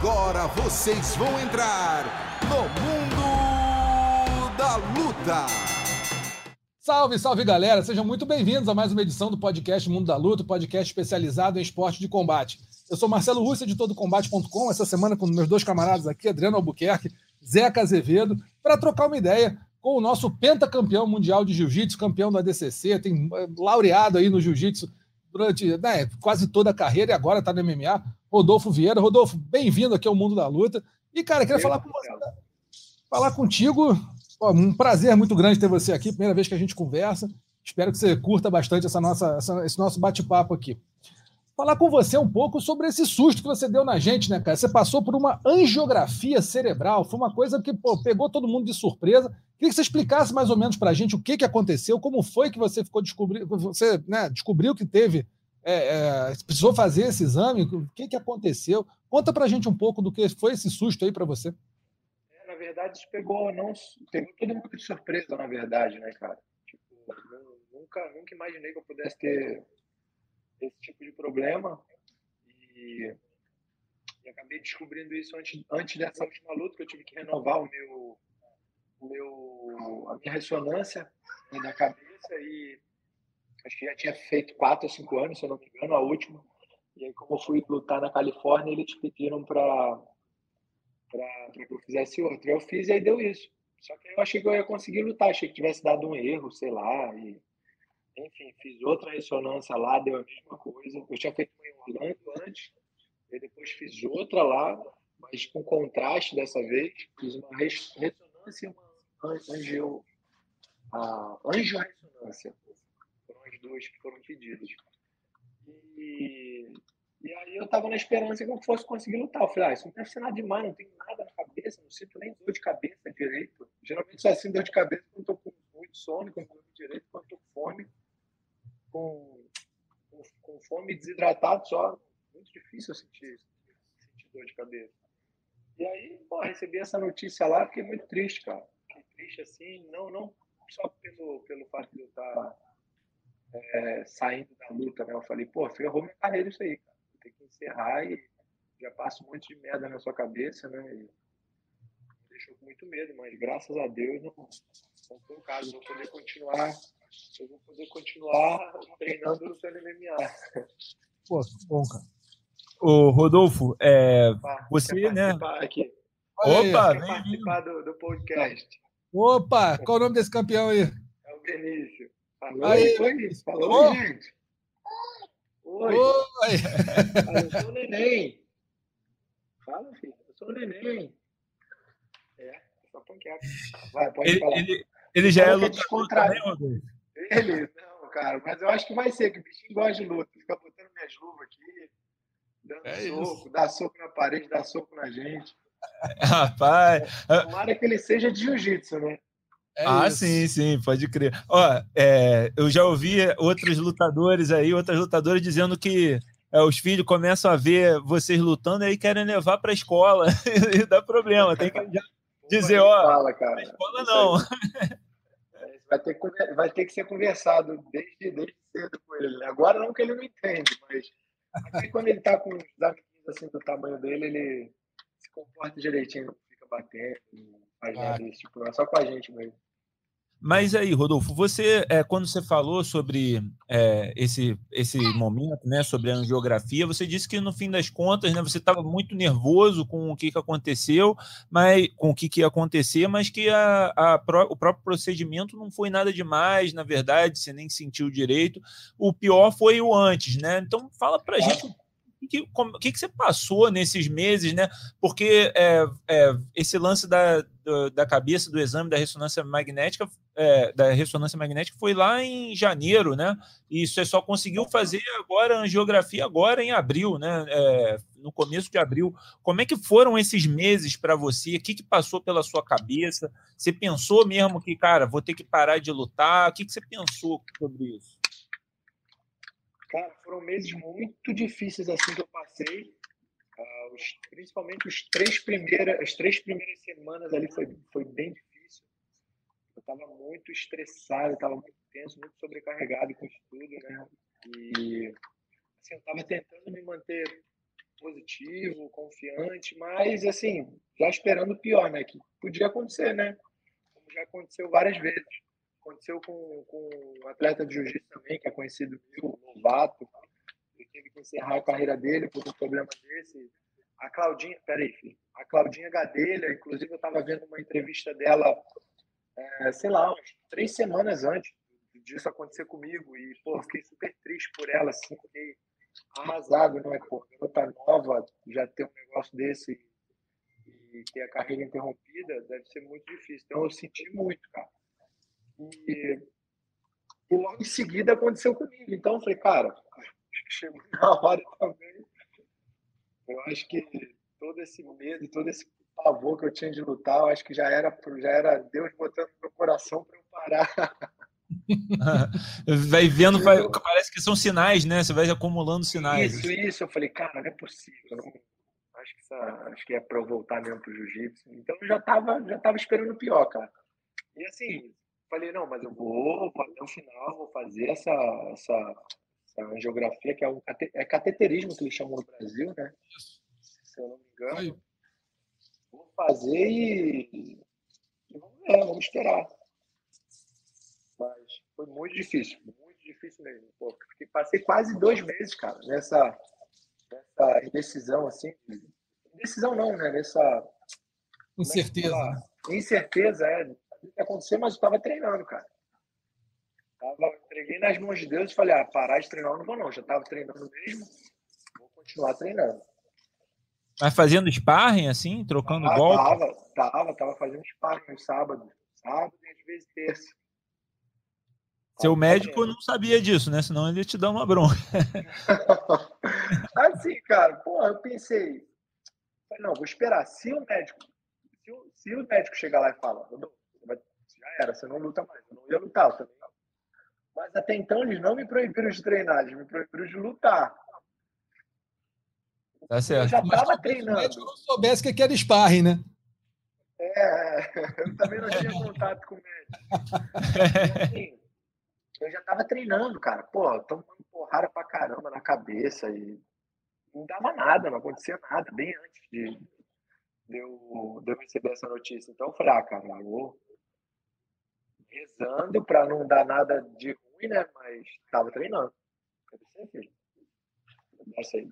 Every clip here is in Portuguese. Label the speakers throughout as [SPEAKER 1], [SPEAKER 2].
[SPEAKER 1] Agora vocês vão entrar no Mundo da Luta.
[SPEAKER 2] Salve, salve galera! Sejam muito bem-vindos a mais uma edição do podcast Mundo da Luta, podcast especializado em esporte de combate. Eu sou Marcelo Russo, editor do Combate.com, essa semana com meus dois camaradas aqui, Adriano Albuquerque, Zeca Azevedo, para trocar uma ideia com o nosso pentacampeão mundial de jiu-jitsu, campeão do ADCC, tem eh, laureado aí no jiu-jitsu durante né, quase toda a carreira e agora está no MMA, Rodolfo Vieira. Rodolfo, bem-vindo aqui ao Mundo da Luta. E, cara, queria falar com você, falar contigo. um prazer muito grande ter você aqui, primeira vez que a gente conversa. Espero que você curta bastante essa nossa, essa, esse nosso bate-papo aqui falar com você um pouco sobre esse susto que você deu na gente, né, cara? Você passou por uma angiografia cerebral, foi uma coisa que pô, pegou todo mundo de surpresa. Queria que você explicasse mais ou menos para a gente o que, que aconteceu, como foi que você ficou descobrindo, você né, descobriu que teve, é, é, precisou fazer esse exame, o que, que aconteceu? Conta para a gente um pouco do que foi esse susto aí para você.
[SPEAKER 3] É, na verdade, isso pegou, não, pegou todo mundo de surpresa, na verdade, né, cara? Tipo, nunca, nunca imaginei que eu pudesse ter esse tipo de problema. E, e acabei descobrindo isso antes, antes dessa última luta, que eu tive que renovar o meu, meu, a minha ressonância né, da cabeça. E acho que já tinha feito quatro ou cinco anos, se eu não me engano, a última. E aí, como eu fui lutar na Califórnia, eles pediram para que eu fizesse outra. Eu fiz e aí deu isso. Só que eu achei que eu ia conseguir lutar, achei que tivesse dado um erro, sei lá. E enfim, fiz outra ressonância lá, deu a mesma coisa. Eu tinha feito em Orlando antes, e depois fiz outra lá, mas com contraste dessa vez. Fiz uma ressonância e uma angio, a angiorressonância. Foram as duas que foram pedidas. E, e aí eu estava na esperança que eu fosse conseguir lutar. Eu falei, ah, isso não deve ser nada demais, não tenho nada na cabeça, não sinto nem dor de cabeça direito. Geralmente só sinto dor de cabeça quando estou com muito sono, quando estou direito, quando estou com fome com, com, com fome desidratado só, muito difícil sentir, sentir dor de cabeça. E aí, pô, recebi essa notícia lá, fiquei muito triste, cara. Triste assim, não, não só pelo, pelo fato de eu estar tá, é, saindo da luta, né? Eu falei, pô, ferrou minha carreira isso aí, cara. Vou ter que encerrar e já passo um monte de merda na sua cabeça, né? E me deixou com muito medo, mas graças a Deus não, não foi o caso. Vou poder continuar eu vou poder continuar treinando no MMA.
[SPEAKER 2] Pô, bom, cara.
[SPEAKER 4] Ô, Rodolfo, é, você, né?
[SPEAKER 3] Aqui.
[SPEAKER 4] Opa,
[SPEAKER 3] vem participar do, do, podcast.
[SPEAKER 2] Opa, qual o nome desse campeão aí?
[SPEAKER 3] É o Benício. Falou aí, oi, falou, gente. Oi. Oi. eu sou o neném. Fala, filho, eu sou o neném. É, só panqueca. Vai, pode
[SPEAKER 4] ele,
[SPEAKER 3] falar.
[SPEAKER 4] Ele, ele já é lutador também, Rodolfo?
[SPEAKER 3] Ele, não, cara, mas eu acho que vai ser, que o bichinho gosta de luta. Fica botando minhas luvas aqui, dando é soco, isso. dá soco na parede, dá soco na gente.
[SPEAKER 4] Rapaz.
[SPEAKER 3] Tomara que ele seja de jiu-jitsu, né?
[SPEAKER 4] É ah, isso. sim, sim, pode crer. Ó, é, eu já ouvi outros lutadores aí, outras lutadoras dizendo que é, os filhos começam a ver vocês lutando e aí querem levar para a escola e dá problema. Tem que dizer, ó,
[SPEAKER 3] fala, cara.
[SPEAKER 4] escola não
[SPEAKER 3] vai ter que, vai ter que ser conversado desde, desde cedo com ele. Agora não que ele não entende, mas quando ele está com os amiguinhos assim do tamanho dele, ele comporta direitinho, fica batendo, faz ah. nada desse tipo, é só com a gente mesmo.
[SPEAKER 4] Mas aí, Rodolfo, você, é, quando você falou sobre é, esse, esse momento, né, sobre a angiografia, você disse que no fim das contas, né, você estava muito nervoso com o que, que aconteceu, mas com o que, que ia acontecer, mas que a, a, o próprio procedimento não foi nada demais, na verdade, você nem sentiu direito. O pior foi o antes, né? Então, fala para gente o que, como, que, que você passou nesses meses, né? Porque é, é, esse lance da, da cabeça do exame da ressonância magnética, é, da ressonância magnética foi lá em janeiro, né? E você só conseguiu fazer agora a angiografia agora em abril, né? É, no começo de abril. Como é que foram esses meses para você? O que, que passou pela sua cabeça? Você pensou mesmo que, cara, vou ter que parar de lutar? O que, que você pensou sobre isso?
[SPEAKER 3] Cara, foram meses muito difíceis assim que eu passei. Uh, os, principalmente os três primeiras, as três primeiras semanas ali foi, foi bem difícil. Eu estava muito estressado, estava muito tenso, muito sobrecarregado com o estudo, né? E assim, eu estava tentando me manter positivo, confiante, mas assim, já esperando o pior, né? Que podia acontecer, né? Como já aconteceu várias vezes. Aconteceu com, com um atleta de jiu-jitsu também, que é conhecido meu, novato. Ele teve que encerrar a carreira dele por um problema desse. A Claudinha, peraí, filho. A Claudinha Gadelha, inclusive eu estava vendo uma entrevista dela, é, sei lá, umas três semanas antes disso acontecer comigo. E, pô, fiquei super triste por ela, assim, fiquei arrasado, não é? Pô, garota nova já ter um negócio desse e ter a carreira interrompida deve ser muito difícil. Então eu senti muito, cara. E, e logo em seguida aconteceu comigo. Então eu falei, cara, acho que chegou na hora também. Eu acho que todo esse medo, todo esse pavor que eu tinha de lutar, eu acho que já era, já era Deus botando no meu coração para eu parar.
[SPEAKER 4] vai vendo, vai, parece que são sinais, né? Você vai acumulando sinais.
[SPEAKER 3] Isso, isso. Eu falei, cara, não é possível. Acho, que essa, acho que é para eu voltar mesmo pro jiu-jitsu. Então eu já estava já tava esperando o pior, cara. E assim, falei, não, mas eu vou até o final, vou fazer essa, essa, essa angiografia, que é, um, é cateterismo que eles chamam no Brasil, né? Se eu não me engano. Vou fazer e, e vamos ver, vamos esperar. Mas foi muito difícil, muito difícil mesmo. Pô, porque passei quase dois meses, cara, nessa, nessa indecisão, assim. Indecisão não, né? Nessa. É
[SPEAKER 2] Incerteza. É
[SPEAKER 3] Incerteza, é. O que acontecer, mas eu estava treinando, cara. Tava, entreguei nas mãos de Deus e falei, ah, parar de treinar não vou não. Já estava treinando mesmo, vou continuar treinando.
[SPEAKER 4] Mas fazendo sparring, assim, trocando ah, golpe?
[SPEAKER 3] Tava, tava, tava fazendo sparring no sábado. Sábado e às vezes terça.
[SPEAKER 4] Seu médico não sabia disso, né? Senão ele ia te dar uma bronca.
[SPEAKER 3] assim, cara, pô, eu pensei, não, vou esperar. Se o médico, se o, se o médico chegar lá e falar, já era, você não luta mais, eu não ia lutar também. Mas até então eles não me proibiram de treinar, eles me proibiram de lutar.
[SPEAKER 4] Tá certo.
[SPEAKER 3] Eu já estava treinando. Se o médico
[SPEAKER 2] não soubesse que era sparring, né?
[SPEAKER 3] É, eu também não tinha contato com o médico. assim, eu já tava treinando, cara. Pô, tomando porrada pra caramba na cabeça e não dava nada, não acontecia nada, bem antes de, de, eu, de eu receber essa notícia. Então eu falei, ah, cara, eu vou rezando pra não dar nada de ruim, né? Mas tava treinando. Aí,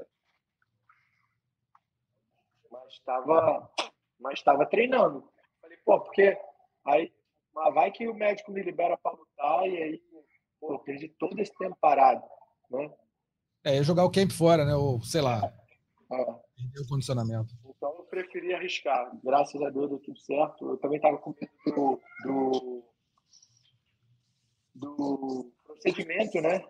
[SPEAKER 3] mas tava, mas tava treinando. Falei, pô, porque aí vai que o médico me libera para lutar e aí pô, perdi todo esse tempo parado, né?
[SPEAKER 2] É, jogar o camp fora, né? Ou, sei lá, é. perder o condicionamento.
[SPEAKER 3] Então eu preferi arriscar. Graças a Deus deu tudo certo. Eu também estava com medo do, do, do procedimento, né?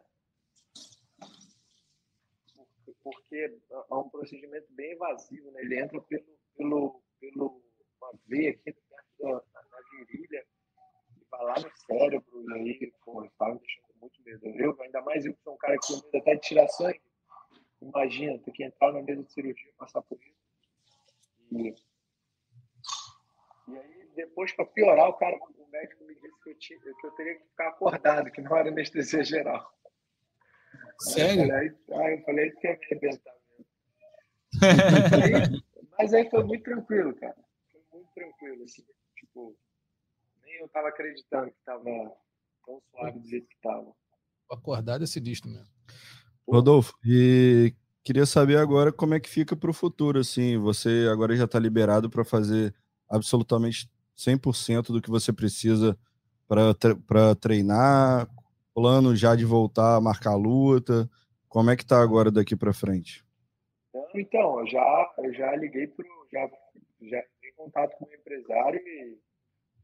[SPEAKER 3] Porque é um procedimento bem invasivo, né? Ele entra pelo, pelo, pelo uma veia aqui perto da, na virilha vai lá no cérebro e aí, pô, estava me deixando muito medo. Eu, ainda mais eu que sou um cara que tem medo até de tirar sangue. Imagina, ter que entrar na mesa de cirurgia passar por isso. E, e aí, depois, para piorar, o cara, o médico me disse que eu, tinha, que eu teria que ficar acordado, que não era anestesia geral.
[SPEAKER 2] Sério?
[SPEAKER 3] Aí eu falei, aí eu falei que me arrebentar mesmo. mas aí foi muito tranquilo, cara. Foi muito tranquilo, assim. Tipo, eu estava acreditando que estava tão suave do jeito que estava.
[SPEAKER 2] Acordado é sinistro mesmo.
[SPEAKER 5] Rodolfo, e queria saber agora como é que fica para o futuro, assim, você agora já está liberado para fazer absolutamente 100% do que você precisa para treinar, plano já de voltar a marcar a luta, como é que tá agora daqui para frente?
[SPEAKER 3] Então, eu já, eu já liguei para já, já em contato com o empresário e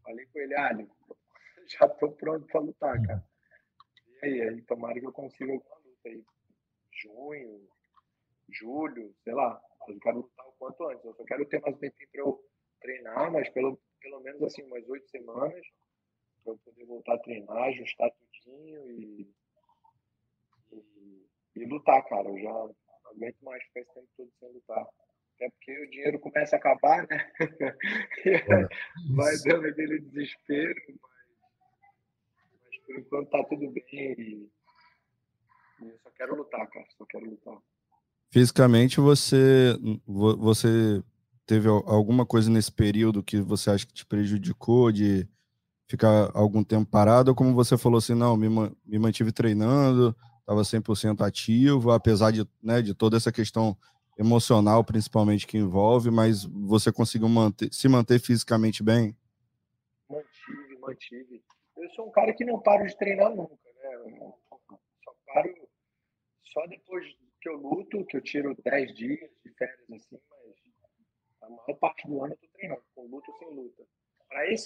[SPEAKER 3] Falei com ele, ah, já tô pronto para lutar, cara. E aí, aí, tomara que eu consiga alguma luta aí. Junho, julho, sei lá. Eu quero lutar o quanto antes. Eu só quero ter mais tempo para eu treinar, mas pelo, pelo menos assim, umas oito semanas, para eu poder voltar a treinar, ajustar tudinho e, e, e lutar, cara. Eu já não aguento mais ficar esse tempo todo sem lutar. Até porque o dinheiro começa a acabar, né? vai dando aquele desespero, mas, mas por enquanto tá tudo bem e, e eu só quero lutar, cara, só quero lutar.
[SPEAKER 5] Fisicamente, você, você teve alguma coisa nesse período que você acha que te prejudicou de ficar algum tempo parado? Ou como você falou assim, não, me, me mantive treinando, estava 100% ativo, apesar de, né, de toda essa questão emocional, principalmente, que envolve, mas você conseguiu manter, se manter fisicamente bem?
[SPEAKER 3] Mantive, mantive. Eu sou um cara que não paro de treinar nunca, né? Só paro só depois que eu luto, que eu tiro 10 dias de férias, assim, a maior parte do ano eu tô treinando, com luta ou sem luta.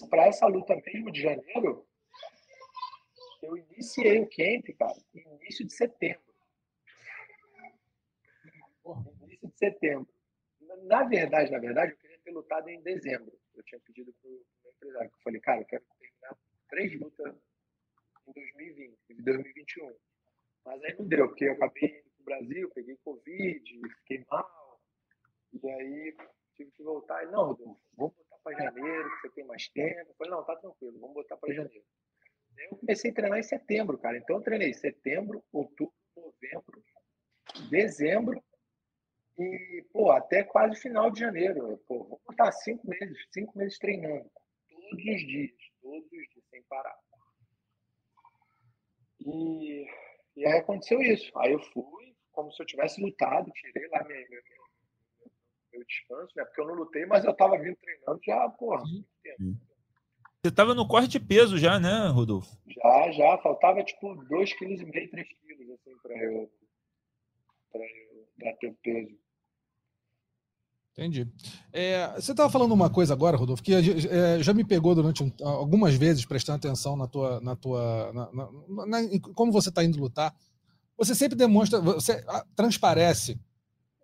[SPEAKER 3] Para essa luta mesmo de janeiro, eu iniciei o camp, cara, início de setembro. Início de setembro. Na verdade, na verdade, eu queria ter lutado em dezembro. Eu tinha pedido para o meu empresário, eu falei, cara, eu quero terminar três lutas em 2020, em 2021. Mas aí não deu, porque eu acabei indo para o Brasil, peguei Covid, fiquei mal. E aí tive que voltar. E, não, vamos botar para janeiro, que você tem mais tempo. Eu falei, não, tá tranquilo, vamos botar para janeiro. Eu comecei a treinar em setembro, cara. Então eu treinei setembro, outubro, novembro, dezembro e, pô, até quase final de janeiro. Pô, vou botar cinco meses, cinco meses treinando. Todos os dias, todos os dias, sem parar. E e aí aconteceu isso. Aí eu fui, como se eu tivesse lutado, tirei lá meu, meu, meu descanso, né? Porque eu não lutei, mas eu tava vindo treinando já, porra, muito tempo.
[SPEAKER 4] Você tava no corte de peso já, né, Rodolfo?
[SPEAKER 3] Já, já. Faltava tipo 2,5 kg, 3 kg, assim, pra eu, pra eu bater o peso.
[SPEAKER 2] Entendi. É, você estava falando uma coisa agora, Rodolfo, que é, já me pegou durante um, algumas vezes prestando atenção na tua, na tua, na, na, na, como você está indo lutar. Você sempre demonstra, você transparece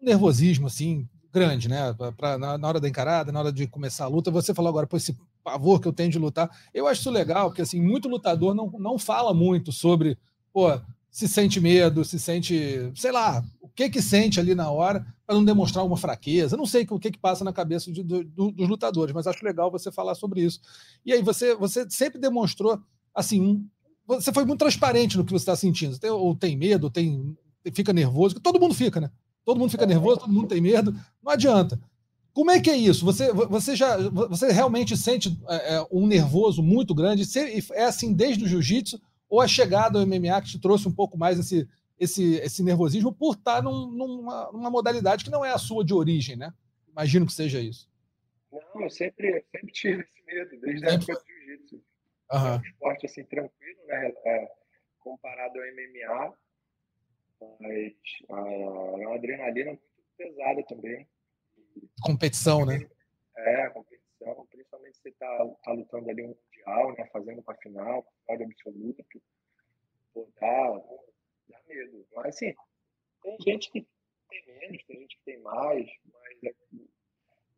[SPEAKER 2] um nervosismo assim grande, né? Pra, na, na, hora da encarada, na hora de começar a luta. Você falou agora, pô, esse pavor que eu tenho de lutar. Eu acho isso legal, porque assim muito lutador não, não fala muito sobre, pô, se sente medo, se sente, sei lá, o que que sente ali na hora para não demonstrar uma fraqueza. Não sei o que que passa na cabeça de, do, dos lutadores, mas acho legal você falar sobre isso. E aí você, você sempre demonstrou assim, você foi muito transparente no que você está sentindo. Tem, ou tem medo, ou tem fica nervoso, todo mundo fica, né? Todo mundo fica nervoso, todo mundo tem medo. Não adianta. Como é que é isso? Você, você já você realmente sente é, um nervoso muito grande? É assim desde o jiu-jitsu ou a chegada ao MMA que te trouxe um pouco mais esse, esse, esse nervosismo por estar num, numa, numa modalidade que não é a sua de origem, né? Imagino que seja isso.
[SPEAKER 3] Não, eu sempre, sempre tive esse medo, desde a época do jiu-jitsu. Uhum. É um esporte assim, tranquilo, né? É, comparado ao MMA, mas é uma adrenalina muito pesada também.
[SPEAKER 2] Competição, né?
[SPEAKER 3] É, competição, principalmente você está tá lutando ali um mundial, né? Fazendo para final, pódio absoluto. Pô, dá, dá medo. Mas assim, tem gente que tem menos, tem gente que tem mais, mas é,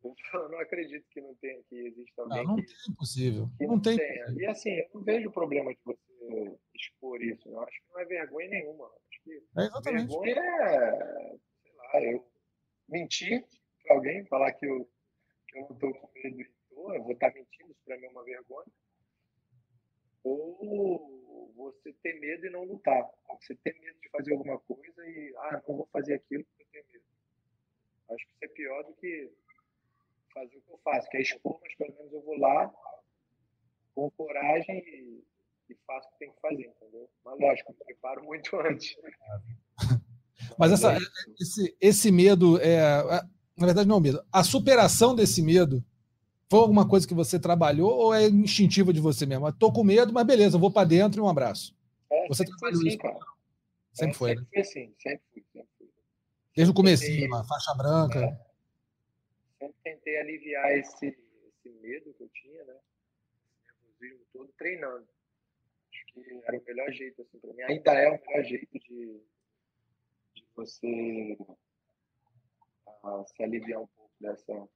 [SPEAKER 3] eu não acredito que não tenha, que exista alguém
[SPEAKER 2] não, não
[SPEAKER 3] que,
[SPEAKER 2] tem possível.
[SPEAKER 3] Que
[SPEAKER 2] não, não tem.
[SPEAKER 3] Tenha. E assim, eu não vejo problema de você expor isso. Eu acho que não é vergonha nenhuma. Acho que
[SPEAKER 2] é exatamente.
[SPEAKER 3] vergonha é, sei lá, eu mentir para alguém, falar que eu, que eu não estou com medo e tô, eu vou estar tá mentindo, isso para mim é uma vergonha ou você ter medo e não lutar. Você ter medo de fazer alguma coisa e, ah, não vou fazer aquilo porque eu tenho medo. Acho que isso é pior do que fazer o que eu faço, que é expor, mas pelo menos eu vou lá com coragem e, e faço o que tem que fazer, entendeu? Mas lógico, me preparo muito antes.
[SPEAKER 2] Mas essa, é esse, esse medo é, é. Na verdade, não é medo. A superação desse medo foi alguma coisa que você trabalhou ou é instintiva de você mesmo? Tô com medo, mas beleza, vou para dentro e um abraço.
[SPEAKER 3] É, você sempre foi assim, isso? cara.
[SPEAKER 2] Sempre é, foi,
[SPEAKER 3] sempre né? Foi assim, sempre fui, sempre fui.
[SPEAKER 2] Desde o começo, faixa branca. É.
[SPEAKER 3] Sempre tentei aliviar esse, esse medo que eu tinha, né? Esse nervosismo todo, treinando. Acho que era o melhor jeito, assim, para mim. Ainda é o melhor jeito de, de você uh, se aliviar um pouco dessa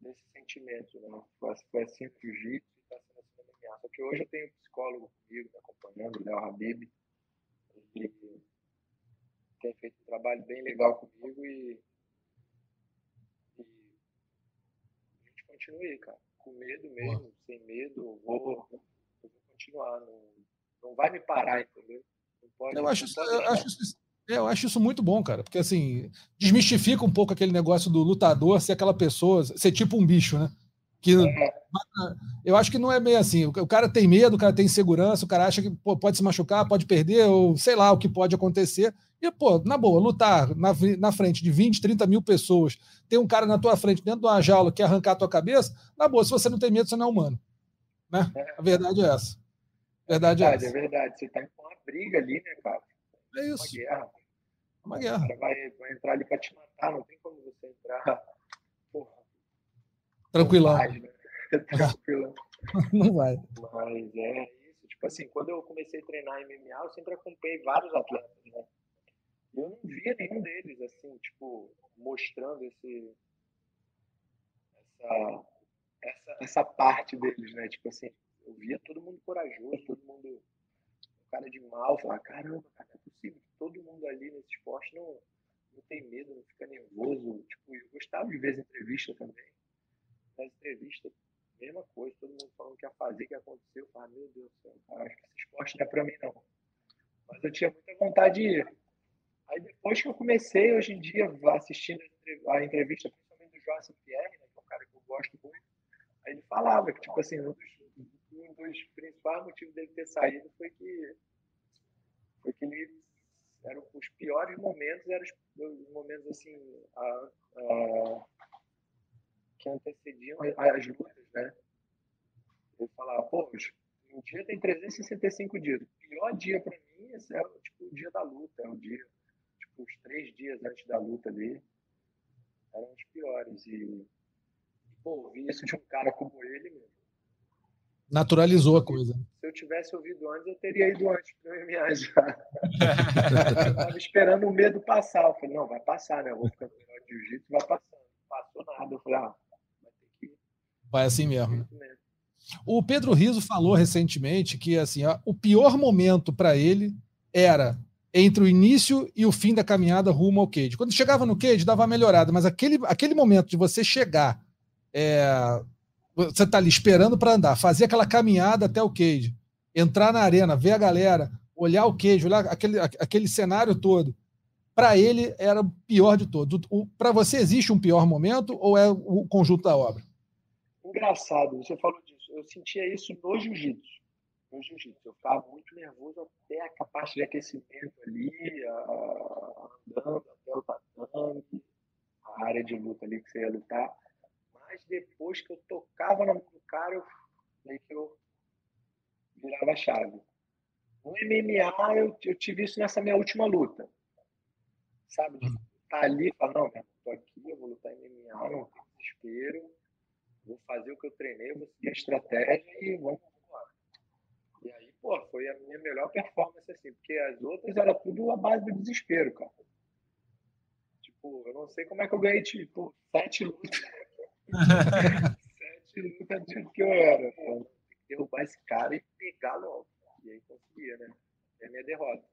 [SPEAKER 3] desse sentimento, né? Foi, assim no jiu-jitsu e está sendo assim no MMA. Só que hoje eu tenho um psicólogo comigo, me acompanhando, o Léo Habib, e tem feito um trabalho bem legal comigo e, e a gente continua aí, cara. Com medo mesmo, sem medo, eu vou, eu vou continuar. Não, não vai me parar, entendeu?
[SPEAKER 2] Não pode, eu, acho, não pode eu, acho isso, É, eu acho isso muito bom, cara, porque assim, desmistifica um pouco aquele negócio do lutador ser aquela pessoa, ser tipo um bicho, né? Que é. eu acho que não é meio assim. O cara tem medo, o cara tem insegurança, o cara acha que pô, pode se machucar, pode perder, ou sei lá o que pode acontecer. E, pô, na boa, lutar na, na frente de 20, 30 mil pessoas, tem um cara na tua frente dentro de uma jaula que arrancar a tua cabeça, na boa, se você não tem medo, você não é humano. Né? É. A verdade é essa. A verdade, é,
[SPEAKER 3] verdade
[SPEAKER 2] é essa.
[SPEAKER 3] É verdade, você tá com uma briga ali, né, cara?
[SPEAKER 2] É isso.
[SPEAKER 3] Uma guerra.
[SPEAKER 2] Uma guerra. O
[SPEAKER 3] cara vai, vai entrar ali pra te matar, não tem como você entrar. Porra.
[SPEAKER 2] Tranquilão.
[SPEAKER 3] né? Tranquilão.
[SPEAKER 2] Não vai.
[SPEAKER 3] Mas é isso. Tipo assim, quando eu comecei a treinar MMA, eu sempre acompanhei vários atletas, né? eu não via nenhum deles, assim, tipo, mostrando esse, essa, essa, essa parte deles, né? Tipo assim, eu via todo mundo corajoso, todo mundo cara de mal, falar, caramba, cara, é possível que todo mundo ali nesse esporte não, não tem medo, não fica nervoso. Tipo, eu gostava de ver as entrevistas também. Nas entrevistas, mesma coisa, todo mundo falando o que ia fazer, o que aconteceu. Eu falava, meu Deus do céu, cara, acho que esse esporte não é pra mim, não. Mas eu tinha muita vontade de ir. Aí depois que eu comecei, hoje em dia, assistindo a entrevista, principalmente do João Pierre, né, que é um cara que eu gosto muito, aí ele falava que, tipo assim, um dos, um dos principais motivos dele ter saído foi que, foi que ele eram os piores momentos, eram os, os momentos assim, a, a, que antecediam as lutas, né? Ele falava, pô, um dia tem 365 dias. O pior dia para mim é tipo, o dia da luta, é o dia tipo, os três dias antes da luta ali eram os piores. E, pô, ouvir isso de um cara como ele, meu.
[SPEAKER 2] Naturalizou a coisa.
[SPEAKER 3] Se eu tivesse ouvido antes, eu teria ido antes pro MMA já. eu tava esperando o medo passar. Eu falei, não, vai passar, né? Eu vou ficar melhor de jiu-jitsu, vai passando. Não passou nada. Eu falei, ah, vai ter que.
[SPEAKER 2] Vai assim mesmo. mesmo. O Pedro Riso falou recentemente que assim, o pior momento para ele era entre o início e o fim da caminhada rumo ao cage. Quando chegava no cage, dava uma melhorada, mas aquele, aquele momento de você chegar, é, você tá ali esperando para andar, fazer aquela caminhada até o cage, entrar na arena, ver a galera, olhar o cage, olhar aquele, aquele cenário todo, para ele era o pior de todos. Para você existe um pior momento ou é o conjunto da obra?
[SPEAKER 3] Engraçado, você falou disso. Eu sentia isso no jiu-jitsu no jiu-jitsu. Eu ficava muito nervoso até a capacidade de aquecimento ali, andando até o tatame, a área de luta ali que você ia lutar. Mas depois que eu tocava no cara, eu meio que eu virava a chave. No MMA, eu, eu tive isso nessa minha última luta. Sabe? Estar tá ali e falar, não, eu tô aqui, eu vou lutar MMA, não tem desespero, vou fazer o que eu treinei, vou seguir a estratégia e vamos e aí, pô, foi a minha melhor performance, assim, porque as outras era tudo a base do desespero, cara. Tipo, eu não sei como é que eu ganhei, tipo, sete lutas. Sete do que eu era. Pô. Derrubar esse cara e pegar logo. E aí conseguia, né? É minha derrota.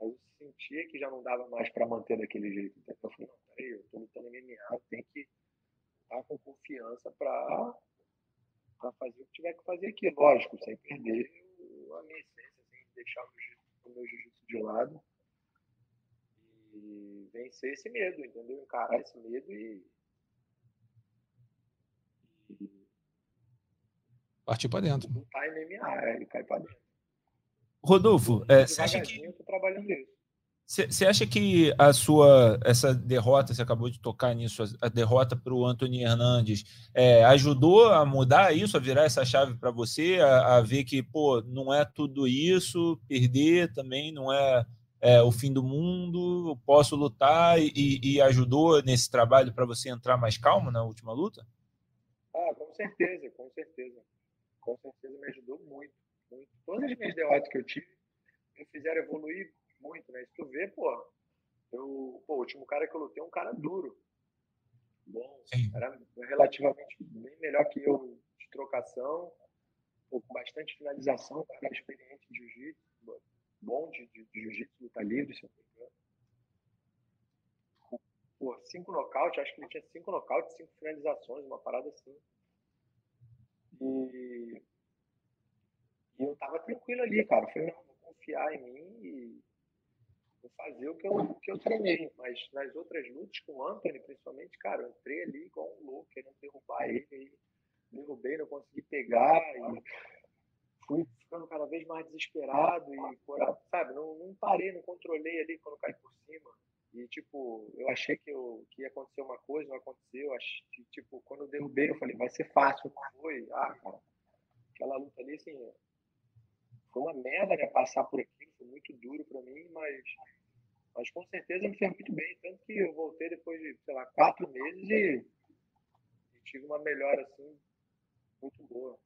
[SPEAKER 3] Mas eu sentia que já não dava mais para manter daquele jeito. Então eu falei, não, peraí, eu tô lutando MMA, tem que estar com confiança para para fazer o que tiver que fazer aqui, lógico, sem perder a minha essência, sem deixar o meu jiu-jitsu de lado e vencer esse medo, entendeu? Encarar esse medo e,
[SPEAKER 2] partir para dentro.
[SPEAKER 3] Não tá em ele cai para dentro.
[SPEAKER 4] Rodolfo, é, você acha que.
[SPEAKER 3] Eu tô trabalhando nisso.
[SPEAKER 4] Você acha que a sua essa derrota, você acabou de tocar nisso, a, derrota para o Anthony Hernandes, é, ajudou a mudar isso, a virar essa chave para você, a, a, ver que pô, não é tudo isso, perder também não é, é o fim do mundo, posso lutar e, e ajudou nesse trabalho para você entrar mais calmo na última luta?
[SPEAKER 3] Com certeza, com certeza, com certeza me ajudou muito, muito. Todas as minhas derrotas que eu tive me fizeram evoluir muito, né? Se tu vê, pô, eu, pô, o último cara que eu lutei é um cara duro. Bom, Sim. era relativamente bem melhor que eu de trocação, pô, com bastante finalização, cara experiente de jiu-jitsu, bom de, de, de jiu-jitsu, luta livre, se eu não me engano. Pô, cinco nocautes, acho que ele tinha cinco nocautes, cinco finalizações, uma parada assim. E, e eu tava tranquilo ali, cara. Eu falei, não, vou confiar em mim e vou fazer o que eu, o que eu treinei. Mas nas outras lutas, com o Anthony, principalmente, cara, eu entrei ali igual um louco, querendo derrubar ele. Aí derrubei, não consegui pegar. E fui ficando cada vez mais desesperado e, sabe, não, não parei, não controlei ali quando caí por cima. E, tipo, eu achei que, eu, que ia acontecer uma coisa, não aconteceu. Achei, tipo, quando eu derrubei, eu falei, vai ser fácil. Foi. Ah, cara, aquela luta ali, assim, foi uma merda, né? Passar por aquilo, foi muito duro para mim, mas, mas com certeza me fez muito bem. Tanto que eu voltei depois de, sei lá, quatro meses e, e tive uma melhora, assim, muito boa.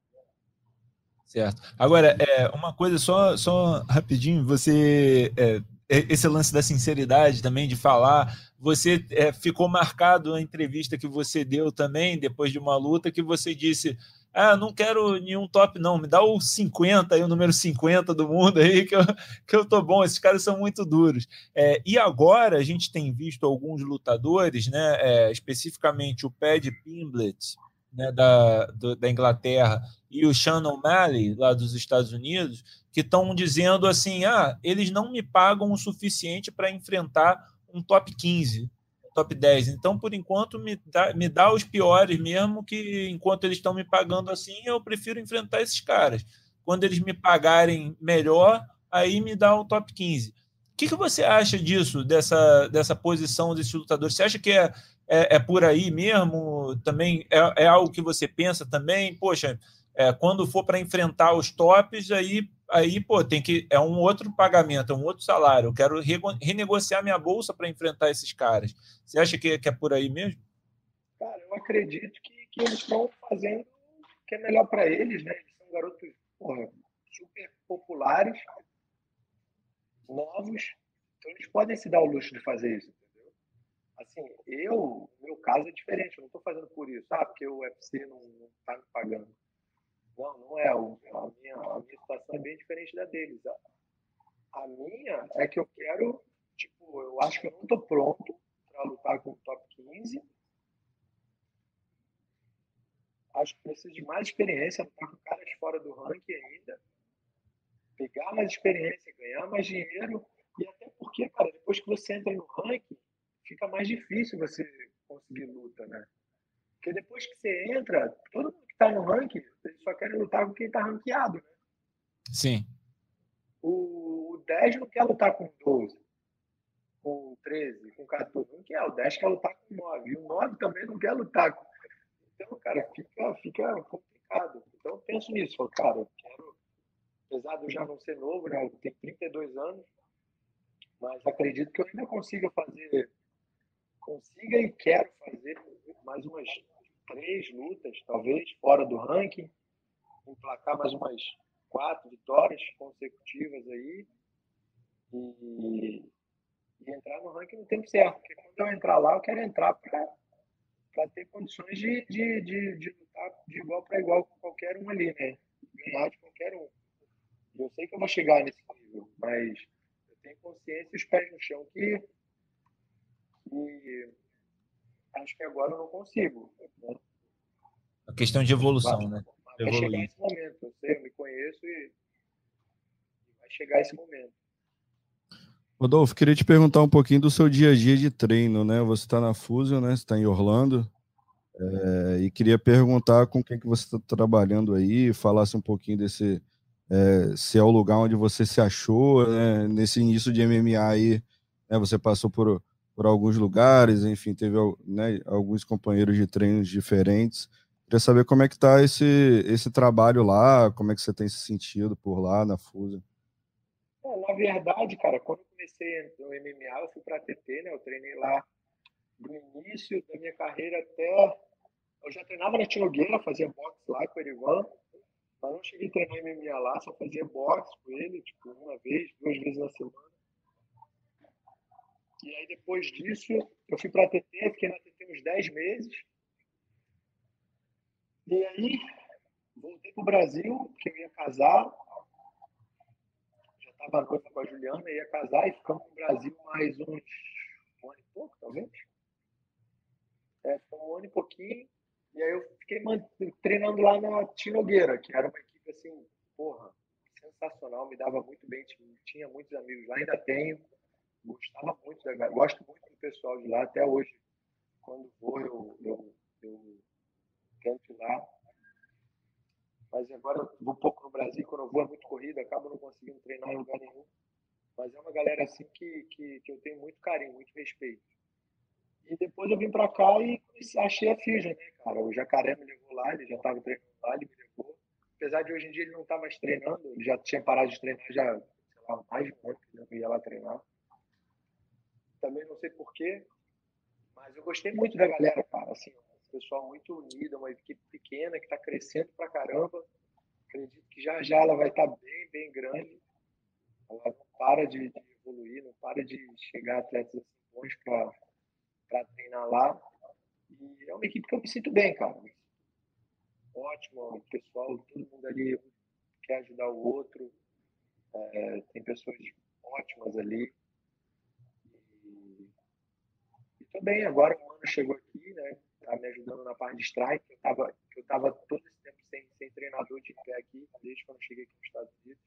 [SPEAKER 4] Certo. Agora, é, uma coisa só, só rapidinho, você. É, esse lance da sinceridade também, de falar. Você é, ficou marcado a entrevista que você deu também, depois de uma luta, que você disse: Ah, não quero nenhum top, não, me dá o 50, aí, o número 50 do mundo aí, que eu, que eu tô bom, esses caras são muito duros. É, e agora a gente tem visto alguns lutadores, né, é, especificamente o Pad Pimblet, né, da, do, da Inglaterra e o Sean O'Malley, lá dos Estados Unidos, que estão dizendo assim: ah, eles não me pagam o suficiente para enfrentar um top 15, top 10. Então, por enquanto, me dá, me dá os piores mesmo, que enquanto eles estão me pagando assim, eu prefiro enfrentar esses caras. Quando eles me pagarem melhor, aí me dá o top 15. O que, que você acha disso, dessa, dessa posição desse lutador? Você acha que é, é, é por aí mesmo? Também é, é, algo que você pensa também? Poxa, é, quando for para enfrentar os tops, aí, aí pô, tem que é um outro pagamento, é um outro salário. Eu quero re, renegociar minha bolsa para enfrentar esses caras. Você acha que, que, é por aí mesmo?
[SPEAKER 3] Cara, eu acredito que, que eles estão fazendo o que é melhor para eles, né? Eles são garotos porra, super populares, novos, então eles podem se dar o luxo de fazer isso assim, eu, meu caso é diferente, eu não estou fazendo por isso, ah, porque o UFC não está me pagando. Não, não é. A minha, a minha situação é bem diferente da deles. A, a minha é que eu quero, tipo, eu acho que eu não estou pronto para lutar com o top 15. Acho que preciso de mais experiência, lutar com caras fora do ranking ainda. Pegar mais experiência, ganhar mais dinheiro. E até porque, cara, depois que você entra no ranking, fica mais difícil você conseguir luta, né? Porque depois que você entra, todo mundo que está no ranking, eles só querem lutar com quem está ranqueado, né?
[SPEAKER 4] Sim.
[SPEAKER 3] O, o 10 não quer lutar com 12, com 13, com 14. Não quer. O 10 quer lutar com 9. E o 9 também não quer lutar com. Então, cara, fica, fica complicado. Então, eu penso nisso. Falo, cara, eu quero, apesar de eu já não ser novo, né? Eu tenho 32 anos, mas acredito que eu ainda consiga fazer consiga e quero fazer mais umas três lutas, talvez, fora do ranking, emplacar mais umas quatro vitórias consecutivas aí e, e, entrar no ranking no tempo certo. Porque quando eu entrar lá, eu quero entrar para ter condições de, de, de, de lutar de igual para igual com qualquer um ali, né? Ganhar de qualquer um. Eu sei que eu vou chegar nesse nível, mas eu tenho consciência e os pés no chão que e acho que agora eu não consigo.
[SPEAKER 4] A questão de evolução,
[SPEAKER 3] vai,
[SPEAKER 4] né?
[SPEAKER 3] Vai Evoluir. chegar esse momento. Eu sei, eu me conheço e vai chegar esse momento.
[SPEAKER 5] Rodolfo, queria te perguntar um pouquinho do seu dia a dia de treino, né? Você está na Fusion, né? Você está em Orlando. É, e queria perguntar com quem que você está trabalhando aí, falasse um pouquinho desse, é, se é o lugar onde você se achou, né? Nesse início de MMA aí, né? Você passou por por alguns lugares, enfim, teve né, alguns companheiros de treinos diferentes. Queria saber como é que está esse, esse trabalho lá, como é que você tem se sentido por lá na FUSA.
[SPEAKER 3] É, na verdade, cara, quando eu comecei no MMA, eu fui para a TT, né? Eu treinei lá do início da minha carreira até. Eu já treinava na Tinogueira, fazia boxe lá com o Erivan, mas não cheguei a treinar MMA lá, só fazia boxe com ele, tipo, uma vez, duas vezes na semana. E aí, depois disso, eu fui para a TT, fiquei na TT uns 10 meses. E aí, voltei para o Brasil, que eu ia casar. Já estava noiva com a Juliana, ia casar e ficamos no Brasil mais uns um ano e pouco, talvez. É, ficou um ano e pouquinho. E aí eu fiquei treinando lá na Tinogueira, que era uma equipe assim, porra, sensacional, me dava muito bem, tinha muitos amigos lá, ainda tenho gostava muito da gosto muito do pessoal de lá até hoje. Quando vou, eu, eu, eu ir lá. Mas agora eu vou pouco no Brasil, quando eu vou é muito corrida, acabo não conseguindo treinar em lugar nenhum. Mas é uma galera assim que, que, que eu tenho muito carinho, muito respeito. E depois eu vim para cá e achei a Fusion, né, cara? O Jacaré me levou lá, ele já estava treinando lá, ele me levou. Apesar de hoje em dia ele não estar tá mais treinando, ele já tinha parado de treinar já, sei lá, mais de um ano que ele ia lá treinar. Também não sei porquê, mas eu gostei muito da galera, cara. Assim, pessoal muito unido, uma equipe pequena que está crescendo pra caramba. Acredito que já já ela vai estar tá bem, bem grande. Ela não para de, de evoluir, não para de chegar atletas assim, bons para treinar lá. E é uma equipe que eu me sinto bem, cara. Ótimo, o pessoal, todo mundo ali quer ajudar o outro. É, tem pessoas ótimas ali. E, também agora o Mano chegou aqui, né? Tá me ajudando na parte de strike. Eu tava, eu tava todo esse tempo sem, sem treinador de pé aqui, desde quando cheguei aqui nos Estados Unidos.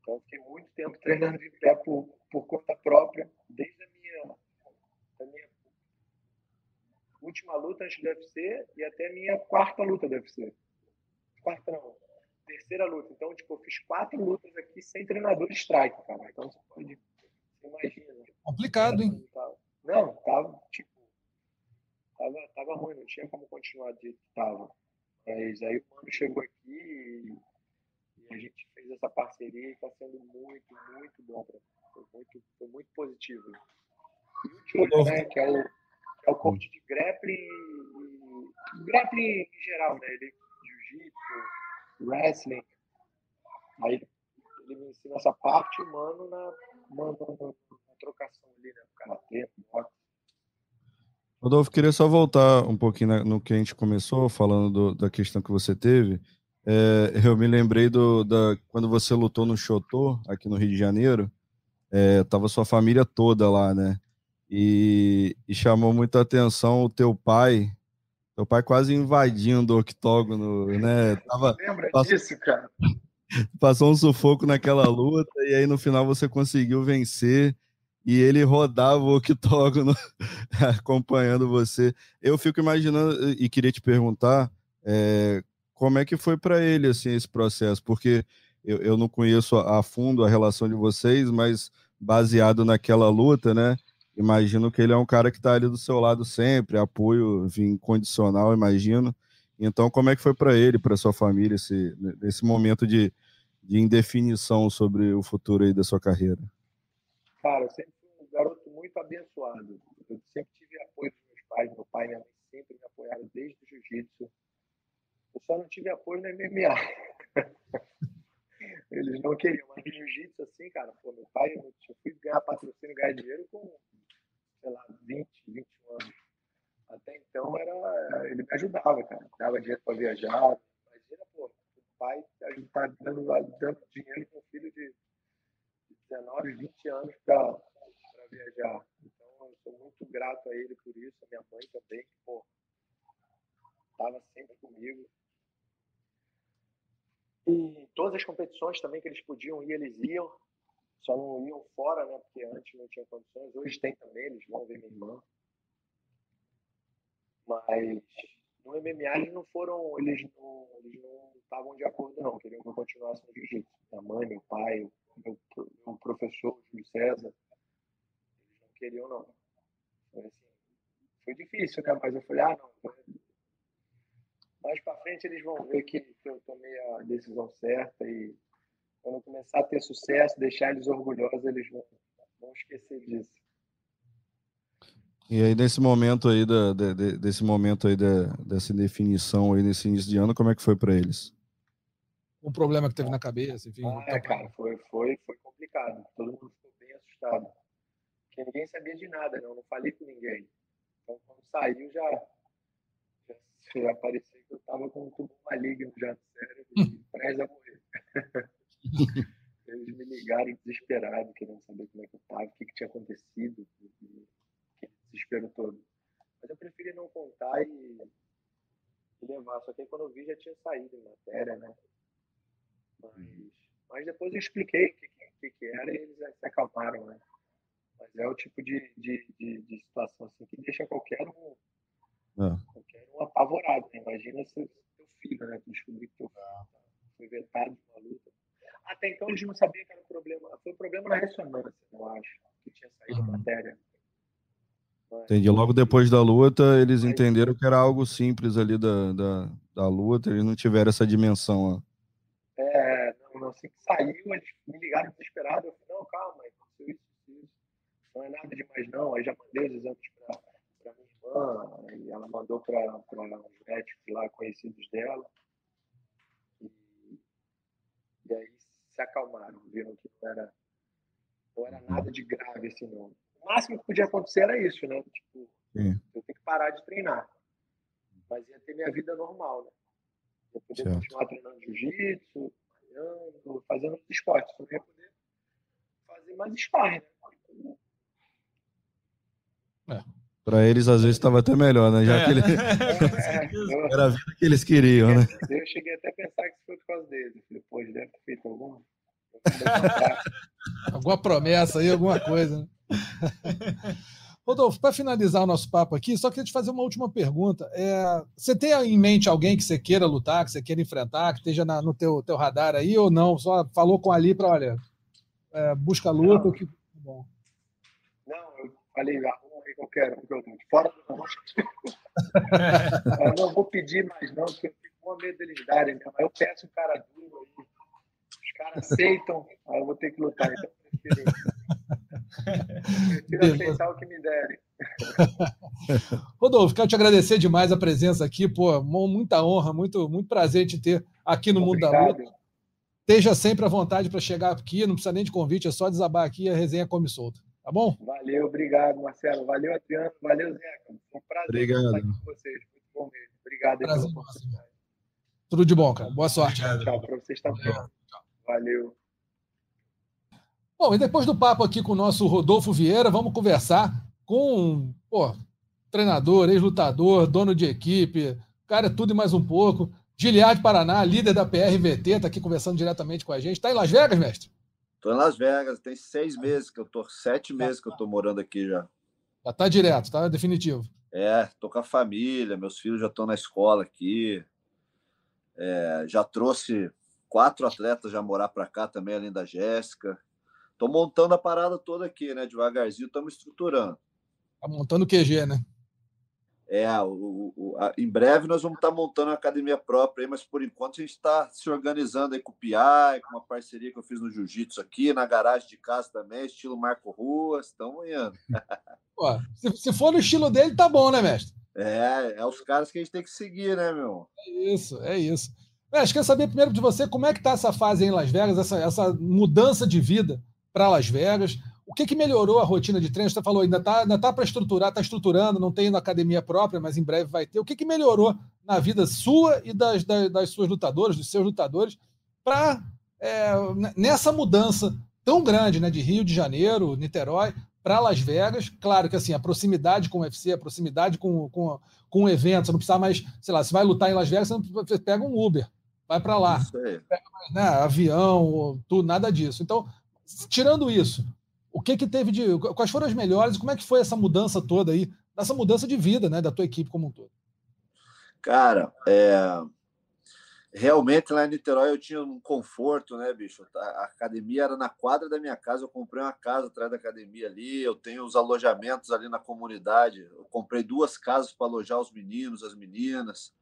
[SPEAKER 3] Então, fiquei muito tempo treinando de pé por, por conta própria, desde a minha a minha última luta antes do UFC e até a minha quarta luta do UFC. Quarta não, terceira luta. Então, tipo, eu fiz quatro lutas aqui sem treinador de strike, cara. Então você pode, você imagina.
[SPEAKER 2] Complicado, hein?
[SPEAKER 3] Não, tava, tipo, tava, tava ruim, não tinha como continuar do jeito que tava. Mas aí o mano chegou aqui e, e a gente fez essa parceria e está sendo muito, muito bom para foi muito, foi muito positivo né, que é o, é o coach de grappling e, grappling em geral, né? Ele jiu-jitsu, wrestling. Aí ele me ensina essa parte humano na, na, na, na trocação ali, né? Karatê, boxe.
[SPEAKER 5] Rodolfo, queria só voltar um pouquinho no que a gente começou, falando do, da questão que você teve. É, eu me lembrei do, da, quando você lutou no Chotô, aqui no Rio de Janeiro, é, tava sua família toda lá, né? E, e, chamou muita atenção o teu pai, teu pai quase invadindo o octógono, né?
[SPEAKER 3] Tava, Lembra passou, disso, cara?
[SPEAKER 5] Passou um sufoco naquela luta e aí no final você conseguiu vencer e ele rodava o octógono acompanhando você. Eu fico imaginando e queria te perguntar é, como é que foi para ele assim esse processo, porque eu, eu não conheço a fundo a relação de vocês, mas baseado naquela luta, né? imagino que ele é um cara que está ali do seu lado sempre, apoio incondicional, imagino. Então, como é que foi para ele, para sua família, esse, esse momento de, de indefinição sobre o futuro aí da sua carreira?
[SPEAKER 3] Cara, eu sempre fui um garoto muito abençoado. Eu sempre tive apoio dos meus pais, meu pai e minha mãe sempre me apoiaram desde o jiu-jitsu. Eu só não tive apoio no MMA. Eles não queriam, mas jiu-jitsu, assim, cara, pô, meu pai, eu fui ganhar patrocínio, ganhar dinheiro com sei lá, 20, 21 anos. Até então era, ele me ajudava, cara. Dava dinheiro para viajar. Imagina, pô, o pai tá dando, dando dinheiro para um filho de 19, 20 anos para viajar. Então eu sou muito grato a ele por isso, a minha mãe também, que, estava sempre comigo. E todas as competições também que eles podiam ir, eles iam só não iam fora, né? Porque antes não tinha condições. Hoje tem também, eles vão ver minha irmã. Mas no MMA eles não foram, eles não, eles não estavam de acordo não, queriam que eu continuasse no jiu-jitsu. Minha mãe, meu pai, meu, meu professor, Júlio César, eles não queriam não. Foi, assim, foi difícil, né? mas eu falei, ah não, mais para frente eles vão ver que, que eu tomei a decisão certa e quando começar a ter sucesso, deixar eles orgulhosos, eles vão, vão esquecer disso.
[SPEAKER 5] E aí, nesse momento aí, da, de, desse momento aí, da, dessa definição aí, nesse início de ano, como é que foi para eles?
[SPEAKER 2] Um problema que teve na cabeça, enfim.
[SPEAKER 3] Ah, é, cara, foi, foi, foi complicado. Todo mundo ficou bem assustado. Porque ninguém sabia de nada, não, não falei com ninguém. Então, quando saiu, já, já, já parecia que eu estava com um tubo maligno já no cérebro, prestes a morrer. Eles me ligaram desesperado, querendo saber como é que eu estava, o que, que tinha acontecido, aquele desespero todo. Mas eu preferi não contar e, e, levar. Só que aí quando eu vi já tinha saído em matéria, né? Mas, mas depois eu expliquei o que, que, que, era e eles se acalmaram, né? Mas é o tipo de, de, de, de situação assim que deixa qualquer um,
[SPEAKER 5] É.
[SPEAKER 3] qualquer um apavorado. Né? Imagina se teu filho, né? Tu descobrir que teu filho foi vetado de uma luta. Até então eles não sabiam que era um problema. Foi um problema na ressonância, eu acho, que tinha saído a
[SPEAKER 2] Uhum.
[SPEAKER 3] matéria. Mas-
[SPEAKER 5] Entendi. Logo depois da luta, eles entenderam que era algo simples ali da, da, da luta, eles não tiveram essa dimensão. ó.
[SPEAKER 3] Assim que saiu, eles me ligaram desesperado. Eu falei, não, calma, aconteceu isso, isso. Não é nada demais, não. Aí já mandei os exames para minha irmã, e ela mandou para os médicos lá conhecidos dela. E, e aí se acalmaram, viram que não era, não era nada de grave assim, não. O máximo que podia acontecer era isso, né? Tipo,
[SPEAKER 5] Sim.
[SPEAKER 3] eu tenho que parar de treinar. Mas ia ter minha vida normal, né? Eu
[SPEAKER 5] Certo.
[SPEAKER 3] continuar treinando jiu-jitsu, malhando, fazendo outros esportes. Eu não ia poder fazer mais sparring, né?
[SPEAKER 5] Para eles, às vezes, estava até melhor, né? Já
[SPEAKER 4] É.
[SPEAKER 5] que ele-
[SPEAKER 3] É,
[SPEAKER 5] era a vida que eles queriam, né?
[SPEAKER 3] eu cheguei até a pensar que isso foi por causa dele. Eu falei, pô, ele deve ter feito alguma.
[SPEAKER 2] Alguma promessa aí, alguma coisa. né? Rodolfo, para finalizar o nosso papo aqui, só queria te fazer uma última pergunta. É, você tem em mente alguém que você queira lutar, que você queira enfrentar, que esteja na- no teu, teu radar aí ou não? Só falou com ali para, olha, é, busca luta.
[SPEAKER 3] Não.
[SPEAKER 2] Que... Bom.
[SPEAKER 3] Não, eu falei, arruma aí qualquer um que eu luto. Fora do Eu não vou pedir mais, não, porque eu fico com medo deles darem. Né? Mas eu peço um cara duro aí. Os caras aceitam, aí eu vou ter que lutar. Então eu prefiro,
[SPEAKER 2] Beleza.
[SPEAKER 3] aceitar o que me derem.
[SPEAKER 2] Rodolfo, quero te agradecer demais a presença aqui, pô, mu- muita honra, muito, muito prazer te ter aqui no Mundo da Luta.
[SPEAKER 3] Obrigado.
[SPEAKER 2] Esteja sempre à vontade para chegar aqui, não precisa nem de convite, é só desabar aqui e a resenha come solta. Tá bom?
[SPEAKER 3] Valeu, obrigado, Marcelo. Valeu, Adriano. Valeu, Zeca. Foi um prazer
[SPEAKER 5] Obrigado.
[SPEAKER 3] estar aqui com vocês. Muito bom mesmo. Obrigado aí
[SPEAKER 2] Prazer. Tudo de bom, cara. Boa sorte.
[SPEAKER 3] Tchau, para vocês também. Valeu.
[SPEAKER 2] Bom, e depois do papo aqui com o nosso Rodolfo Vieira, vamos conversar com pô, treinador, ex-lutador, dono de equipe, cara, é tudo e mais um pouco. Giliard Paraná, líder da PRVT, está aqui conversando diretamente com a gente. Está em Las Vegas, mestre?
[SPEAKER 6] Tô em Las Vegas, tem seis meses que eu tô, sete meses que eu tô morando aqui já.
[SPEAKER 2] Já está direto, tá definitivo.
[SPEAKER 6] É, tô com a família, meus filhos já estão na escola aqui. É, já trouxe quatro atletas já morar para cá também, além da Jéssica. Tô montando a parada toda aqui, né? Devagarzinho estamos estruturando.
[SPEAKER 2] Tá montando o QG, né?
[SPEAKER 6] É, o, o- a- em breve nós vamos estar montando uma academia própria aí, mas por enquanto a gente está se organizando aí com o PI, com uma parceria que eu fiz no Jiu-Jitsu aqui, na garagem de casa também, estilo Marco Ruas, estamos indo.
[SPEAKER 2] Pô, se, se for no estilo dele, tá bom, né, mestre?
[SPEAKER 6] É, é os caras que a gente tem que seguir, né, meu?
[SPEAKER 2] É isso, é isso. Mestre, quero saber primeiro de você como é que tá essa fase aí em Las Vegas, essa, essa mudança de vida para Las Vegas. O que, que melhorou a rotina de treino? Você falou, ainda está ainda tá para estruturar, está estruturando, não tem na academia própria, mas em breve vai ter. O que, que melhorou na vida sua e das, das, das suas lutadoras, dos seus lutadores, para nessa mudança tão grande né, de Rio de Janeiro, Niterói, para Las Vegas? Claro que assim, a proximidade com o UFC, a proximidade com, com, com o evento, você não precisa mais, sei lá, se vai lutar em Las Vegas, você, você pega um Uber, vai para lá
[SPEAKER 6] aí.
[SPEAKER 2] né, avião, tudo, nada disso. Então, tirando isso, o que que teve de, quais foram as melhores? Como é que foi essa mudança toda aí, essa mudança de vida, né, da tua equipe como um todo?
[SPEAKER 6] Cara, é... realmente lá em Niterói eu tinha um conforto, né, bicho? A academia era na quadra da minha casa, eu comprei uma casa atrás da academia ali, eu tenho os alojamentos ali na comunidade, eu comprei duas casas para alojar os meninos, as meninas.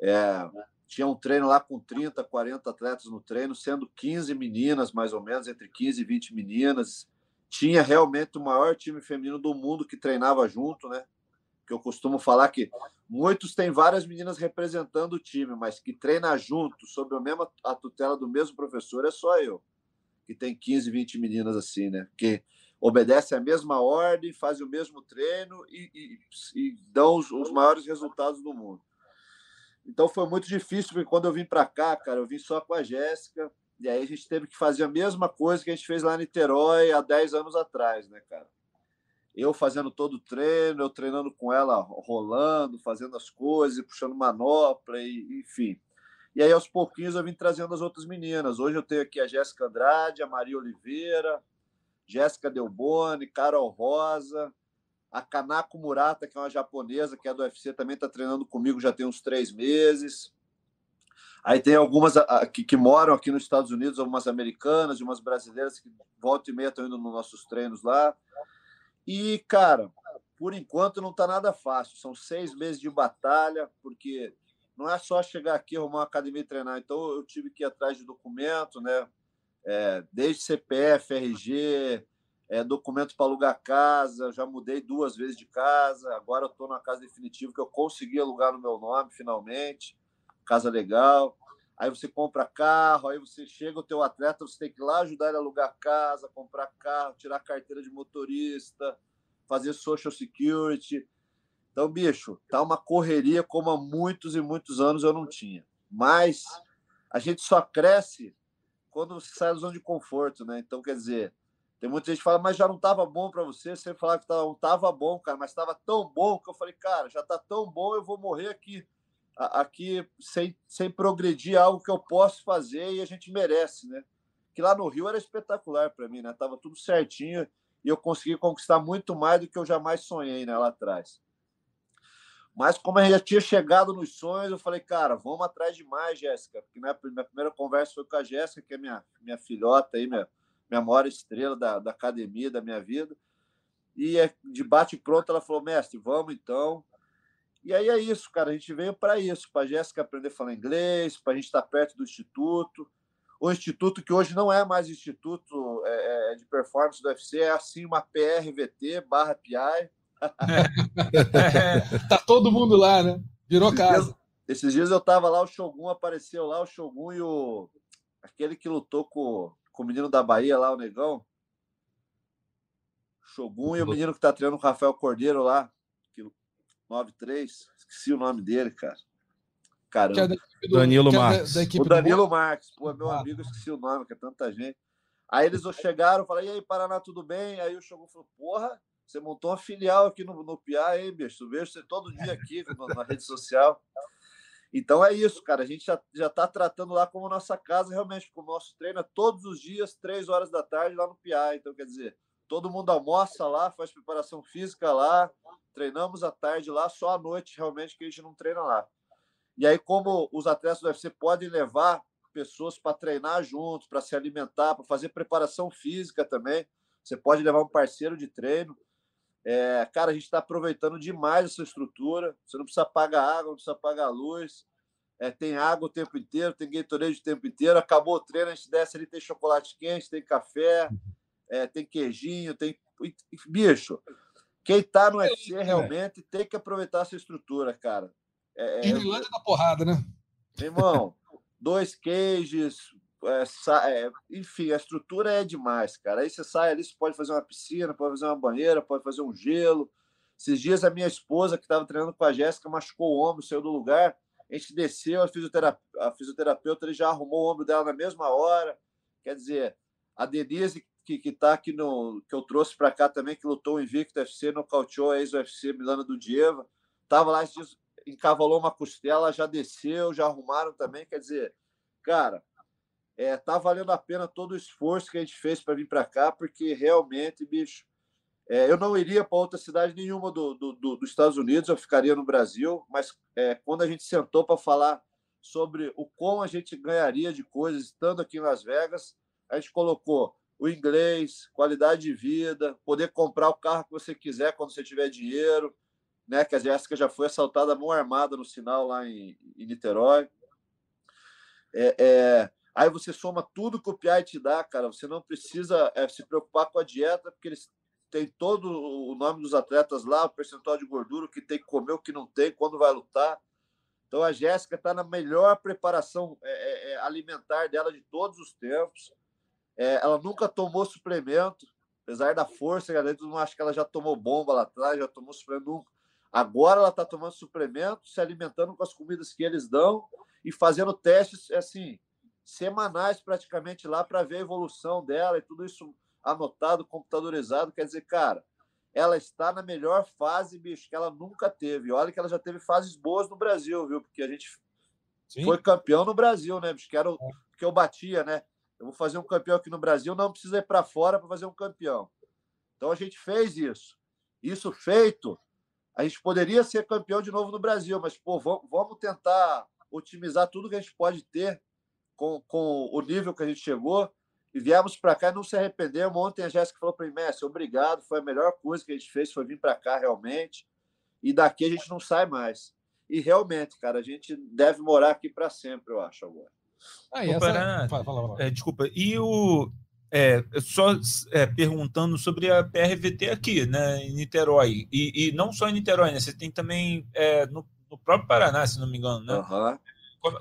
[SPEAKER 6] É... Tinha um treino lá com 30, 40 atletas no treino, sendo 15 meninas, mais ou menos, entre 15 e 20 meninas. Tinha realmente o maior time feminino do mundo que treinava junto, né? Que eu costumo falar que muitos têm várias meninas representando o time, mas que treina junto, sob a mesma a tutela do mesmo professor, é só eu. Que tem 15, 20 meninas assim, né? Que obedecem a mesma ordem, fazem o mesmo treino e, e, e dão os, os maiores resultados do mundo. Então foi muito difícil, porque quando eu vim para cá, cara, eu vim só com a Jéssica, e aí a gente teve que fazer a mesma coisa que a gente fez lá em Niterói há 10 anos atrás, né, cara? Eu fazendo todo o treino, eu treinando com ela, rolando, fazendo as coisas, puxando manopla, e, enfim. E aí, aos pouquinhos, eu vim trazendo as outras meninas. Hoje eu tenho aqui a Jéssica Andrade, a Maria Oliveira, Jéssica Delboni, Carol Rosa, a Kanako Murata, que é uma japonesa, que é do UFC, também está treinando comigo já tem uns três meses. Aí tem algumas que, que, moram aqui nos Estados Unidos, algumas americanas e umas brasileiras que volta e meia estão indo nos nossos treinos lá. E, cara, por enquanto não está nada fácil. São seis meses de batalha, porque não é só chegar aqui, arrumar uma academia e treinar. Então eu tive que ir atrás de documento, né? É, desde CPF, RG, é, documento para alugar casa. Já mudei duas vezes de casa. Agora eu estou na casa definitiva que eu consegui alugar no meu nome finalmente. Casa legal. Aí você compra carro, aí você chega o teu atleta, você tem que ir lá ajudar ele a alugar casa, comprar carro, tirar carteira de motorista, fazer social security. Então, bicho, tá uma correria como há muitos e muitos anos eu não tinha. Mas a gente só cresce quando sai da zona de conforto, né? Então, quer dizer, tem muita gente que fala, mas já não estava bom para você. Você falava que não estava bom, cara, mas estava tão bom que eu falei, cara, já está tão bom, eu vou morrer aqui, aqui sem, sem progredir algo que eu posso fazer e a gente merece, né? Que lá no Rio era espetacular para mim, né? Tava tudo certinho e eu consegui conquistar muito mais do que eu jamais sonhei, né? Lá atrás. Mas como gente já tinha chegado nos sonhos, eu falei, cara, vamos atrás de mais, Jéssica. Porque minha, primeira conversa foi com a Jéssica, que é minha, minha filhota aí, minha, minha maior estrela da, da academia, da minha vida. E é, de bate pronto, ela falou, mestre, vamos então. E aí é isso, cara. A gente veio para isso, para a Jéssica aprender a falar inglês, para a gente estar tá perto do instituto. O instituto que hoje não é mais instituto é, é de performance do UFC, é assim uma PRVT barra PI
[SPEAKER 2] tá todo mundo lá, né? Virou
[SPEAKER 6] esses
[SPEAKER 2] casa.
[SPEAKER 6] Dias, esses dias eu tava lá, o Shogun apareceu lá, o Shogun e o. Aquele que lutou com, com o menino da Bahia lá, o Negão. Shogun e o menino que tá treinando com o Rafael Cordeiro lá. 93. Esqueci o nome dele, cara. Caramba. É
[SPEAKER 5] do, Danilo é Marques.
[SPEAKER 6] Da, da o Danilo Marques. Pô, meu ah. amigo, esqueci o nome, que é tanta gente. Aí eles chegaram, falei, e aí, Paraná, tudo bem? Aí o Shogun falou, porra, você montou uma filial aqui no, no PIA, hein, bicho? Vejo você todo dia aqui na, na rede social. Então é isso, cara. A gente já, já tá tratando lá como nossa casa, realmente, porque o nosso treino é todos os dias, três horas da tarde, lá no PIA. Então, quer dizer, todo mundo almoça lá, faz preparação física lá, treinamos à tarde lá, só à noite realmente que a gente não treina lá. E aí, como os atletas do UFC podem levar pessoas para treinar juntos, para se alimentar, para fazer preparação física também, você pode levar um parceiro de treino. É, cara, a gente está aproveitando demais essa estrutura. Você não precisa pagar água, não precisa pagar luz. É, tem água o tempo inteiro, tem Gatorade o tempo inteiro. Acabou o treino, a gente desce ali, tem chocolate quente, tem café, é, tem queijinho, tem. Bicho, quem está no UFC é. realmente tem que aproveitar essa estrutura, cara.
[SPEAKER 2] É, é, da porrada, né?
[SPEAKER 6] Irmão, dois queijos, é, é, enfim, a estrutura é demais, cara. Aí você sai ali, você pode fazer uma piscina, pode fazer uma banheira, pode fazer um gelo. Esses dias a minha esposa, que estava treinando com a Jéssica, machucou o ombro, saiu do lugar. A gente desceu, a, fisioterapeuta, a fisioterapeuta ele já arrumou o ombro dela na mesma hora. Quer dizer, a Denise, que, que tá aqui no. que eu trouxe para cá também, que lutou o Invicto UFC, nocauteou a ex-UFC Milana do Dieva. Tava lá, encavalou uma costela, já desceu, já arrumaram também. Quer dizer, cara, é, tá valendo a pena todo o esforço que a gente fez para vir para cá, porque realmente, bicho, é, eu não iria para outra cidade nenhuma do, do, do, dos Estados Unidos, eu ficaria no Brasil, mas é, quando a gente sentou para falar sobre o como a gente ganharia de coisas estando aqui em Las Vegas, a gente colocou o inglês, qualidade de vida, poder comprar o carro que você quiser quando você tiver dinheiro, né? Que a Jéssica já foi assaltada mão armada no sinal lá em, em Niterói. É, é, Aí você soma tudo que o PI te dá, cara. Você não precisa é, se preocupar com a dieta, porque eles têm todo o nome dos atletas lá, o percentual de gordura, o que tem que comer, o que não tem, quando vai lutar. Então a Jéssica está na melhor preparação é, é, é, alimentar dela de todos os tempos. É, ela nunca tomou suplemento, apesar da força, galera, não acha que ela já tomou bomba lá atrás, já tomou suplemento nunca. Agora ela está tomando suplemento, se alimentando com as comidas que eles dão e fazendo testes assim semanais praticamente lá para ver a evolução dela e tudo isso anotado, computadorizado. Quer dizer, cara, ela está na melhor fase, bicho, que ela nunca teve. Olha que ela já teve fases boas no Brasil, viu? Porque a gente Sim. foi campeão no Brasil, né, bicho? Que era o é. que eu batia, né? Eu vou fazer um campeão aqui no Brasil, não precisa ir para fora para fazer um campeão. Então a gente fez isso. Isso feito, a gente poderia ser campeão de novo no Brasil, mas pô, vamos tentar otimizar tudo que a gente pode ter com, com o nível que a gente chegou e viemos para cá e não se arrependemos. Ontem a Jéssica falou para mim, Messi, obrigado, foi a melhor coisa que a gente fez, foi vir para cá realmente. E daqui a gente não sai mais. E realmente, cara, a gente deve morar aqui para sempre, eu acho agora.
[SPEAKER 4] Ah, essa... Fala, fala, fala. É, desculpa. E o é, só é, perguntando sobre a PRVT aqui, né, em Niterói. E, e não só em Niterói, né? Você tem também é, no, no, próprio Paraná, se não me engano, né?
[SPEAKER 6] Uhum.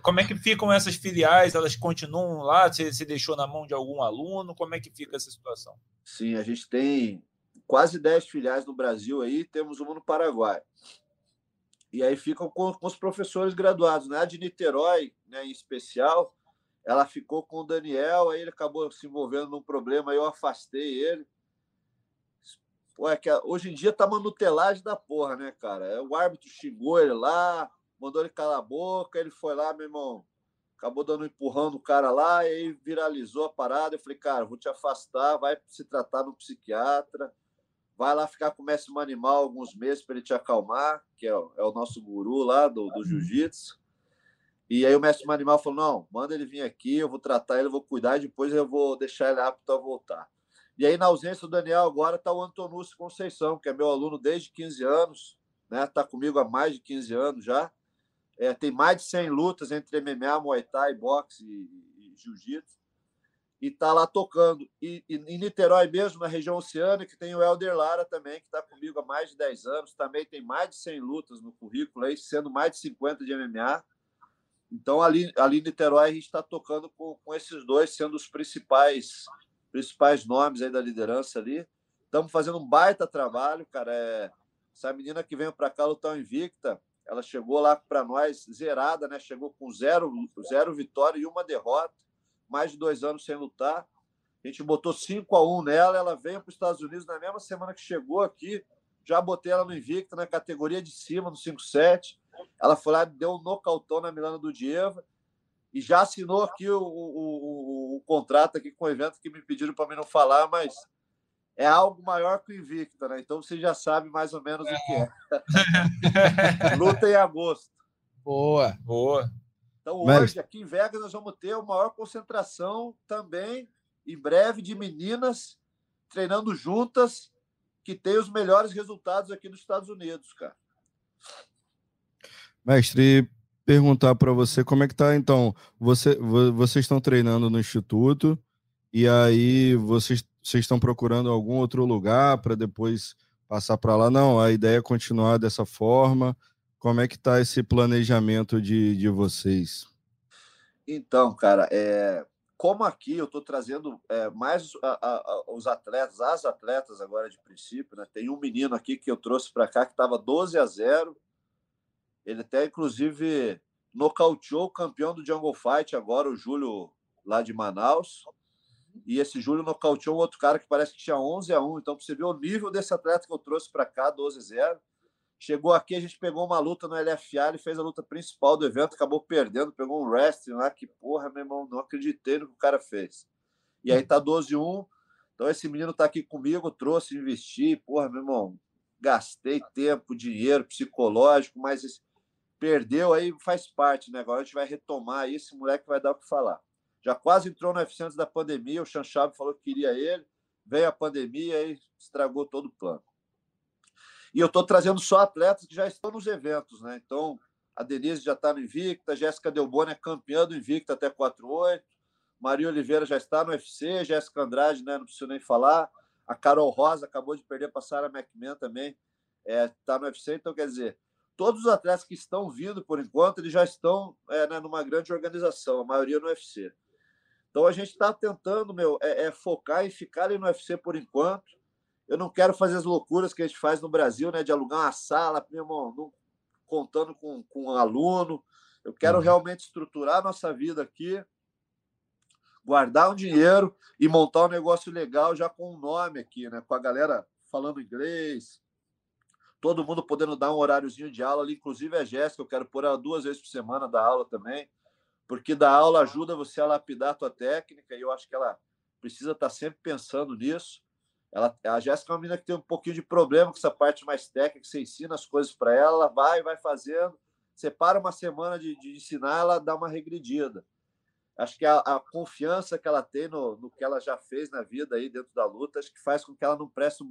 [SPEAKER 4] Como, é que ficam essas filiais? Elas continuam lá? Você, deixou na mão de algum aluno? Como é que fica essa situação?
[SPEAKER 6] Sim, a gente tem quase 10 filiais no Brasil aí, temos uma no Paraguai. E aí ficam com, com os professores graduados, né? A de Niterói, né, em especial, ela ficou com o Daniel, aí ele acabou se envolvendo num problema, eu afastei ele. Pô, é que hoje em dia tá uma nutelagem da porra, né, cara? É, o árbitro xingou ele lá, mandou ele calar a boca, ele foi lá, meu irmão, acabou dando um empurrão no cara lá, e aí viralizou a parada. Eu falei, cara, vou te afastar, vai se tratar no psiquiatra, vai lá ficar com o mestre animal alguns meses para ele te acalmar, que é, é, o nosso guru lá do, do jiu-jitsu. E aí o mestre animal falou: não, manda ele vir aqui, eu vou tratar ele, eu vou cuidar, e depois eu vou deixar ele apto a voltar. E aí, na ausência do Daniel, agora está o Antonúcio Conceição, que é meu aluno desde 15 anos, né? Está comigo há mais de 15 anos já. É, tem mais de 100 lutas entre MMA, Muay Thai, boxe e, e jiu-jitsu. E está lá tocando. E, e, em Niterói mesmo, na região oceânica, tem o Helder Lara também, que está comigo há mais de 10 anos. Também tem mais de 100 lutas no currículo, aí, sendo mais de 50 de MMA. Então, ali, ali em Niterói, a gente está tocando com, com esses dois, sendo os principais, principais nomes aí da liderança ali. Estamos fazendo um baita trabalho, cara. É... Essa menina que veio para cá lutar invicta, ela chegou lá para nós zerada, né? Chegou com zero, zero vitória e uma derrota, mais de dois anos sem lutar. A gente botou 5 a 1 nela, ela veio para os Estados Unidos na mesma semana que chegou aqui. Já botei ela no Invicta, na categoria de cima, no 5-7. Ela foi lá, deu um nocautão na Milana do Dieva e já assinou aqui o, o, o, o contrato aqui com o evento que me pediram para mim não falar, mas é algo maior que o Invicta, né? Então você já sabe mais ou menos é. o que é. Luta em agosto.
[SPEAKER 4] Boa, boa.
[SPEAKER 6] Então hoje, aqui em Vegas, nós vamos ter a maior concentração também, em breve, de meninas treinando juntas, que tem os melhores resultados aqui nos Estados Unidos, cara.
[SPEAKER 5] Mestre, perguntar para você como é que tá, então, você, vocês estão treinando no instituto e aí vocês, vocês estão procurando algum outro lugar para depois passar para lá? Não, a ideia é continuar dessa forma. Como é que está esse planejamento de, de vocês?
[SPEAKER 6] Então, cara, é, como aqui eu estou trazendo é, mais a, a, os atletas, as atletas agora de princípio, né? Tem um menino aqui que eu trouxe para cá que estava 12 a 0 ele até, inclusive, nocauteou o campeão do Jungle Fight agora, o Júlio, lá de Manaus. E esse Júlio nocauteou um outro cara que parece que tinha 11 a 1. Então, para você ver o nível desse atleta que eu trouxe para cá, 12 a 0. Chegou aqui, a gente pegou uma luta no LFA, ele fez a luta principal do evento, acabou perdendo, pegou um wrestling lá, que porra, meu irmão, não acreditei no que o cara fez. E aí tá 12 a 1. Então, esse menino tá aqui comigo, trouxe, investi, porra, meu irmão, gastei tempo, dinheiro, psicológico, mas esse, perdeu, aí faz parte, né? Agora a gente vai retomar aí, esse moleque vai dar o que falar. Já quase entrou no UFC antes da pandemia, o Chanchab falou que queria ele, veio a pandemia e estragou todo o plano. E eu estou trazendo só atletas que já estão nos eventos, né? Então, a Denise já está no Invicta, a Jéssica Delboni é campeã do Invicta até 4-8, Maria Oliveira já está no UFC, Jéssica Andrade, né? Não preciso nem falar. A Carol Rosa acabou de perder para a Sarah McMahon também, está é, tá no UFC, então quer dizer, todos os atletas que estão vindo por enquanto, eles já estão é, né, numa grande organização, a maioria no UFC. Então a gente está tentando, meu, é, é, focar em ficar ali no UFC por enquanto. Eu não quero fazer as loucuras que a gente faz no Brasil, né, de alugar uma sala, meu irmão, não, contando com, com um aluno. Eu quero uhum. realmente estruturar a nossa vida aqui, guardar um dinheiro e montar um negócio legal já com um nome aqui, né, com a galera falando inglês, todo mundo podendo dar um horáriozinho de aula ali, inclusive a Jéssica, eu quero pôr ela duas vezes por semana da aula também, porque da aula ajuda você a lapidar a tua técnica, e eu acho que ela precisa estar sempre pensando nisso. Ela, a Jéssica é uma menina que tem um pouquinho de problema com essa parte mais técnica, você ensina as coisas para ela, ela vai, vai fazendo. Você para uma semana de, de ensinar, ela dá uma regredida. Acho que a, a, confiança que ela tem no, no que ela já fez na vida aí dentro da luta, acho que faz com que ela não preste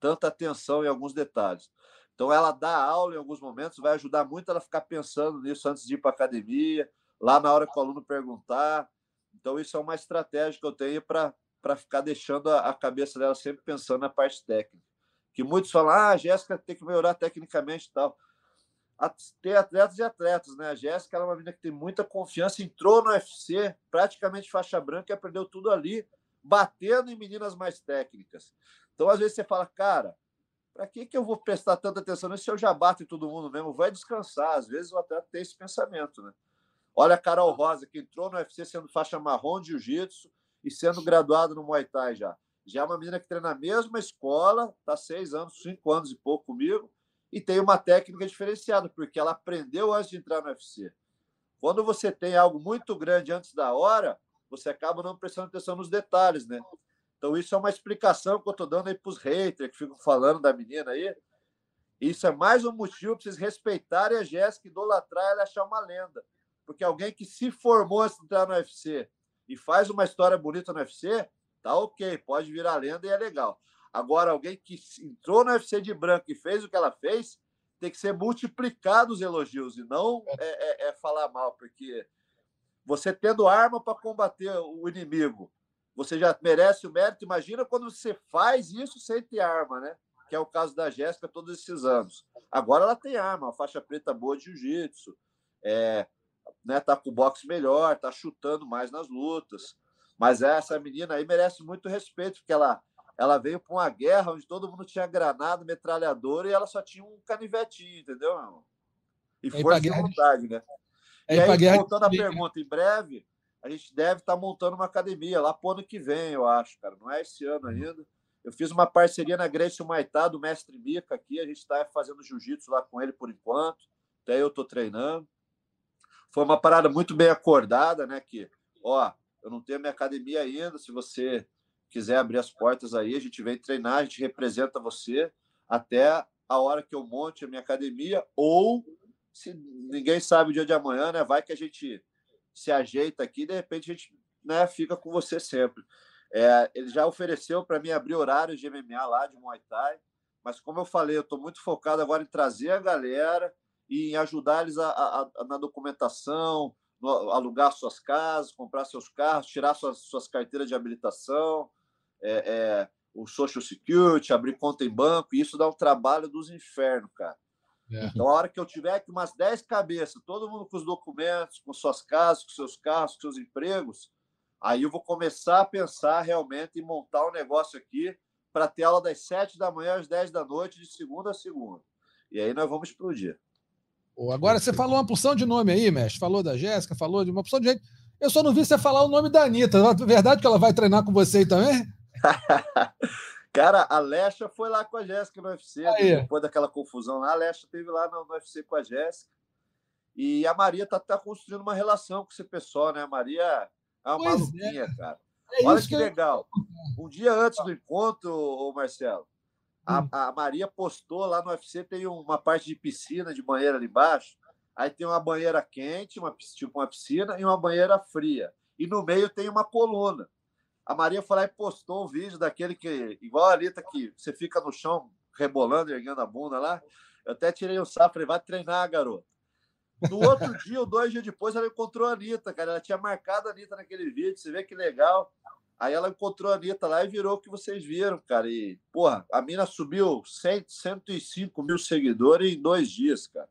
[SPEAKER 6] tanta atenção em alguns detalhes. Então, ela dá aula em alguns momentos, vai ajudar muito ela ficar pensando nisso antes de ir para academia, lá na hora que o aluno perguntar. Então, isso é uma estratégia que eu tenho para ficar deixando a, a, cabeça dela sempre pensando na parte técnica. Que muitos falam, ah, a Jéssica tem que melhorar tecnicamente e tal. Tem atletas e atletas, né? A Jéssica é uma menina que tem muita confiança, entrou no UFC, praticamente faixa branca e aprendeu tudo ali, batendo em meninas mais técnicas. Então, às vezes, você fala, cara, para que, que eu vou prestar tanta atenção nisso se eu já bato em todo mundo mesmo? Vai descansar. Às vezes o atleta tem esse pensamento, né? Olha a Carol Rosa, que entrou no UFC sendo faixa marrom de jiu-jitsu e sendo graduado no Muay Thai já. Já é uma menina que treina na mesma escola, está seis anos, cinco anos e pouco comigo, e tem uma técnica diferenciada, porque ela aprendeu antes de entrar no UFC. Quando você tem algo muito grande antes da hora, você acaba não prestando atenção nos detalhes, né? Então, isso é uma explicação que eu estou dando aí para os haters que ficam falando da menina aí. Isso é mais um motivo para vocês respeitarem a Jéssica, idolatrar ela achar uma lenda. Porque alguém que se formou antes de entrar no UFC e faz uma história bonita no UFC, tá ok, pode virar lenda e é legal. Agora, alguém que entrou no UFC de branco e fez o que ela fez, tem que ser multiplicado os elogios e não é, é, é falar mal, porque você tendo arma para combater o inimigo você já merece o mérito. Imagina quando você faz isso sem ter arma, né? Que é o caso da Jéssica todos esses anos. Agora ela tem arma, uma faixa preta boa de jiu-jitsu, é, né, tá com o boxe melhor, tá chutando mais nas lutas. Mas essa menina aí merece muito respeito, porque ela, ela veio para uma guerra onde todo mundo tinha granada, metralhadora e ela só tinha um canivetinho, entendeu? E força de vontade, né? É, e aí, voltando à pergunta, em breve, a gente deve estar tá montando uma academia lá pro ano que vem, eu acho, cara. Não é esse ano ainda. Eu fiz uma parceria na Grace Maitá, do mestre Mica aqui. A gente está fazendo jiu-jitsu lá com ele por enquanto. Até eu estou treinando. Foi uma parada muito bem acordada, né? Que, ó, eu não tenho minha academia ainda. Se você quiser abrir as portas aí, a gente vem treinar, a gente representa você até a hora que eu monte a minha academia. Ou, se ninguém sabe o dia de amanhã, né? Vai que a gente se ajeita aqui, de repente a gente né, fica com você sempre. É, ele já ofereceu para mim abrir horários de MMA lá, de Muay Thai, mas como eu falei, eu estou muito focado agora em trazer a galera e em ajudar eles a, a, a, na documentação, no, alugar suas casas, comprar seus carros, tirar suas, suas carteiras de habilitação, é, é, o Social Security, abrir conta em banco, e isso dá um trabalho dos infernos, cara. É. Então, a hora que eu tiver aqui umas 10 cabeças, todo mundo com os documentos, com suas casas, com seus carros, com seus empregos, aí eu vou começar a pensar realmente em montar um negócio aqui para ter aula das 7 da manhã às 10 da noite, de segunda a segunda. E aí nós vamos explodir.
[SPEAKER 2] Agora, você falou uma porção de nome aí, mestre. Falou da Jéssica, falou de uma porção de gente. Eu só não vi você falar o nome da Anitta. É verdade que ela vai treinar com você aí também?
[SPEAKER 6] Cara, a Lesha foi lá com a Jéssica no UFC, Aí. depois daquela confusão lá, a Lesha teve lá no, UFC com a Jéssica. E a Maria tá, tá construindo uma relação com esse pessoal, né? A Maria é uma pois maluquinha, é. cara. É Olha que, que legal. Um dia antes do encontro, Marcelo, a, hum. a, Maria postou lá no UFC, tem uma parte de piscina, de banheira ali embaixo. Aí tem uma banheira quente, uma, tipo uma piscina, e uma banheira fria. E no meio tem uma coluna. A Maria foi lá e postou um vídeo daquele que, igual a Anitta, que você fica no chão rebolando, erguendo a bunda lá. Eu até tirei o sapo, falei, vai treinar, garoto. No outro dia, ou dois dias depois, ela encontrou a Anitta, cara. Ela tinha marcado a Anitta naquele vídeo, você vê que legal. Aí ela encontrou a Anitta lá e virou o que vocês viram, cara. E, porra, a mina subiu 100, 105 mil seguidores em dois dias, cara.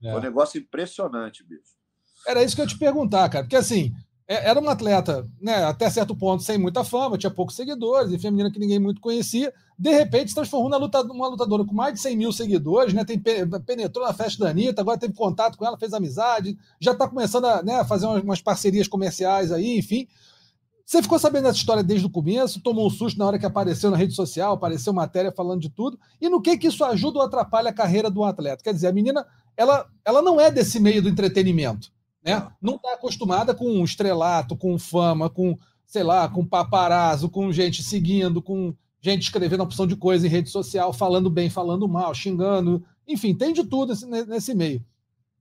[SPEAKER 6] É. Foi um negócio impressionante, bicho.
[SPEAKER 2] Era isso que eu te perguntar, cara. Porque assim, é, era uma atleta, né, até certo ponto, sem muita fama, tinha poucos seguidores, enfim, menina que ninguém muito conhecia. De repente, se transformou numa lutadora, uma lutadora com mais de 100 mil seguidores, né, tem, penetrou na festa da Anitta, agora teve contato com ela, fez amizade, já está começando a né, fazer umas, umas, parcerias comerciais aí, enfim. Você ficou sabendo dessa história desde o começo, tomou um susto na hora que apareceu na rede social, apareceu matéria falando de tudo. E no que, que isso ajuda ou atrapalha a carreira do atleta? Quer dizer, a menina, ela, ela não é desse meio do entretenimento né? Não está acostumada com estrelato, com fama, com, sei lá, com paparazzo, com gente seguindo, com gente escrevendo opção de coisa em rede social, falando bem, falando mal, xingando, enfim, tem de tudo nesse meio.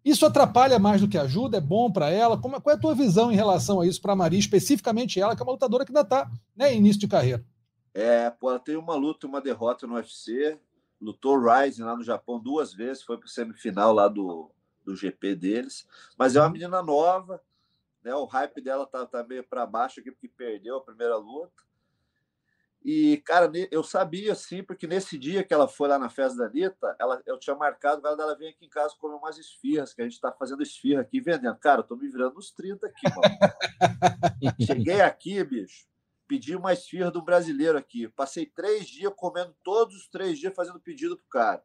[SPEAKER 2] Isso atrapalha mais do que ajuda? É bom para ela? Como, qual é a tua visão em relação a isso para a Maria, especificamente ela, que é uma lutadora que ainda está né, início de carreira?
[SPEAKER 6] É, pô, ela tem uma luta, uma derrota no UFC, lutou Rising lá no Japão duas vezes, foi para semifinal lá do, do GP deles, mas é uma menina nova, né? O hype dela tá, tá meio para baixo aqui porque perdeu a primeira luta. E, cara, eu sabia, sim, porque nesse dia que ela foi lá na festa da Anitta, ela, eu tinha marcado ela, ela vem aqui em casa comer umas esfirras, que a gente está fazendo esfirra aqui vendendo. Cara, eu tô me virando nos 30 aqui, mano. Cheguei aqui, bicho, pedi uma esfirra do brasileiro aqui. Passei três dias comendo todos os três dias fazendo pedido pro cara.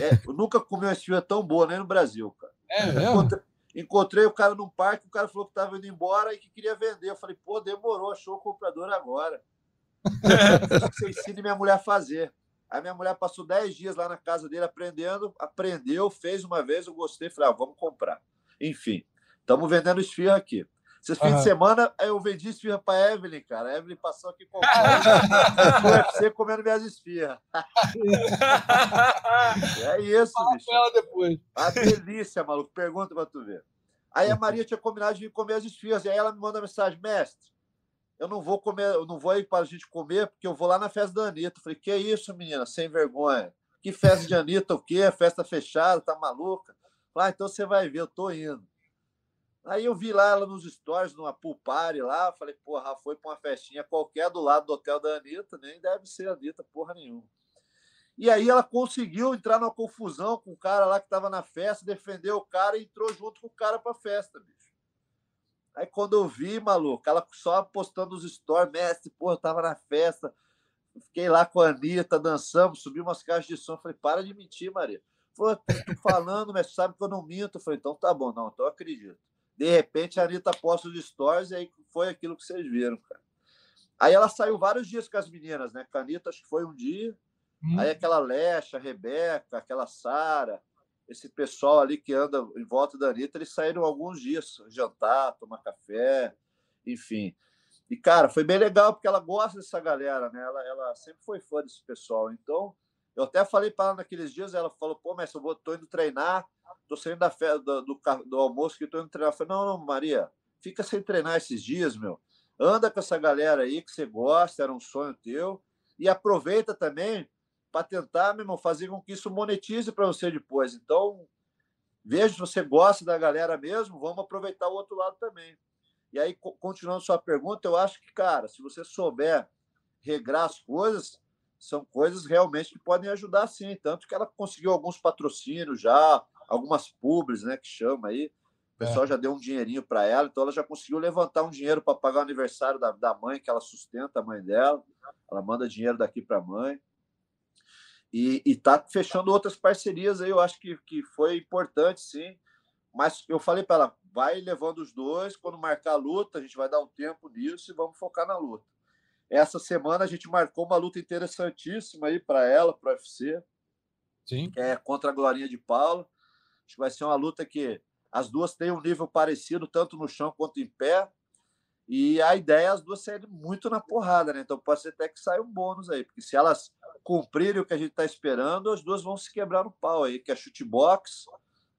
[SPEAKER 6] É, eu nunca comi uma esfirra tão boa, nem no Brasil, cara.
[SPEAKER 2] É encontrei,
[SPEAKER 6] encontrei, o cara num parque, o cara falou que estava indo embora e que queria vender. Eu falei, pô, demorou, achou o comprador agora. Você ensina minha mulher a fazer. Aí minha mulher passou 10 dias lá na casa dele aprendendo, aprendeu, fez uma vez, eu gostei, falei, ah, vamos comprar. Enfim, estamos vendendo esfirra aqui. Esse fim uhum. de semana eu vendi esfirra para Evelyn, cara. A Evelyn passou aqui com o UFC comendo minhas esfirras. é isso, Fala bicho.
[SPEAKER 2] ela depois.
[SPEAKER 6] A delícia, maluco. Pergunta para tu ver. Aí a Maria tinha combinado de vir comer as esfirras. E aí ela me manda mensagem, mestre eu não vou comer, eu não vou ir para a gente comer, porque eu vou lá na festa da Anitta. falei, que isso, menina, sem vergonha. Que festa de Anitta, o quê? Festa fechada, tá maluca? Falei, ah, então você vai ver, eu tô indo. Aí eu vi lá ela nos stories, numa pool party lá, falei, porra, foi para uma festinha qualquer do lado do hotel da Anitta, nem deve ser a Anitta, porra nenhuma. E aí ela conseguiu entrar numa confusão com o cara lá que estava na festa, defendeu o cara e entrou junto com o cara para a festa, bicho. Aí quando eu vi, maluco, ela só postando os stories, mestre, pô, eu tava na festa, fiquei lá com a Anitta, dançamos, subi umas caixas de som. Falei, para de mentir, Maria. Falei, tô falando, mas sabe que eu não minto. falei, então tá bom, não, então eu acredito. De repente a Anitta posta os stories e aí foi aquilo que vocês viram, cara. Aí ela saiu vários dias com as meninas, né? Com a Anitta, acho que foi um dia. Hum. Aí aquela Lecha, a Rebeca, aquela Sara, esse pessoal ali que anda em volta da Anitta, eles saíram alguns dias jantar, tomar café, enfim. E, cara, foi bem legal, porque ela gosta dessa galera, né? Ela, ela sempre foi fã desse pessoal. Então, eu até falei para ela naqueles dias, ela falou, pô, mas eu vou, tô indo treinar, tô saindo da fé, do, do, do, almoço que tô indo treinar. Eu falei, não, não, Maria, fica sem treinar esses dias, meu. Anda com essa galera aí que você gosta, era um sonho teu. E aproveita também para tentar, meu irmão, fazer com que isso monetize para você depois. Então, veja se você gosta da galera mesmo, vamos aproveitar o outro lado também. E aí, continuando sua pergunta, eu acho que, cara, se você souber regrar as coisas, são coisas realmente que podem ajudar sim. Tanto que ela conseguiu alguns patrocínios já, algumas pubs, né, que chama aí. O pessoal é. já deu um dinheirinho para ela, então ela já conseguiu levantar um dinheiro para pagar o aniversário da, da mãe, que ela sustenta a mãe dela. Ela manda dinheiro daqui para a mãe. E está fechando outras parcerias aí, eu acho que, que foi importante, sim. Mas eu falei para ela, vai levando os dois, quando marcar a luta, a gente vai dar um tempo nisso e vamos focar na luta. Essa semana a gente marcou uma luta interessantíssima aí para ela, para o UFC.
[SPEAKER 2] Sim.
[SPEAKER 6] É contra a Glorinha de Paulo. Acho que vai ser uma luta que as duas têm um nível parecido, tanto no chão quanto em pé. E a ideia é as duas saírem muito na porrada, né? Então pode ser até que saia um bônus aí, porque se elas cumprirem o que a gente está esperando, as duas vão se quebrar no pau aí, que é chutebox,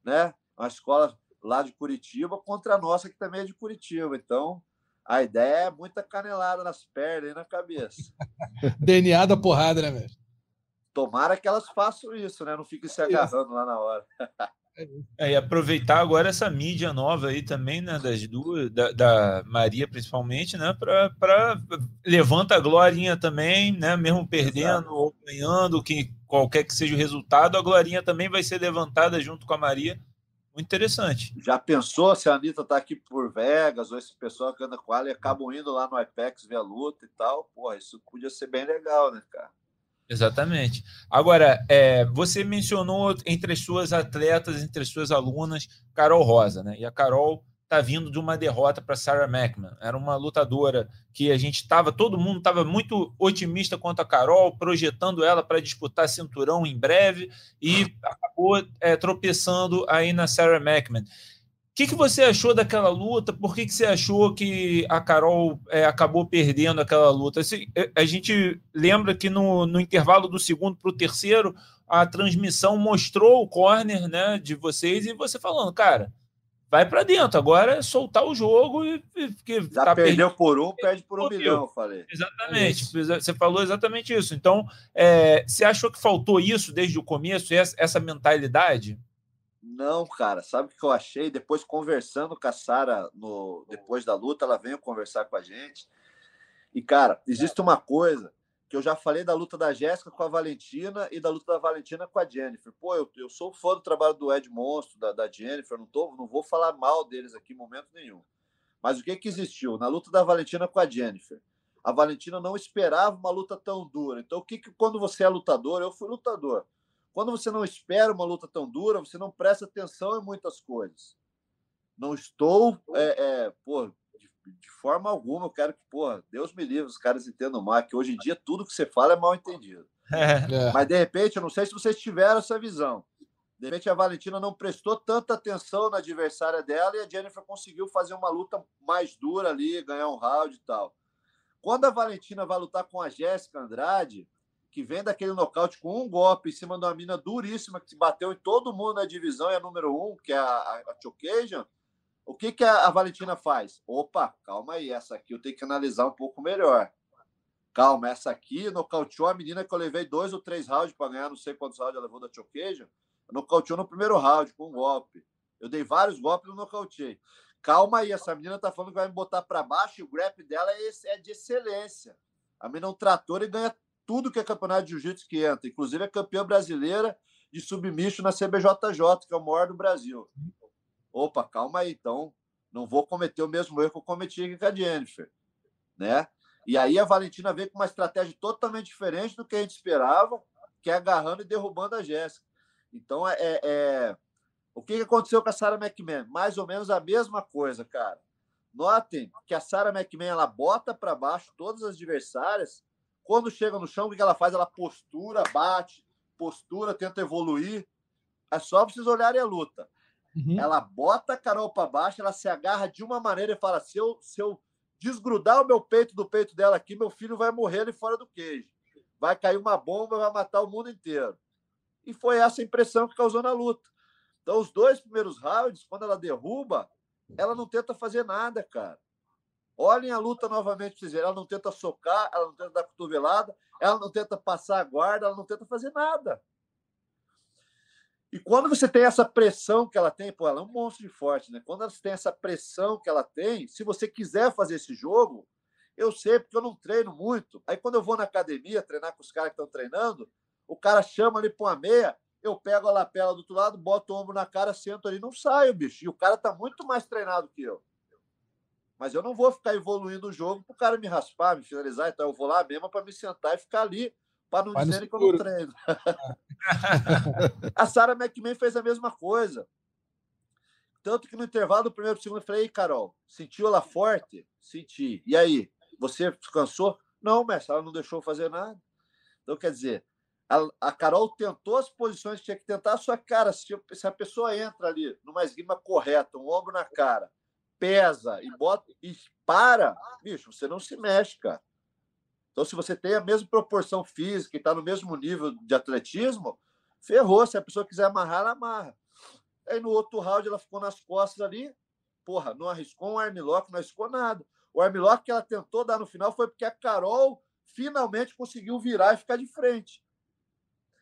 [SPEAKER 6] né? Uma escola lá de Curitiba contra a nossa, que também é de Curitiba. Então, a ideia é muita canelada nas pernas e na cabeça.
[SPEAKER 2] DNA da porrada, né, velho?
[SPEAKER 6] Tomara que elas façam isso, né? Não fiquem se agarrando lá na hora.
[SPEAKER 4] É, e aproveitar agora essa mídia nova aí também, né, das duas, da, da Maria principalmente, né, para levanta a Glorinha também, né, mesmo perdendo Exato. ou ganhando, que qualquer que seja o resultado, a Glorinha também vai ser levantada junto com a Maria. Muito interessante.
[SPEAKER 6] Já pensou se a Anitta tá aqui por Vegas, ou esse pessoal que anda com ela e acabam indo lá no IPEX ver a luta e tal? Porra, isso podia ser bem legal, né, cara?
[SPEAKER 4] Exatamente. Agora, é, você mencionou entre as suas atletas, entre as suas alunas, Carol Rosa, né? E a Carol está vindo de uma derrota para Sarah McMahon. Era uma lutadora que a gente estava, todo mundo estava muito otimista quanto a Carol, projetando ela para disputar cinturão em breve e acabou é, tropeçando aí na Sarah McMahon. Que, que você achou daquela luta? Por que, que você achou que a Carol é, acabou perdendo aquela luta? Assim, é, a gente lembra que no, no intervalo do segundo para o terceiro, a transmissão mostrou o corner né, de vocês e você falando, cara, vai para dentro. Agora é soltar o jogo e.
[SPEAKER 6] Porque Já tá perdeu por um, perde por um milhão, falei.
[SPEAKER 4] Exatamente. É você falou exatamente isso. Então, é, você achou que faltou isso desde o começo, essa, essa mentalidade?
[SPEAKER 6] Não, cara, sabe o que eu achei? Depois conversando com a Sara no depois da luta, ela veio conversar com a gente. E cara, existe uma coisa que eu já falei da luta da Jéssica com a Valentina e da luta da Valentina com a Jennifer. Pô, eu, eu sou fã do trabalho do Ed Monstro, da, da Jennifer, não, tô, não vou falar mal deles aqui em momento nenhum. Mas o que que existiu? Na luta da Valentina com a Jennifer, a Valentina não esperava uma luta tão dura. Então, o que que quando você é lutador, eu fui lutador. Quando você não espera uma luta tão dura, você não presta atenção em muitas coisas. Não estou, é, é, pô, de, de, forma alguma, eu quero que, pô, Deus me livre, os caras entendam mal, que hoje em dia tudo que você fala é mal entendido. É. Mas, de repente, eu não sei se vocês tiveram essa visão. De repente, a Valentina não prestou tanta atenção na adversária dela e a Jennifer conseguiu fazer uma luta mais dura ali, ganhar um round e tal. Quando a Valentina vai lutar com a Jéssica Andrade, que vem daquele nocaute com um golpe em cima de uma mina duríssima que bateu em todo mundo na divisão e é a número um, que é a, a, o que, que a, a, Valentina faz? Opa, calma aí, essa aqui eu tenho que analisar um pouco melhor. Calma, essa aqui nocauteou a menina que eu levei dois ou três rounds para ganhar, não sei quantos rounds ela levou da Chocasion, nocauteou no primeiro round com um golpe. Eu dei vários golpes e não nocauteei. Calma aí, essa menina tá falando que vai me botar para baixo e o grip dela é, é de excelência. A menina é um trator e ganha tudo que é campeonato de jiu-jitsu que entra, inclusive é campeã brasileira de submisso na CBJJ, que é o maior do Brasil. Opa, calma aí, então não vou cometer o mesmo erro que eu cometi com a Jennifer, né? E aí a Valentina veio com uma estratégia totalmente diferente do que a gente esperava, que é agarrando e derrubando a Jéssica. Então, é, é, é... o que aconteceu com a Sarah McMahon? Mais ou menos a mesma coisa, cara. Notem que a Sarah McMahon ela bota para baixo todas as adversárias quando chega no chão, o que ela faz? Ela postura, bate, postura, tenta evoluir. É só vocês olharem a luta. Uhum. Ela bota a Carol para baixo, ela se agarra de uma maneira e fala: se eu, se eu desgrudar o meu peito do peito dela aqui, meu filho vai morrer ali fora do queijo. Vai cair uma bomba, vai matar o mundo inteiro. E foi essa impressão que causou na luta. Então, os dois primeiros rounds, quando ela derruba, ela não tenta fazer nada, cara. Olhem a luta novamente vocês. Ela não tenta socar, ela não tenta dar cotovelada, ela não tenta passar a guarda, ela não tenta fazer nada. E quando você tem essa pressão que ela tem, pô, ela é um monstro de forte, né? Quando você tem essa pressão que ela tem, se você quiser fazer esse jogo, eu sei, porque eu não treino muito. Aí quando eu vou na academia treinar com os caras que estão treinando, o cara chama ali para uma meia, eu pego a lapela do outro lado, boto o ombro na cara, sento ali, não saio, bicho. E o cara tá muito mais treinado que eu. Mas eu não vou ficar evoluindo o jogo para o cara me raspar, me finalizar. Então eu vou lá mesmo para me sentar e ficar ali, para não dizer que eu não treino. a Sarah McMahon fez a mesma coisa. Tanto que no intervalo do primeiro e segundo eu falei, Carol, sentiu ela forte? Senti. E aí, você descansou? Não, mestre, ela não deixou fazer nada. Então, quer dizer, a, a Carol tentou as posições que tinha que tentar, sua cara, se, se a pessoa entra ali numa esgrima correta, um ombro na cara, pesa e bota e para, bicho, você não se mexe, cara. Então, se você tem a mesma proporção física e está no mesmo nível de atletismo, ferrou. Se a pessoa quiser amarrar, ela amarra. Aí no outro round ela ficou nas costas ali, porra, não arriscou um armlock, não arriscou nada. O armlock que ela tentou dar no final foi porque a Carol finalmente conseguiu virar e ficar de frente.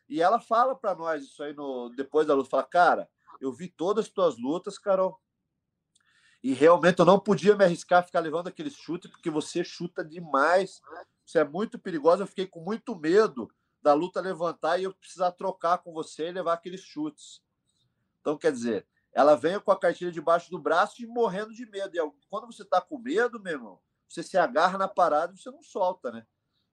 [SPEAKER 6] E ela fala para nós isso aí no depois da luta, fala: "Cara, eu vi todas as tuas lutas, Carol. E realmente eu não podia me arriscar a ficar levando aquele chute, porque você chuta demais. Você é muito perigoso. Eu fiquei com muito medo da luta levantar e eu precisar trocar com você e levar aqueles chutes. Então, quer dizer, ela veio com a cartilha debaixo do braço e morrendo de medo. E quando você está com medo, meu irmão, você se agarra na parada e você não solta, né?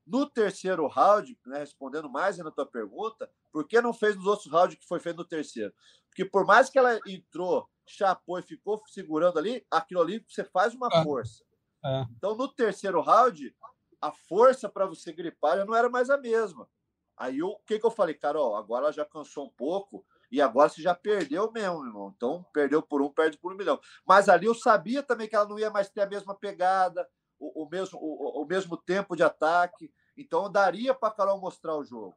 [SPEAKER 6] No terceiro round, né, respondendo mais na tua pergunta, por que não fez nos outros rounds que foi feito no terceiro? Porque por mais que ela entrou chapou e ficou segurando ali, aquilo ali você faz uma é. força. É. Então, no terceiro round, a força para você gripar já não era mais a mesma. Aí o que, que eu falei, Carol? Agora ela já cansou um pouco. E agora você já perdeu mesmo, irmão. Então, perdeu por um, perde por um milhão. Mas ali eu sabia também que ela não ia mais ter a mesma pegada, o, o mesmo, o, o, mesmo tempo de ataque. Então, daria para a Carol mostrar o jogo.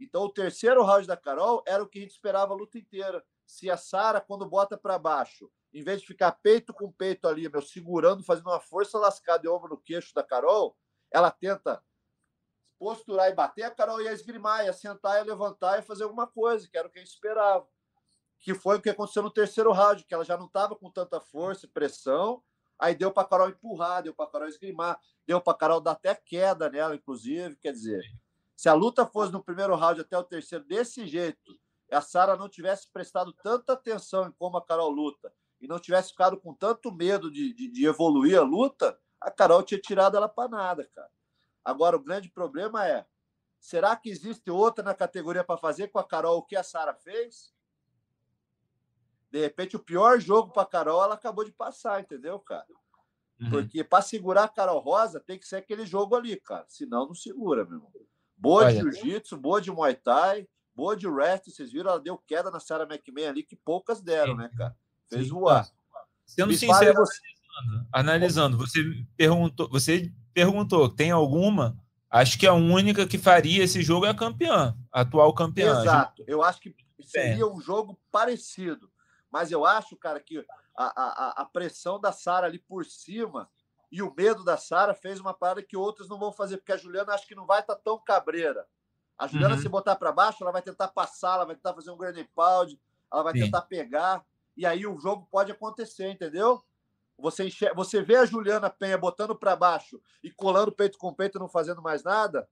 [SPEAKER 6] Então, o terceiro round da Carol era o que a gente esperava a luta inteira. Se a Sara, quando bota para baixo, em vez de ficar peito com peito ali, meu, segurando, fazendo uma força lascada de ombro no queixo da Carol, ela tenta posturar e bater, a Carol ia esgrimar, ia sentar, ia levantar e fazer alguma coisa, que era o que a gente esperava. Que foi o que aconteceu no terceiro round, que ela já não estava com tanta força e pressão, aí deu para a Carol empurrar, deu para a Carol esgrimar, deu para a Carol dar até queda nela, inclusive. Quer dizer, se a luta fosse no primeiro round até o terceiro desse jeito, a Sara não tivesse prestado tanta atenção em como a Carol luta e não tivesse ficado com tanto medo de, de, de evoluir a luta, a Carol tinha tirado ela para nada, cara. Agora, o grande problema é: será que existe outra na categoria para fazer com a Carol o que a Sara fez? De repente, o pior jogo para a Carol ela acabou de passar, entendeu, cara? Uhum. Porque para segurar a Carol Rosa tem que ser aquele jogo ali, cara. Senão não segura, meu irmão. Boa Olha. de jiu-jitsu, boa de muay thai, boa de wrestling. Vocês viram? Ela deu queda na Sarah McMahon ali, que poucas deram, né, cara? Fez Sim. voar.
[SPEAKER 4] Sendo Me sincero, você... analisando, você perguntou, você perguntou, tem alguma? Acho que a única que faria esse jogo é a campeã, a atual campeã.
[SPEAKER 6] Exato. Eu acho que seria um jogo parecido. Mas eu acho, cara, que a, a, a pressão da Sara ali por cima e o medo da Sara fez uma parada que outras não vão fazer, porque a Juliana acho que não vai estar tá tão cabreira. A Juliana, uhum. se botar para baixo, ela vai tentar passar, ela vai tentar fazer um grande pound, ela vai Sim. tentar pegar, e aí o jogo pode acontecer, entendeu? Você, enxerga, você vê a Juliana Penha botando para baixo e colando peito com peito e não fazendo mais nada?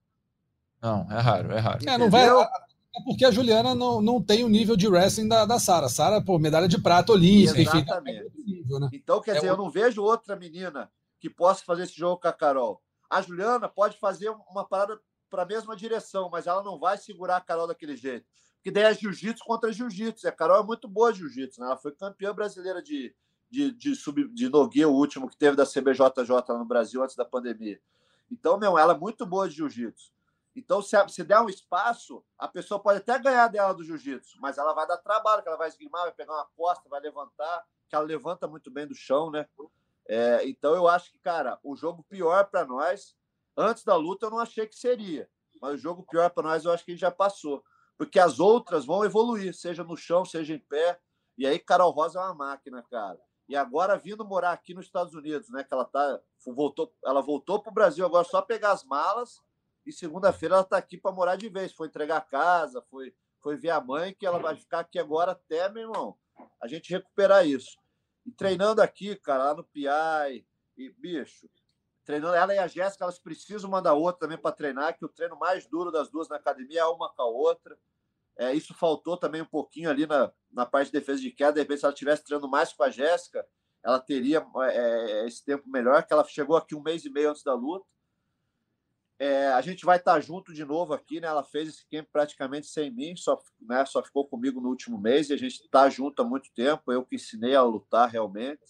[SPEAKER 4] Não, é raro, é raro.
[SPEAKER 2] É, não vai, é porque a Juliana não, não tem o nível de wrestling da, da Sara. Sara, pô, medalha de prata olímpica,
[SPEAKER 6] Exatamente. enfim. Nível, né? Então, quer é dizer, eu não vejo outra menina que possa fazer esse jogo com a Carol. A Juliana pode fazer uma parada para a mesma direção, mas ela não vai segurar a Carol daquele jeito. Porque daí é jiu-jitsu contra jiu-jitsu. A Carol é muito boa jiu-jitsu, né? Ela foi campeã brasileira de, de, de, sub, de Nogueira, o último que teve da CBJJ no Brasil antes da pandemia. Então, meu, ela é muito boa de jiu-jitsu. Então, se, se der um espaço, a pessoa pode até ganhar dela do jiu-jitsu, mas ela vai dar trabalho, que ela vai esgrimar, vai pegar uma costa, vai levantar, que ela levanta muito bem do chão, né? É, então, eu acho que, cara, o jogo pior para nós, antes da luta, eu não achei que seria. Mas o jogo pior para nós, eu acho que já passou. Porque as outras vão evoluir, seja no chão, seja em pé. E aí, Carol Rosa é uma máquina, cara e agora vindo morar aqui nos Estados Unidos, né? Que ela tá voltou, ela voltou para o Brasil agora só pegar as malas e segunda-feira ela está aqui para morar de vez. Foi entregar a casa, foi foi ver a mãe que ela vai ficar aqui agora até, meu irmão, a gente recuperar isso. E treinando aqui, cara, lá no PI e bicho, treinando ela e a Jéssica, elas precisam uma da outra também para treinar, que o treino mais duro das duas na academia é uma com a outra. É, isso faltou também um pouquinho ali na, na parte de defesa de queda. De repente, se ela estivesse treinando mais com a Jéssica, ela teria é, é, esse tempo melhor, que ela chegou aqui um mês e meio antes da luta. É, a gente vai estar junto de novo aqui, né? Ela fez esse camp praticamente sem mim, só, né, só ficou comigo no último mês e a gente está junto há muito tempo. Eu que ensinei a lutar realmente.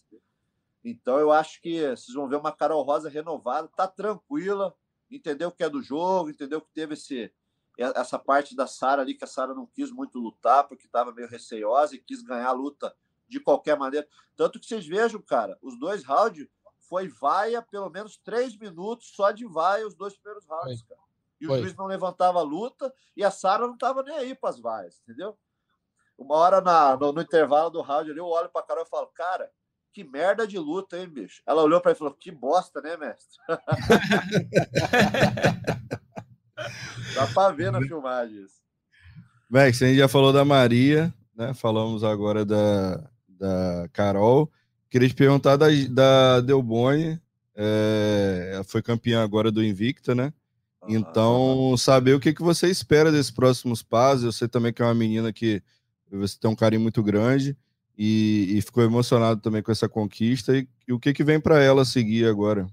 [SPEAKER 6] Então eu acho que vocês vão ver uma Carol Rosa renovada, tá tranquila, entendeu o que é do jogo, entendeu que teve esse, essa parte da Sara ali, que a Sara não quis muito lutar, porque estava meio receiosa e quis ganhar a luta de qualquer maneira. Tanto que vocês vejam, cara, os dois rounds foi vaia pelo menos três minutos só de vaia os dois primeiros rounds, cara. E o juiz não levantava a luta e a Sara não estava nem aí para as vaias, entendeu? Uma hora na, no, no, intervalo do round ali, eu olho para a Carol e falo, cara, que merda de luta, hein, bicho? Ela olhou para ele e falou, que bosta, né, mestre? Dá para ver na filmagem isso.
[SPEAKER 5] A gente já falou da Maria, né? Falamos agora da, da Carol. Queria te perguntar da, da Delboni. É, ela foi campeã agora do Invicta, né? Então, saber o que, que você espera desses próximos passos. Eu sei também que é uma menina que você tem um carinho muito grande e, e ficou emocionado também com essa conquista. E, e o que, que vem para ela seguir agora?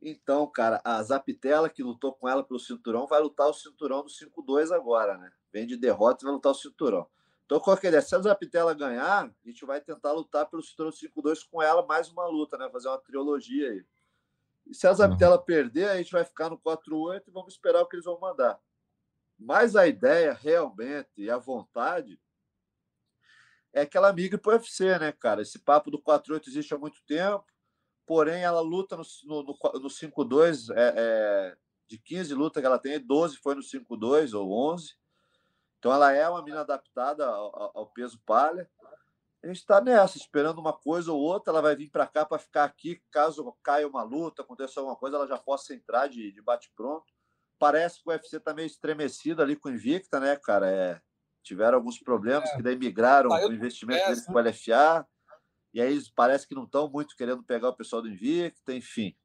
[SPEAKER 6] Então, cara, a Zapitela, que lutou com ela pelo cinturão, vai lutar o cinturão do 5-2 agora, né? Vem de derrota e vai lutar o cinturão. Então, qual que é a ideia? Se a Zapitela ganhar, a gente vai tentar lutar pelo cinturão 5-2 com ela, mais uma luta, né? Fazer uma trilogia aí. E se a Zapitela uhum. perder, a gente vai ficar no 4-8 e vamos esperar o que eles vão mandar. Mas a ideia, realmente, e a vontade, é que ela migra para o UFC, né, cara? Esse papo do 4-8 existe há muito tempo, porém ela luta no, no, no, no 5-2, é, é, de 15 lutas que ela tem, 12 foi no 5-2 ou 11. Então ela é uma mina adaptada ao, ao peso palha. A gente está nessa, esperando uma coisa ou outra. Ela vai vir para cá para ficar aqui. Caso caia uma luta, aconteça alguma coisa, ela já possa entrar de, de bate-pronto. Parece que o UFC está meio estremecido ali com o Invicta, né, cara? É, tiveram alguns problemas, é. que daí migraram o investimento deles para o LFA. E aí parece que não estão muito querendo pegar o pessoal do Invicta, enfim.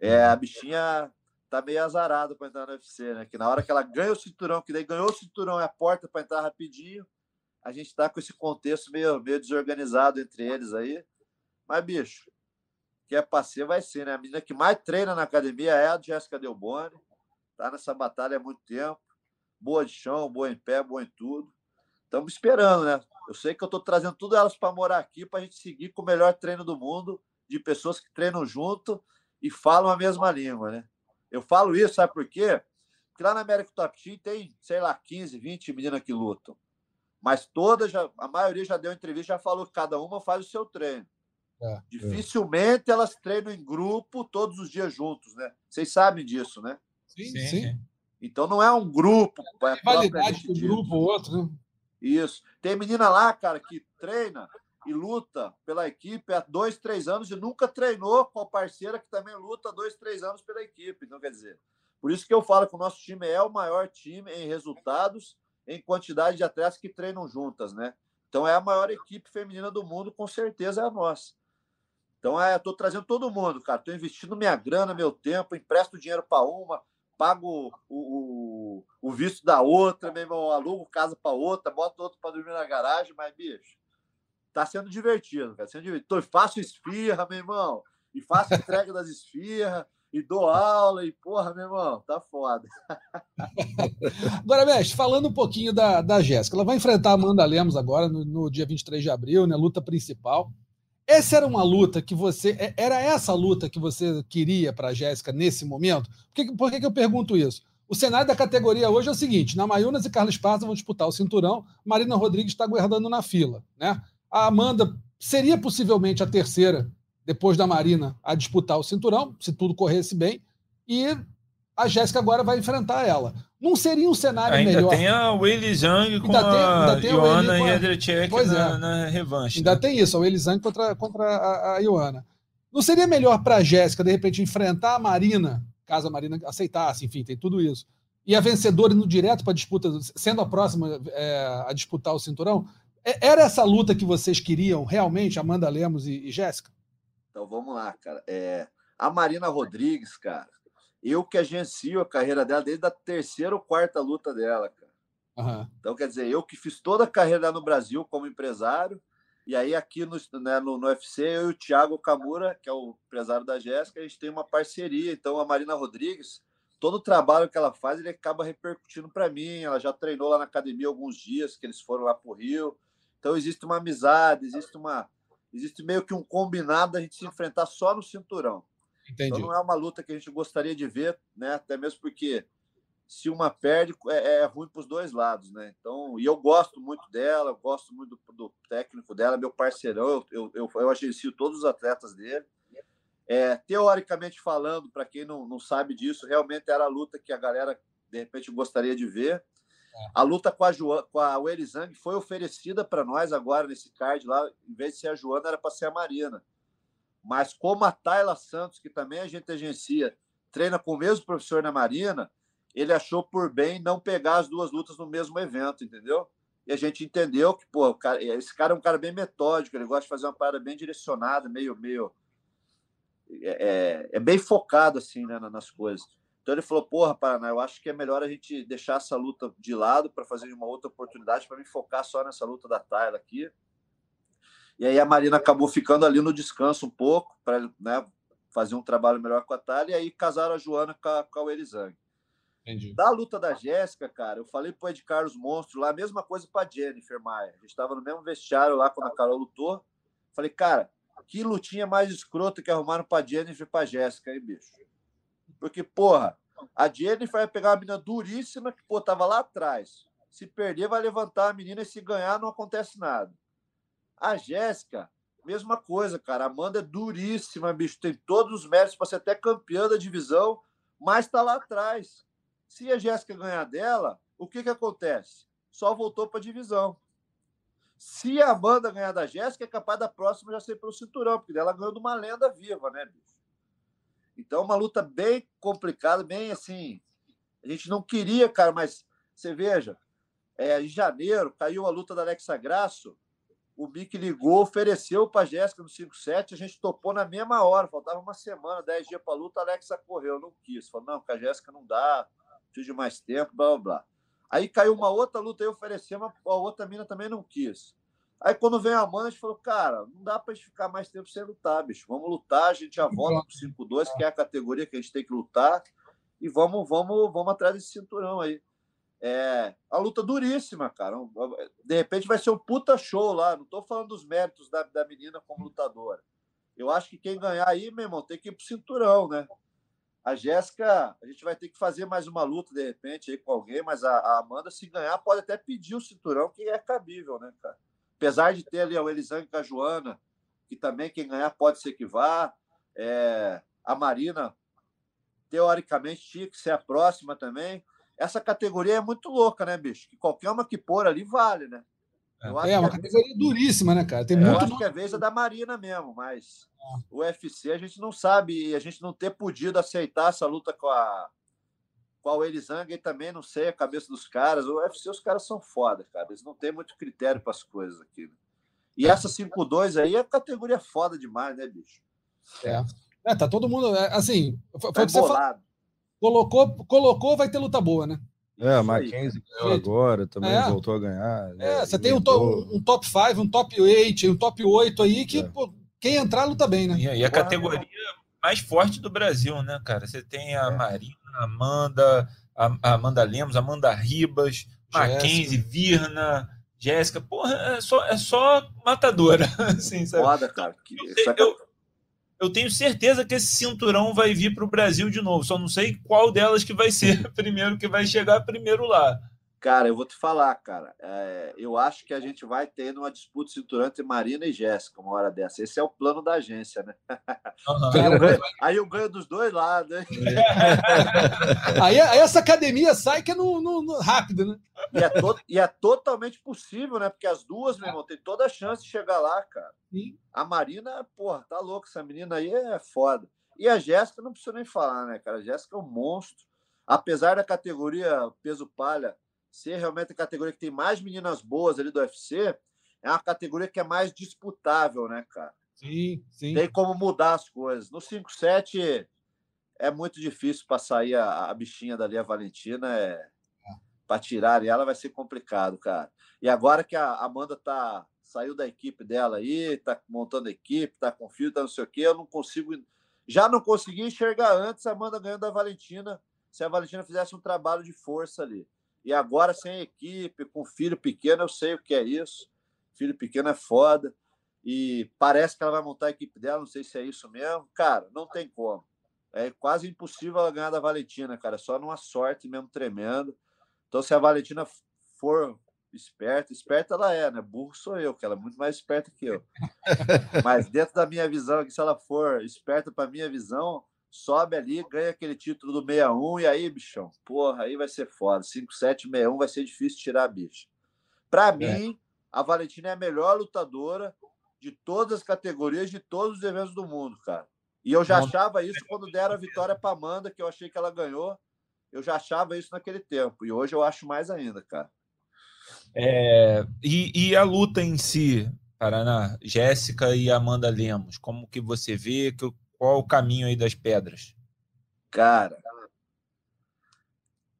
[SPEAKER 6] É, a bichinha tá meio azarada para entrar no UFC, né? Que na hora que ela ganha o cinturão, que daí ganhou o cinturão é a porta para entrar rapidinho, a gente está com esse contexto meio, meio desorganizado entre eles aí. Mas, bicho, que é ser, vai ser, né? A menina que mais treina na academia é a Jéssica Delboni. Tá nessa batalha há muito tempo. Boa de chão, boa em pé, boa em tudo. Estamos esperando, né? Eu sei que eu estou trazendo tudo elas para morar aqui para a gente seguir com o melhor treino do mundo, de pessoas que treinam junto e falam a mesma língua, né? Eu falo isso, sabe por quê? Porque lá na América Top Team tem, sei lá, 15, 20 meninas que lutam. Mas todas, já, a maioria já deu entrevista, já falou que cada uma faz o seu treino. É, é. Dificilmente é. elas treinam em grupo todos os dias juntos, né? Vocês sabem disso, né?
[SPEAKER 2] Sim, sim. sim.
[SPEAKER 6] Então não é um grupo.
[SPEAKER 2] É validade de um grupo ou outro, né?
[SPEAKER 6] Isso. Tem menina lá, cara, que treina e luta pela equipe há dois, três anos e nunca treinou com a parceira que também luta há dois, três anos pela equipe. Então, quer dizer, por isso que eu falo que o nosso time é o maior time em resultados, em quantidade de atletas que treinam juntas, né? Então, é a maior equipe feminina do mundo, com certeza é a nossa. Então, é, estou trazendo todo mundo, cara. Estou investindo minha grana, meu tempo, empresto dinheiro para uma, pago o, o, o, visto da outra, meu irmão, alugo casa para outra, boto outro para dormir na garagem, mas, bicho, tá sendo divertido, cara. Sendo divertido. Faço esfirra, meu irmão, e faço entrega das esfirras, e dou aula, e porra, meu irmão, tá foda.
[SPEAKER 2] agora, mestre, falando um pouquinho da, da Jéssica, ela vai enfrentar a Amanda Lemos agora, no, no dia 23 de abril, né? Luta principal. Essa era uma luta que você. É, era essa luta que você queria para a Jéssica nesse momento? Por, que, por que, que eu pergunto isso? O cenário da categoria hoje é o seguinte: Namayunas e Carlos Esparza vão disputar o cinturão, Marina Rodrigues está aguardando na fila. Né? A Amanda seria possivelmente a terceira, depois da Marina, a disputar o cinturão, se tudo corresse bem, e a Jéssica agora vai enfrentar ela. Não seria um cenário
[SPEAKER 4] ainda
[SPEAKER 2] melhor.
[SPEAKER 4] Ainda tem a Weili Zhang com ainda tem, ainda tem a e a Adrechek na, é. na revanche.
[SPEAKER 2] Ainda né? tem isso, a Weili Zhang contra, contra a, a Ioana. Não seria melhor para a Jéssica, de repente, enfrentar a Marina, caso a Marina aceitasse, enfim, tem tudo isso, e a vencedora indo direto para a disputa, sendo a próxima é, a disputar o cinturão? É, era essa luta que vocês queriam realmente, Amanda Lemos e, e Jéssica?
[SPEAKER 6] Então vamos lá, cara. É, a Marina Rodrigues, cara, eu que agencio a carreira dela desde a terceira ou quarta luta dela, cara. Uhum. Então, quer dizer, eu que fiz toda a carreira dela no Brasil como empresário, e aí aqui no, né, no, no UFC, eu e o Thiago Kamura, que é o empresário da Jéssica, a gente tem uma parceria. Então, a Marina Rodrigues, todo o trabalho que ela faz, ele acaba repercutindo para mim. Ela já treinou lá na academia alguns dias, que eles foram lá para o Rio. Então, existe uma amizade, existe uma... Existe meio que um combinado a gente se enfrentar só no cinturão. Entendi. Então não é uma luta que a gente gostaria de ver, né? Até mesmo porque se uma perde, é, é ruim para os dois lados, né? Então, e eu gosto muito dela, eu gosto muito do, do técnico dela, meu parceirão, eu, eu, eu, eu agencio todos os atletas dele. É, teoricamente falando, para quem não, não sabe disso, realmente era a luta que a galera de repente gostaria de ver. É. A luta com a, Joana, com a Werizang foi oferecida para nós agora nesse card lá, em vez de ser a Joana, era para ser a Marina. Mas como a Tayla Santos, que também a gente agencia, treina com o mesmo professor na Marina, ele achou por bem não pegar as duas lutas no mesmo evento, entendeu? E a gente entendeu que, pô, esse cara é um cara bem metódico, ele gosta de fazer uma parada bem direcionada, meio, meio. É, é, é bem focado, assim, né, nas coisas. Então ele falou: porra, Paraná, eu acho que é melhor a gente deixar essa luta de lado para fazer uma outra oportunidade para me focar só nessa luta da Tayla aqui. E aí a Marina acabou ficando ali no descanso um pouco, para né, fazer um trabalho melhor com a Thalia, e aí casaram a Joana com a, com a Elisang. Da luta da Jéssica, cara, eu falei pro Ed Carlos Monstro lá, a mesma coisa pra Jennifer Maia. A gente estava no mesmo vestiário lá quando a Carol lutou. Falei, cara, que lutinha mais escrota que arrumaram pra Jennifer e pra Jéssica, aí, bicho? Porque, porra, a Jennifer vai pegar uma menina duríssima que, pô, tava lá atrás Se perder, vai levantar a menina e se ganhar, não acontece nada. A Jéssica, mesma coisa, cara. A Amanda é duríssima, bicho. Tem todos os méritos para ser até campeã da divisão, mas está lá atrás. Se a Jéssica ganhar dela, o que, que acontece? Só voltou para a divisão. Se a Amanda ganhar da Jéssica, é capaz da próxima já ser pelo cinturão, porque ela ganhou de uma lenda viva, né, bicho? Então, uma luta bem complicada, bem assim. A gente não queria, cara, mas você veja, é, em janeiro caiu a luta da Alexa Grasso. O Mick ligou, ofereceu para a Jéssica no 5-7, a gente topou na mesma hora, faltava uma semana, 10 dias para a luta, a Alexa correu, não quis. Falou, não, com a Jéssica não dá, preciso de mais tempo, blá blá blá. Aí caiu uma outra luta, aí oferecemos, a outra mina também não quis. Aí quando veio a Amanda, a gente falou, cara, não dá para gente ficar mais tempo sem lutar, bicho. Vamos lutar, a gente já volta pro 5-2, que é a categoria que a gente tem que lutar, e vamos, vamos, vamos atrás desse cinturão aí. É a luta duríssima, cara. De repente vai ser um puta show lá. Não tô falando dos méritos da, da menina como lutadora. Eu acho que quem ganhar aí, meu irmão, tem que ir pro cinturão, né? A Jéssica, a gente vai ter que fazer mais uma luta de repente aí com alguém, mas a, a Amanda, se ganhar, pode até pedir o cinturão, que é cabível, né, cara? Apesar de ter ali o Elisane com a Joana, que também quem ganhar pode ser que vá. É, a Marina, teoricamente, tinha que ser a próxima também essa categoria é muito louca, né, bicho? Que qualquer uma que pôr ali vale, né?
[SPEAKER 2] É, eu é uma categoria vez... duríssima, né, cara? Tem
[SPEAKER 6] é,
[SPEAKER 2] muito.
[SPEAKER 6] Eu acho que é a vez é da Marina mesmo, mas é. o UFC a gente não sabe, e a gente não ter podido aceitar essa luta com a com a Elisanga e também não sei a cabeça dos caras. O UFC, os caras são foda, cara. Eles não têm muito critério para as coisas aqui. Né? E essa 5-2 aí é categoria foda demais, né, bicho?
[SPEAKER 2] É. é tá todo mundo. É, assim, foi, tá que você falou. Colocou, colocou, vai ter luta boa, né?
[SPEAKER 5] É, a Mackenzie ganhou agora, também é. voltou a ganhar.
[SPEAKER 2] É, né? você tem um, to, um top 5, um top 8, um top 8 aí que é. pô, quem entrar luta bem, né?
[SPEAKER 4] E, a categoria mais forte do Brasil, né, cara? Você tem a é. Marina, a Amanda, a Amanda Lemos, Amanda Ribas, Mackenzie, Virna, Jéssica. Porra, é só, é só matadora. Assim, sabe?
[SPEAKER 6] Foda, cara. Que,
[SPEAKER 4] eu, eu, eu tenho certeza que esse cinturão vai vir para o Brasil de novo. Só não sei qual delas que vai ser primeiro que vai chegar primeiro lá.
[SPEAKER 6] Cara, eu vou te falar, cara. É, eu acho que a gente vai ter uma disputa cinturão entre Marina e Jéssica uma hora dessa. Esse é o plano da agência, né? Uhum. Aí, eu ganho, aí, eu ganho, dos dois lados, hein?
[SPEAKER 2] aí, aí, essa academia sai que é no, no, no rápido, né?
[SPEAKER 6] E é, to, e é, totalmente possível, né? Porque as duas, meu irmão, tem toda a chance de chegar lá, cara. Sim. A Marina, porra, tá louca. Essa menina aí é foda. E a Jéssica, não precisa nem falar, né, cara? A Jéssica é um monstro. Apesar da categoria peso palha ser realmente a categoria que tem mais meninas boas ali do UFC, é uma categoria que é mais disputável, né, cara?
[SPEAKER 2] Sim, sim.
[SPEAKER 6] Tem como mudar as coisas. No 5-7 é muito difícil para sair a, a, bichinha dali, a Valentina. É, é. Para tirar ela vai ser complicado, cara. E agora que a Amanda tá saiu da equipe dela aí, tá montando equipe, tá com filho, tá não sei o quê, eu não consigo. Já não consegui enxergar antes a Amanda ganhando da Valentina, se a Valentina fizesse um trabalho de força ali. E agora, sem equipe, com filho pequeno, eu sei o que é isso. Filho pequeno é foda. E parece que ela vai montar a equipe dela, não sei se é isso mesmo. Cara, não tem como. É quase impossível ela ganhar da Valentina, cara. Só numa sorte mesmo tremendo. Então, se a Valentina for esperta, esperta ela é, né? Burro sou eu, que ela é muito mais esperta que eu. Mas dentro da minha visão, se ela for esperta para minha visão, sobe ali, ganha aquele título do 61, e aí, bichão, porra, aí vai ser foda. 5761 vai ser difícil tirar a bicha. Para é. mim, a Valentina é a melhor lutadora de todas as categorias, de todos os eventos do mundo, cara. E eu já achava isso quando deram a vitória para Amanda, que eu achei que ela ganhou. Eu já achava isso naquele tempo. E hoje eu acho mais ainda, cara.
[SPEAKER 4] É, e, e, a luta em si, Paraná, Jéssica e Amanda Lemos, como que você vê? Que, qual o caminho aí das pedras?
[SPEAKER 6] Cara,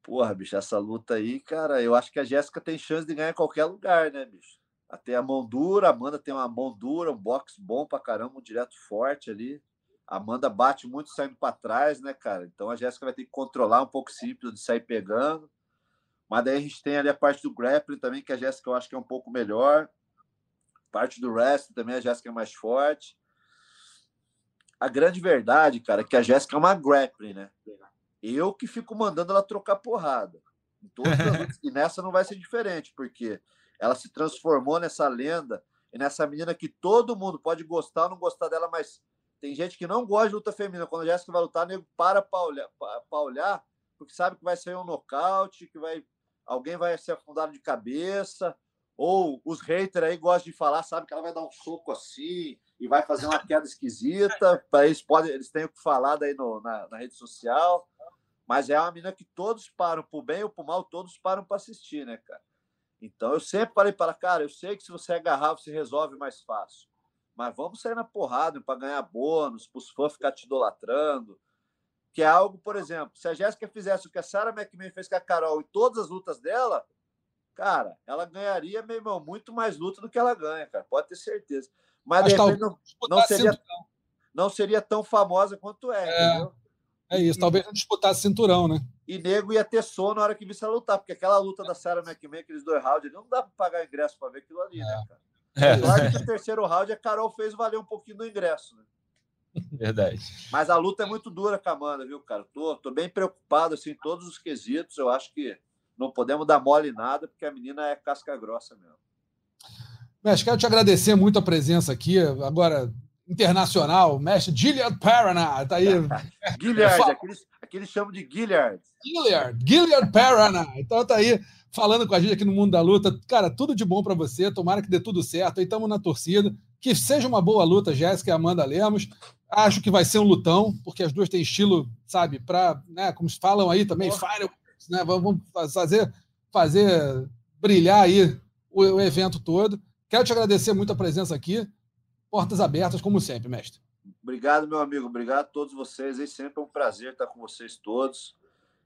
[SPEAKER 6] porra, bicho, essa luta aí, cara, eu acho que a Jéssica tem chance de ganhar em qualquer lugar, né, bicho? Até a mão dura, a Amanda tem uma mão dura, um boxe bom pra caramba, um direto forte ali. A Amanda bate muito saindo para trás, né, cara? Então a Jéssica vai ter que controlar um pouco simples de sair pegando. Mas daí a gente tem ali a parte do grappling também, que a Jéssica eu acho que é um pouco melhor. Parte do wrestling também a Jéssica é mais forte a grande verdade, cara, é que a Jéssica é uma grappling, né? Eu que fico mandando ela trocar porrada. e nessa não vai ser diferente, porque ela se transformou nessa lenda e nessa menina que todo mundo pode gostar ou não gostar dela, mas tem gente que não gosta de luta feminina. Quando a Jéssica vai lutar, nego para para olhar, olhar, porque sabe que vai sair um nocaute, que vai alguém vai ser afundado de cabeça, ou os haters aí gostam de falar, sabe que ela vai dar um soco assim e vai fazer uma queda esquisita, para eles podem, eles têm o que falar daí no, na, na, rede social. Mas é uma menina que todos param, por bem ou por mal, todos param para assistir, né, cara? Então eu sempre falei para cara, eu sei que se você agarrar, você resolve mais fácil. Mas vamos sair na porrada para ganhar bônus, para os fãs ficar te idolatrando. Que é algo, por exemplo, se a Jéssica fizesse o que a Sarah McMahon fez com a Carol em todas as lutas dela, cara, ela ganharia, meu irmão, muito mais luta do que ela ganha, cara. Pode ter certeza. Mas, Mas de repente, não, não, seria, não seria tão famosa quanto é, é. entendeu?
[SPEAKER 2] É isso, talvez não disputasse cinturão, né?
[SPEAKER 6] E nego ia ter sono na hora que visse ela lutar, porque aquela luta da Sarah McMahon, aqueles dois rounds, não dá para pagar ingresso para ver aquilo ali, né, é. né, cara? É. Claro que o terceiro round a Carol fez valer um pouquinho do ingresso, né?
[SPEAKER 4] Verdade.
[SPEAKER 6] Mas a luta é muito dura com a Amanda, viu, cara? Tô, tô bem preocupado, assim, em todos os quesitos. Eu acho que não podemos dar mole em nada, porque a menina é casca grossa mesmo.
[SPEAKER 2] Mestre, quero te agradecer muito a presença aqui. Agora, internacional, mestre Gilliard Parana, tá aí.
[SPEAKER 6] Gilliard, aqueles, aqueles chamam de Gilliard.
[SPEAKER 2] Gilliard, Gilliard Parana. Então tá aí falando com a gente aqui no Mundo da Luta. Cara, tudo de bom para você. Tomara que dê tudo certo. Aí estamos na torcida. Que seja uma boa luta, Jéssica e Amanda Lemos. Acho que vai ser um lutão, porque as duas têm estilo, sabe, para, né, como falam aí também, fire, né? Vamos fazer, fazer brilhar aí o, o evento todo. Quero te agradecer muito a presença aqui. Portas abertas, como sempre, mestre.
[SPEAKER 6] Obrigado, meu amigo. Obrigado a todos vocês. É sempre um prazer estar com vocês todos.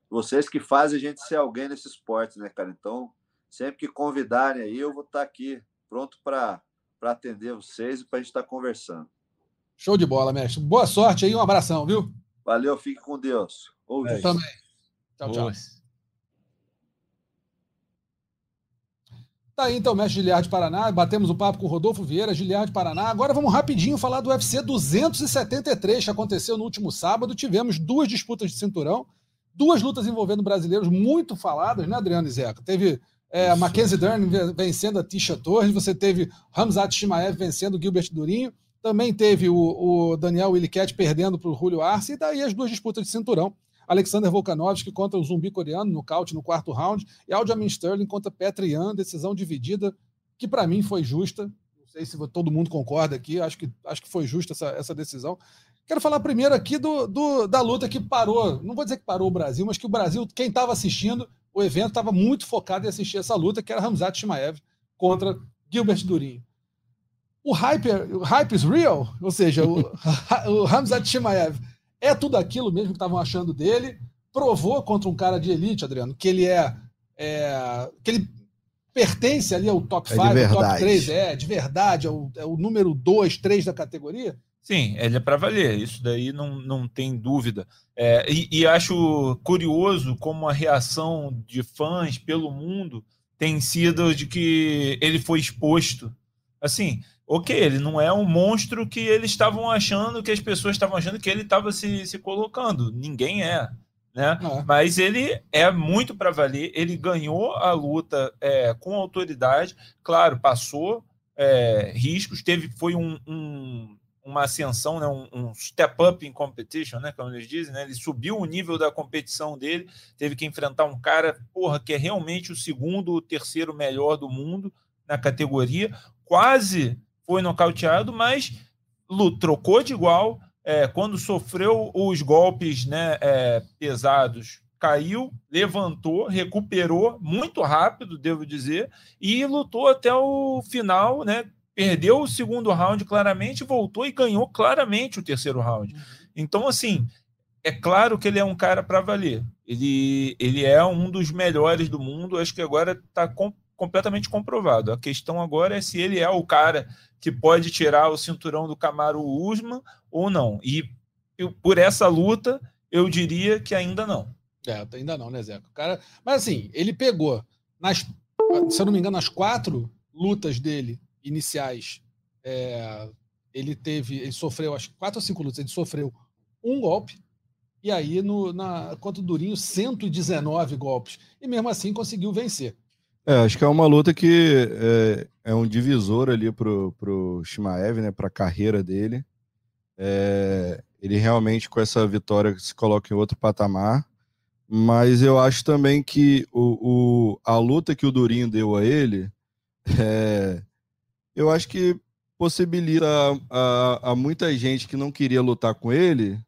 [SPEAKER 6] Vocês que fazem a gente ser alguém nesse esporte, né, cara? Então, sempre que convidarem aí, eu vou estar aqui pronto para atender vocês e para a gente estar conversando.
[SPEAKER 2] Show de bola, mestre. Boa sorte aí, um abração, viu?
[SPEAKER 6] Valeu, fique com Deus.
[SPEAKER 2] Ouve. É também. Tchau, tchau. Tá aí então, mestre Giliard de Paraná. Batemos o papo com o Rodolfo Vieira, Giliard de Paraná. Agora vamos rapidinho falar do UFC 273, que aconteceu no último sábado. Tivemos duas disputas de cinturão, duas lutas envolvendo brasileiros muito faladas, né, Adriano e Zeca? Teve é, Mackenzie Dern vencendo a Tisha Torres, você teve Hamzat Shimaev vencendo o Gilbert Durinho, também teve o, o Daniel Willicat perdendo para o Julio Arce, e daí as duas disputas de cinturão. Alexander Volkanovski contra o zumbi coreano, no caute no quarto round, e Aljamain Sterling contra Petr Yan, decisão dividida, que para mim foi justa. Não sei se todo mundo concorda aqui, acho que, acho que foi justa essa, essa decisão. Quero falar primeiro aqui do, do, da luta que parou, não vou dizer que parou o Brasil, mas que o Brasil, quem estava assistindo, o evento estava muito focado em assistir essa luta, que era Ramzat Shimaev contra Gilbert Durinho. O hype, o hype is real, ou seja, o, o Ramzat Shimaev é tudo aquilo mesmo que estavam achando dele. Provou contra um cara de elite, Adriano, que ele é, é que ele pertence ali ao top 5, é top 3, é de verdade, é o, é o número 2, 3 da categoria.
[SPEAKER 4] Sim, ele é para valer, isso daí não, não tem dúvida. É, e, e, acho curioso como a reação de fãs pelo mundo tem sido de que ele foi exposto. Assim, ok, ele não é um monstro que eles estavam achando, que as pessoas estavam achando que ele estava se, se colocando. Ninguém é. Né? É. Mas ele é muito para valer. Ele ganhou a luta é, com autoridade. Claro, passou é, riscos, teve, foi um, um, uma ascensão, né? um, um, step up in competition, né? como eles dizem. Né? Ele subiu o nível da competição dele, teve que enfrentar um cara porra, que é realmente o segundo, o terceiro melhor do mundo na categoria. Quase foi nocauteado, mas trocou de igual. É, quando sofreu os golpes né, é, pesados, caiu, levantou, recuperou muito rápido, devo dizer, e lutou até o final, né? Perdeu o segundo round claramente, voltou e ganhou claramente o terceiro round. Uhum. Então, assim, é claro que ele é um cara para valer. Ele, ele é um dos melhores do mundo. Acho que agora está completamente comprovado. A questão agora é se ele é o cara que pode tirar o cinturão do Camaro Usman ou não. E eu, por essa luta, eu diria que ainda não.
[SPEAKER 2] É, ainda não, né, Zeca? O cara... Mas assim, ele pegou, nas, se eu não me engano, nas quatro lutas dele iniciais, é, ele teve, ele sofreu, acho quatro ou cinco lutas, ele sofreu um golpe, E aí, no, na, contra Durinho, 119 golpes. E mesmo assim conseguiu vencer.
[SPEAKER 5] É, acho que é uma luta que é, é um divisor ali pro, pro Shimaev, né, pra carreira dele. É, ele realmente, com essa vitória, se coloca em outro patamar. Mas eu acho também que o, o a luta que o Durinho deu a ele, é, eu acho que possibilita a, a, a, muita gente que não queria lutar com ele,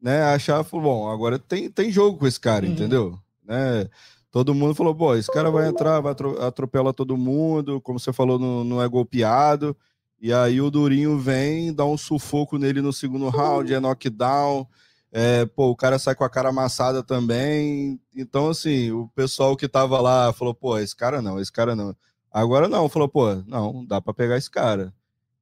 [SPEAKER 5] né, achar, bom, agora tem, tem jogo com esse cara, uhum. entendeu? Né? Todo mundo falou, pô, esse cara vai entrar, vai atropelar todo mundo, como você falou, não, não é golpeado. E aí o Durinho vem, dá um sufoco nele no segundo round, é knockdown. É, pô, o cara sai com a cara amassada também. Então, assim, o pessoal que tava lá falou, pô, esse cara não, esse cara não. Agora não, falou, pô, não, dá para pegar esse cara.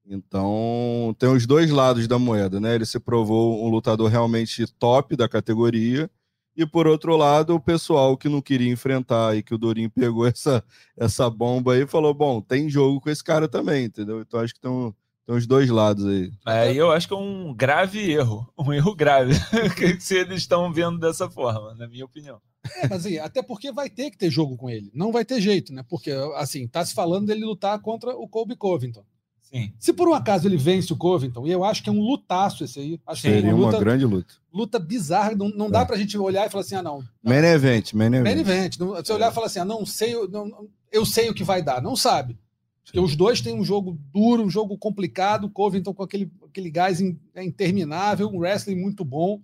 [SPEAKER 5] Então, tem os dois lados da moeda, né? Ele se provou um lutador realmente top da categoria. E por outro lado, o pessoal que não queria enfrentar e que o Dorinho pegou essa, essa bomba aí falou: bom, tem jogo com esse cara também, entendeu? Então acho que tem os dois lados aí.
[SPEAKER 4] Aí eu acho que é um grave erro, um erro grave, se eles estão vendo dessa forma, na minha opinião.
[SPEAKER 2] É, mas assim, até porque vai ter que ter jogo com ele. Não vai ter jeito, né? Porque, assim, tá se falando dele lutar contra o Colby Covington. Sim. Se por um acaso ele vence o Covington, e eu acho que é um lutaço esse aí. Acho
[SPEAKER 5] Seria
[SPEAKER 2] que é
[SPEAKER 5] uma, luta, uma grande luta.
[SPEAKER 2] Luta bizarra. Não, não é. dá pra gente olhar e falar assim, ah, não.
[SPEAKER 5] Main event, main event.
[SPEAKER 2] Main event. Você olhar e falar assim, ah, não sei, não, eu sei o que vai dar. Não sabe. Porque os dois têm um jogo duro, um jogo complicado. O Covington com aquele, aquele gás in, é interminável, um wrestling muito bom.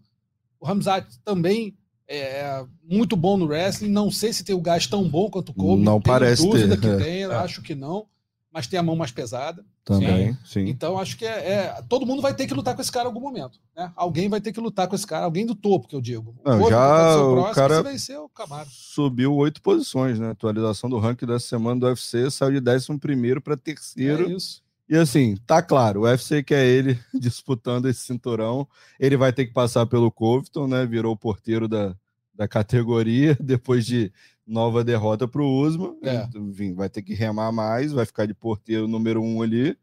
[SPEAKER 2] O Ramzat também é muito bom no wrestling. Não sei se tem o gás tão bom quanto o Covington.
[SPEAKER 5] Não parece
[SPEAKER 2] ter. que tem, é. acho que não mas tem a mão mais pesada.
[SPEAKER 5] Também, sim. sim.
[SPEAKER 2] Então acho que é, é, todo mundo vai ter que lutar com esse cara em algum momento. Né? Alguém vai ter que lutar com esse cara, alguém do topo, que eu digo.
[SPEAKER 5] Não, já o, próximo, cara venceu, o subiu oito posições, né? Atualização do ranking dessa semana do UFC saiu de décimo primeiro para terceiro. É isso. E assim, tá claro, o UFC quer ele disputando esse cinturão. Ele vai ter que passar pelo Covington, né? Virou o porteiro da, da categoria depois de nova derrota para o Usman. É. Enfim, vai ter que remar mais, vai ficar de porteiro número um ali.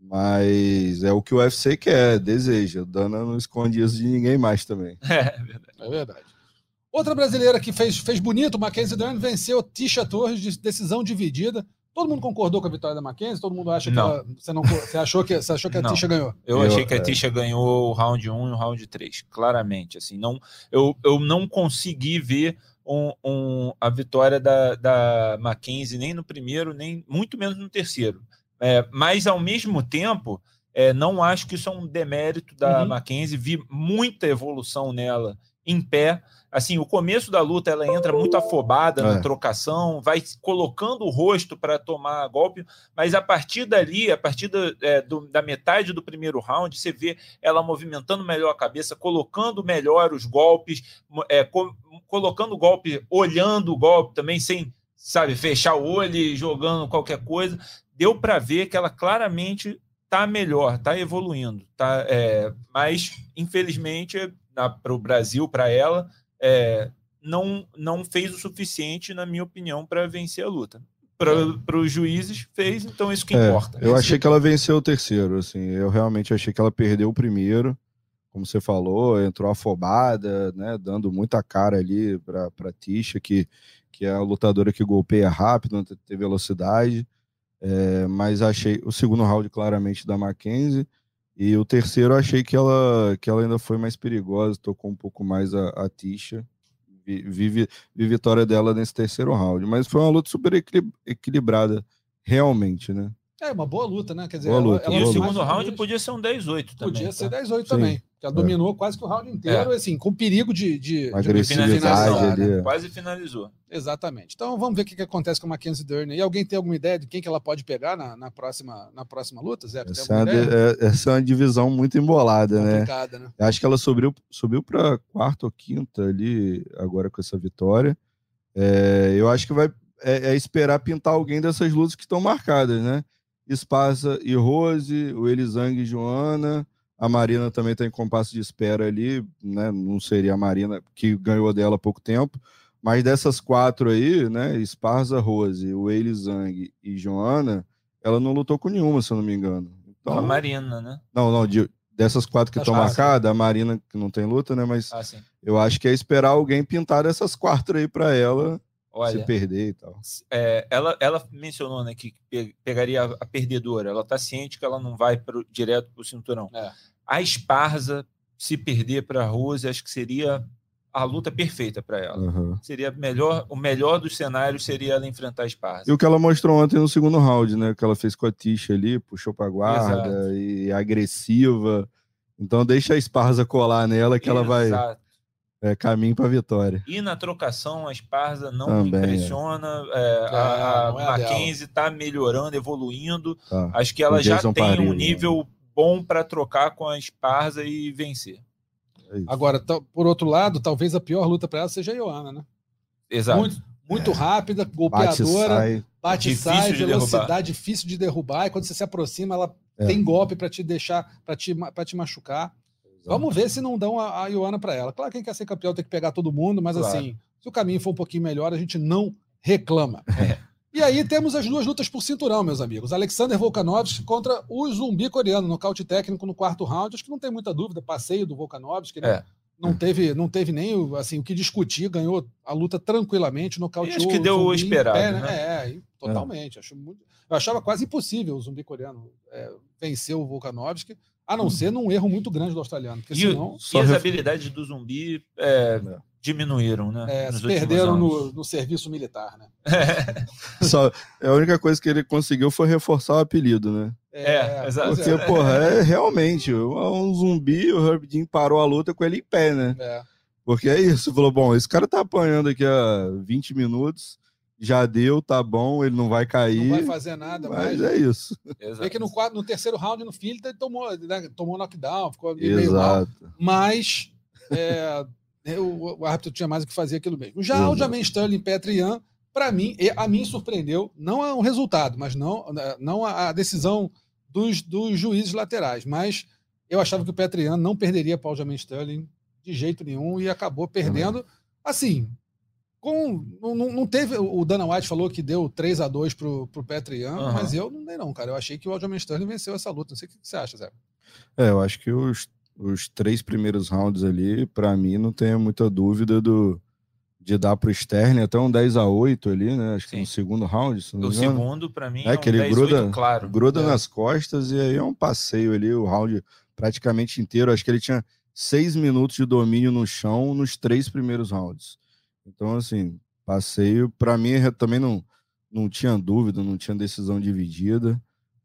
[SPEAKER 5] Mas é o que o UFC quer, deseja. Dana não esconde isso de ninguém mais também.
[SPEAKER 2] É, é verdade. É verdade. Outra brasileira que fez, fez bonito, Mackenzie Dern venceu Tisha Torres de decisão dividida. Todo mundo concordou com a vitória da Mackenzie? Todo mundo acha que
[SPEAKER 4] não.
[SPEAKER 2] ela, você, não, você achou que, você achou que a não. Tisha ganhou?
[SPEAKER 4] Eu, eu achei que a é. Tisha ganhou o round 1 e o round 3, claramente. Assim, não, eu, eu não consegui ver um, um, a vitória da, da Mackenzie nem no primeiro, nem muito menos no terceiro. É, mas, ao mesmo tempo, é, não acho que isso é um demérito da uhum. Mackenzie. Vi muita evolução nela em pé assim, o começo da luta ela entra muito afobada na é. trocação, vai colocando o rosto para tomar golpe, mas a partir dali, a partir do, é, do, da metade do primeiro round, você vê ela movimentando melhor a cabeça, colocando melhor os golpes, é, co colocando o golpe, olhando o golpe também, sem, sabe, fechar o olho e jogando qualquer coisa. Deu para ver que ela claramente tá melhor, tá evoluindo, tá, é, mas infelizmente para o Brasil, para ela, é, não, não fez o suficiente, na minha opinião, para vencer a luta. Para os juízes, fez, então isso que é, importa.
[SPEAKER 5] Eu achei que ela venceu o terceiro, assim, eu realmente achei que ela perdeu o primeiro, como você falou, entrou afobada, né, dando muita cara ali para Tisha, que, que é a lutadora que golpeia rápido, tem velocidade, é, mas achei o segundo round claramente da Mackenzie, e o terceiro eu achei que ela, que ela ainda foi mais perigosa, tocou um pouco mais a, a Tisha. Vi, vi, vi, vitória dela nesse terceiro round. Mas foi uma luta super equilibrada, realmente, né?
[SPEAKER 2] É, uma boa luta, né? Quer dizer,
[SPEAKER 4] boa
[SPEAKER 2] luta,
[SPEAKER 4] ela, ela e o segundo round podia ser um 10-8
[SPEAKER 2] também. Podia tá? ser 10-8 também. Ela dominou quase que o round inteiro, é. assim, com perigo de, de,
[SPEAKER 5] de
[SPEAKER 4] ali. Quase finalizou.
[SPEAKER 2] Exatamente. Então vamos ver o que, que acontece com a Mackenzie Dern. E alguém tem alguma ideia de quem que ela pode pegar na, na, próxima, na próxima luta, Zé?
[SPEAKER 5] Essa é, é, essa é, uma divisão muito embolada, né? né? Acho que ela subiu, subiu para quarta ou quinta ali, agora com essa vitória. É, eu acho que vai é, é esperar pintar alguém dessas lutas que estão marcadas, né? Esparza e Rose, o Elisang e Joana. A Marina também está em compasso de espera ali, né? Não seria a Marina que ganhou dela há pouco tempo. Mas dessas quatro aí, né? Esparza, Rose, o Elisang e Joana, ela não lutou com nenhuma, se eu não me engano.
[SPEAKER 4] Então, a Marina, né?
[SPEAKER 5] Não, não, de, dessas quatro que estão marcadas, a Marina, que não tem luta, né? Mas
[SPEAKER 4] Ah,
[SPEAKER 5] eu acho que é esperar alguém pintar dessas quatro aí pra ela
[SPEAKER 4] Olha,
[SPEAKER 5] se perder e tal.
[SPEAKER 4] é, ela, ela mencionou né, que pe- pegaria a, perdedora. Ela está ciente que ela não vai pro, direto para o cinturão.
[SPEAKER 2] É.
[SPEAKER 4] A Esparza, se perder para a Rose, acho que seria a luta perfeita para ela.
[SPEAKER 5] Aham.
[SPEAKER 4] Seria melhor, o melhor dos cenários seria ela enfrentar a Esparza.
[SPEAKER 5] E o que ela mostrou ontem no segundo round, né? O que ela fez com a Tisha ali, puxou pra guarda
[SPEAKER 4] Exato.
[SPEAKER 5] e agressiva. Então deixa a Esparza colar nela que ela vai
[SPEAKER 4] Exato.
[SPEAKER 5] É, caminho pra vitória.
[SPEAKER 4] E na trocação, a Esparza não
[SPEAKER 5] Também, é.
[SPEAKER 4] impressiona. é,
[SPEAKER 2] é
[SPEAKER 4] a
[SPEAKER 2] a.
[SPEAKER 4] Mackenzie está melhorando, evoluindo.
[SPEAKER 5] Tá.
[SPEAKER 4] Acho que ela
[SPEAKER 5] O
[SPEAKER 4] já
[SPEAKER 5] Jason
[SPEAKER 4] tem um
[SPEAKER 5] né?
[SPEAKER 4] nível bom para trocar com a Esparza e vencer.
[SPEAKER 5] É.
[SPEAKER 2] Agora, por outro lado, talvez a pior luta para ela seja a Ioana, né?
[SPEAKER 4] Exato.
[SPEAKER 2] Muito, muito rápida,
[SPEAKER 5] Bate,
[SPEAKER 2] golpeadora,
[SPEAKER 5] sai.
[SPEAKER 2] bate,
[SPEAKER 4] Difícil
[SPEAKER 2] sai,
[SPEAKER 4] de
[SPEAKER 2] velocidade difícil de derrubar. E quando você se aproxima, ela
[SPEAKER 5] É.
[SPEAKER 2] tem golpe para te deixar, para te, pra te machucar. Vamos ver se não dão a, a Ioana para ela. Claro, quem quer ser campeão tem que pegar todo mundo, mas
[SPEAKER 4] Claro.
[SPEAKER 2] assim, se o caminho for um pouquinho melhor, a gente não reclama.
[SPEAKER 4] É.
[SPEAKER 2] E aí temos as duas lutas por cinturão, meus amigos. Alexander Volkanovski contra o zumbi coreano, nocaute técnico no quarto round. Acho que não tem muita dúvida, passeio do Volkanovski, né?
[SPEAKER 4] É.
[SPEAKER 2] Não teve, não teve nem o- assim, o que discutir, ganhou a luta tranquilamente, nocauteou.
[SPEAKER 4] acho que deu o esperado,
[SPEAKER 2] pé,
[SPEAKER 4] né?
[SPEAKER 2] É, e totalmente. Acho muito- eu achava quase impossível o zumbi coreano é, vencer o Volkanovski, a não ser num erro muito grande do australiano, porque.
[SPEAKER 4] E,
[SPEAKER 2] senão
[SPEAKER 4] e
[SPEAKER 5] só
[SPEAKER 4] as habilidades do zumbi é, diminuíram, né?
[SPEAKER 2] é, perderam no, no serviço militar, né?
[SPEAKER 5] Só, a única coisa que ele conseguiu foi reforçar o apelido, né?
[SPEAKER 4] É, exato.
[SPEAKER 2] pois
[SPEAKER 5] Porque,
[SPEAKER 2] é.
[SPEAKER 5] porra, é realmente um zumbi, o Herb Dean parou a luta com ele em pé, né?
[SPEAKER 2] É.
[SPEAKER 5] Porque é isso, falou, bom, esse cara tá apanhando aqui há 20 minutos, já deu, tá bom, ele não vai cair,
[SPEAKER 2] Não vai fazer nada,
[SPEAKER 5] mas
[SPEAKER 2] mas
[SPEAKER 5] é isso.
[SPEAKER 4] Exato.
[SPEAKER 2] Vê que no, quarto, no terceiro round, no fim, ele tomou, né, tomou knockdown, ficou meio mal.
[SPEAKER 5] Exato.
[SPEAKER 2] Mas é, o, o árbitro tinha mais o que fazer aquilo mesmo. Já o
[SPEAKER 5] Exato.
[SPEAKER 2] Jamin Sterling Petrian, para mim, e- a mim surpreendeu, não é um resultado, mas não, não a a decisão dos, dos juízes laterais. Mas eu achava que o Petrian não perderia para o Jamin Sterling de jeito nenhum e acabou perdendo. Assim, com, não, não teve. O Dana White falou que deu 3 a 2 pro, pro Petrian,
[SPEAKER 4] Aham.
[SPEAKER 2] mas eu não dei, não, cara. Eu achei que o Aljamain Sterling venceu essa luta. Não sei o que você acha, Zé.
[SPEAKER 5] É, eu acho que os, os três primeiros rounds ali, pra mim, não tem muita dúvida do, de dar pro Sterling até um 10 a 8 ali, né? Acho que
[SPEAKER 4] Sim.
[SPEAKER 5] no segundo round, se não
[SPEAKER 4] O
[SPEAKER 5] engano.
[SPEAKER 4] segundo, para mim,
[SPEAKER 5] É
[SPEAKER 4] é, um
[SPEAKER 5] que ele
[SPEAKER 4] 10-8
[SPEAKER 5] gruda-
[SPEAKER 4] claro.
[SPEAKER 5] gruda
[SPEAKER 2] É.
[SPEAKER 5] nas costas e aí é um passeio ali, o round praticamente inteiro. Acho que ele tinha seis minutos de domínio no chão nos três primeiros rounds. Então, assim, passeio, para mim é- também não, não tinha dúvida, não tinha decisão dividida.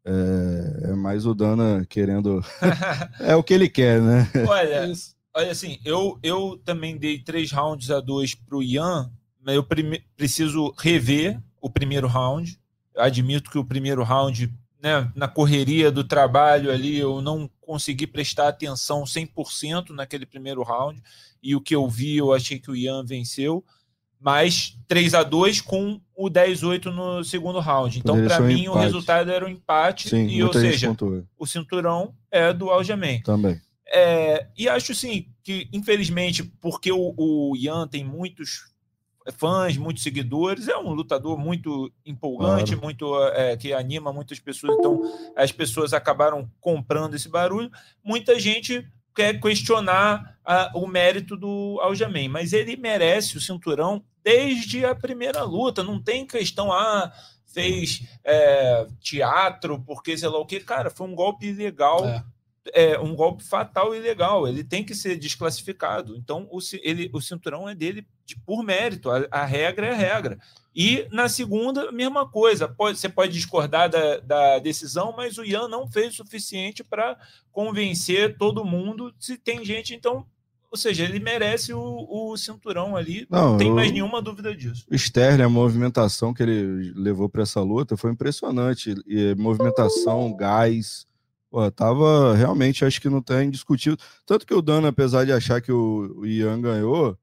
[SPEAKER 5] É, é mais o Dana querendo. é o que ele quer, né?
[SPEAKER 4] Olha,
[SPEAKER 2] Isso.
[SPEAKER 4] olha assim, eu, eu também dei três rounds a dois pro Ian, mas eu preciso rever o primeiro round. Eu admito que o primeiro round, né, na correria do trabalho ali, eu não consegui prestar atenção 100% naquele primeiro round. E o que eu vi, eu achei que o Ian venceu. Mas 3 a 2 com o 10-8 no segundo round. Então, para
[SPEAKER 5] um
[SPEAKER 4] mim, o resultado era um empate.
[SPEAKER 5] Sim,
[SPEAKER 4] e, ou seja, o cinturão é do Aljamain.
[SPEAKER 5] também.
[SPEAKER 4] É, e acho assim que, infelizmente, porque o, o Ian tem muitos fãs, muitos seguidores, é um lutador muito empolgante,
[SPEAKER 5] Claro.
[SPEAKER 4] muito é, que anima muitas pessoas, então as pessoas acabaram comprando esse barulho. Muita gente quer questionar a- o mérito do Aljamain, mas ele merece o cinturão desde a primeira luta, não tem questão, ah, fez é, teatro, porque sei lá o que, cara, foi um golpe ilegal
[SPEAKER 2] É.
[SPEAKER 4] é um golpe fatal e ilegal. Ele tem que ser desclassificado. Então, o, ele, o cinturão é dele de- por mérito. A, a regra é a regra. E na segunda, mesma coisa. Pode, você pode discordar da, da decisão, mas o Ian não fez o suficiente para convencer todo mundo. Se tem gente, então. Ou seja, ele merece o, o cinturão ali. Não,
[SPEAKER 5] Não,
[SPEAKER 4] tem
[SPEAKER 5] eu-
[SPEAKER 4] mais nenhuma dúvida disso.
[SPEAKER 5] O Sterling, a movimentação que ele levou para essa luta foi impressionante. E movimentação, gás. Pô, tava realmente, acho que não tem indiscutível. Tanto que o Dano, apesar de achar que o, Ian ganhou,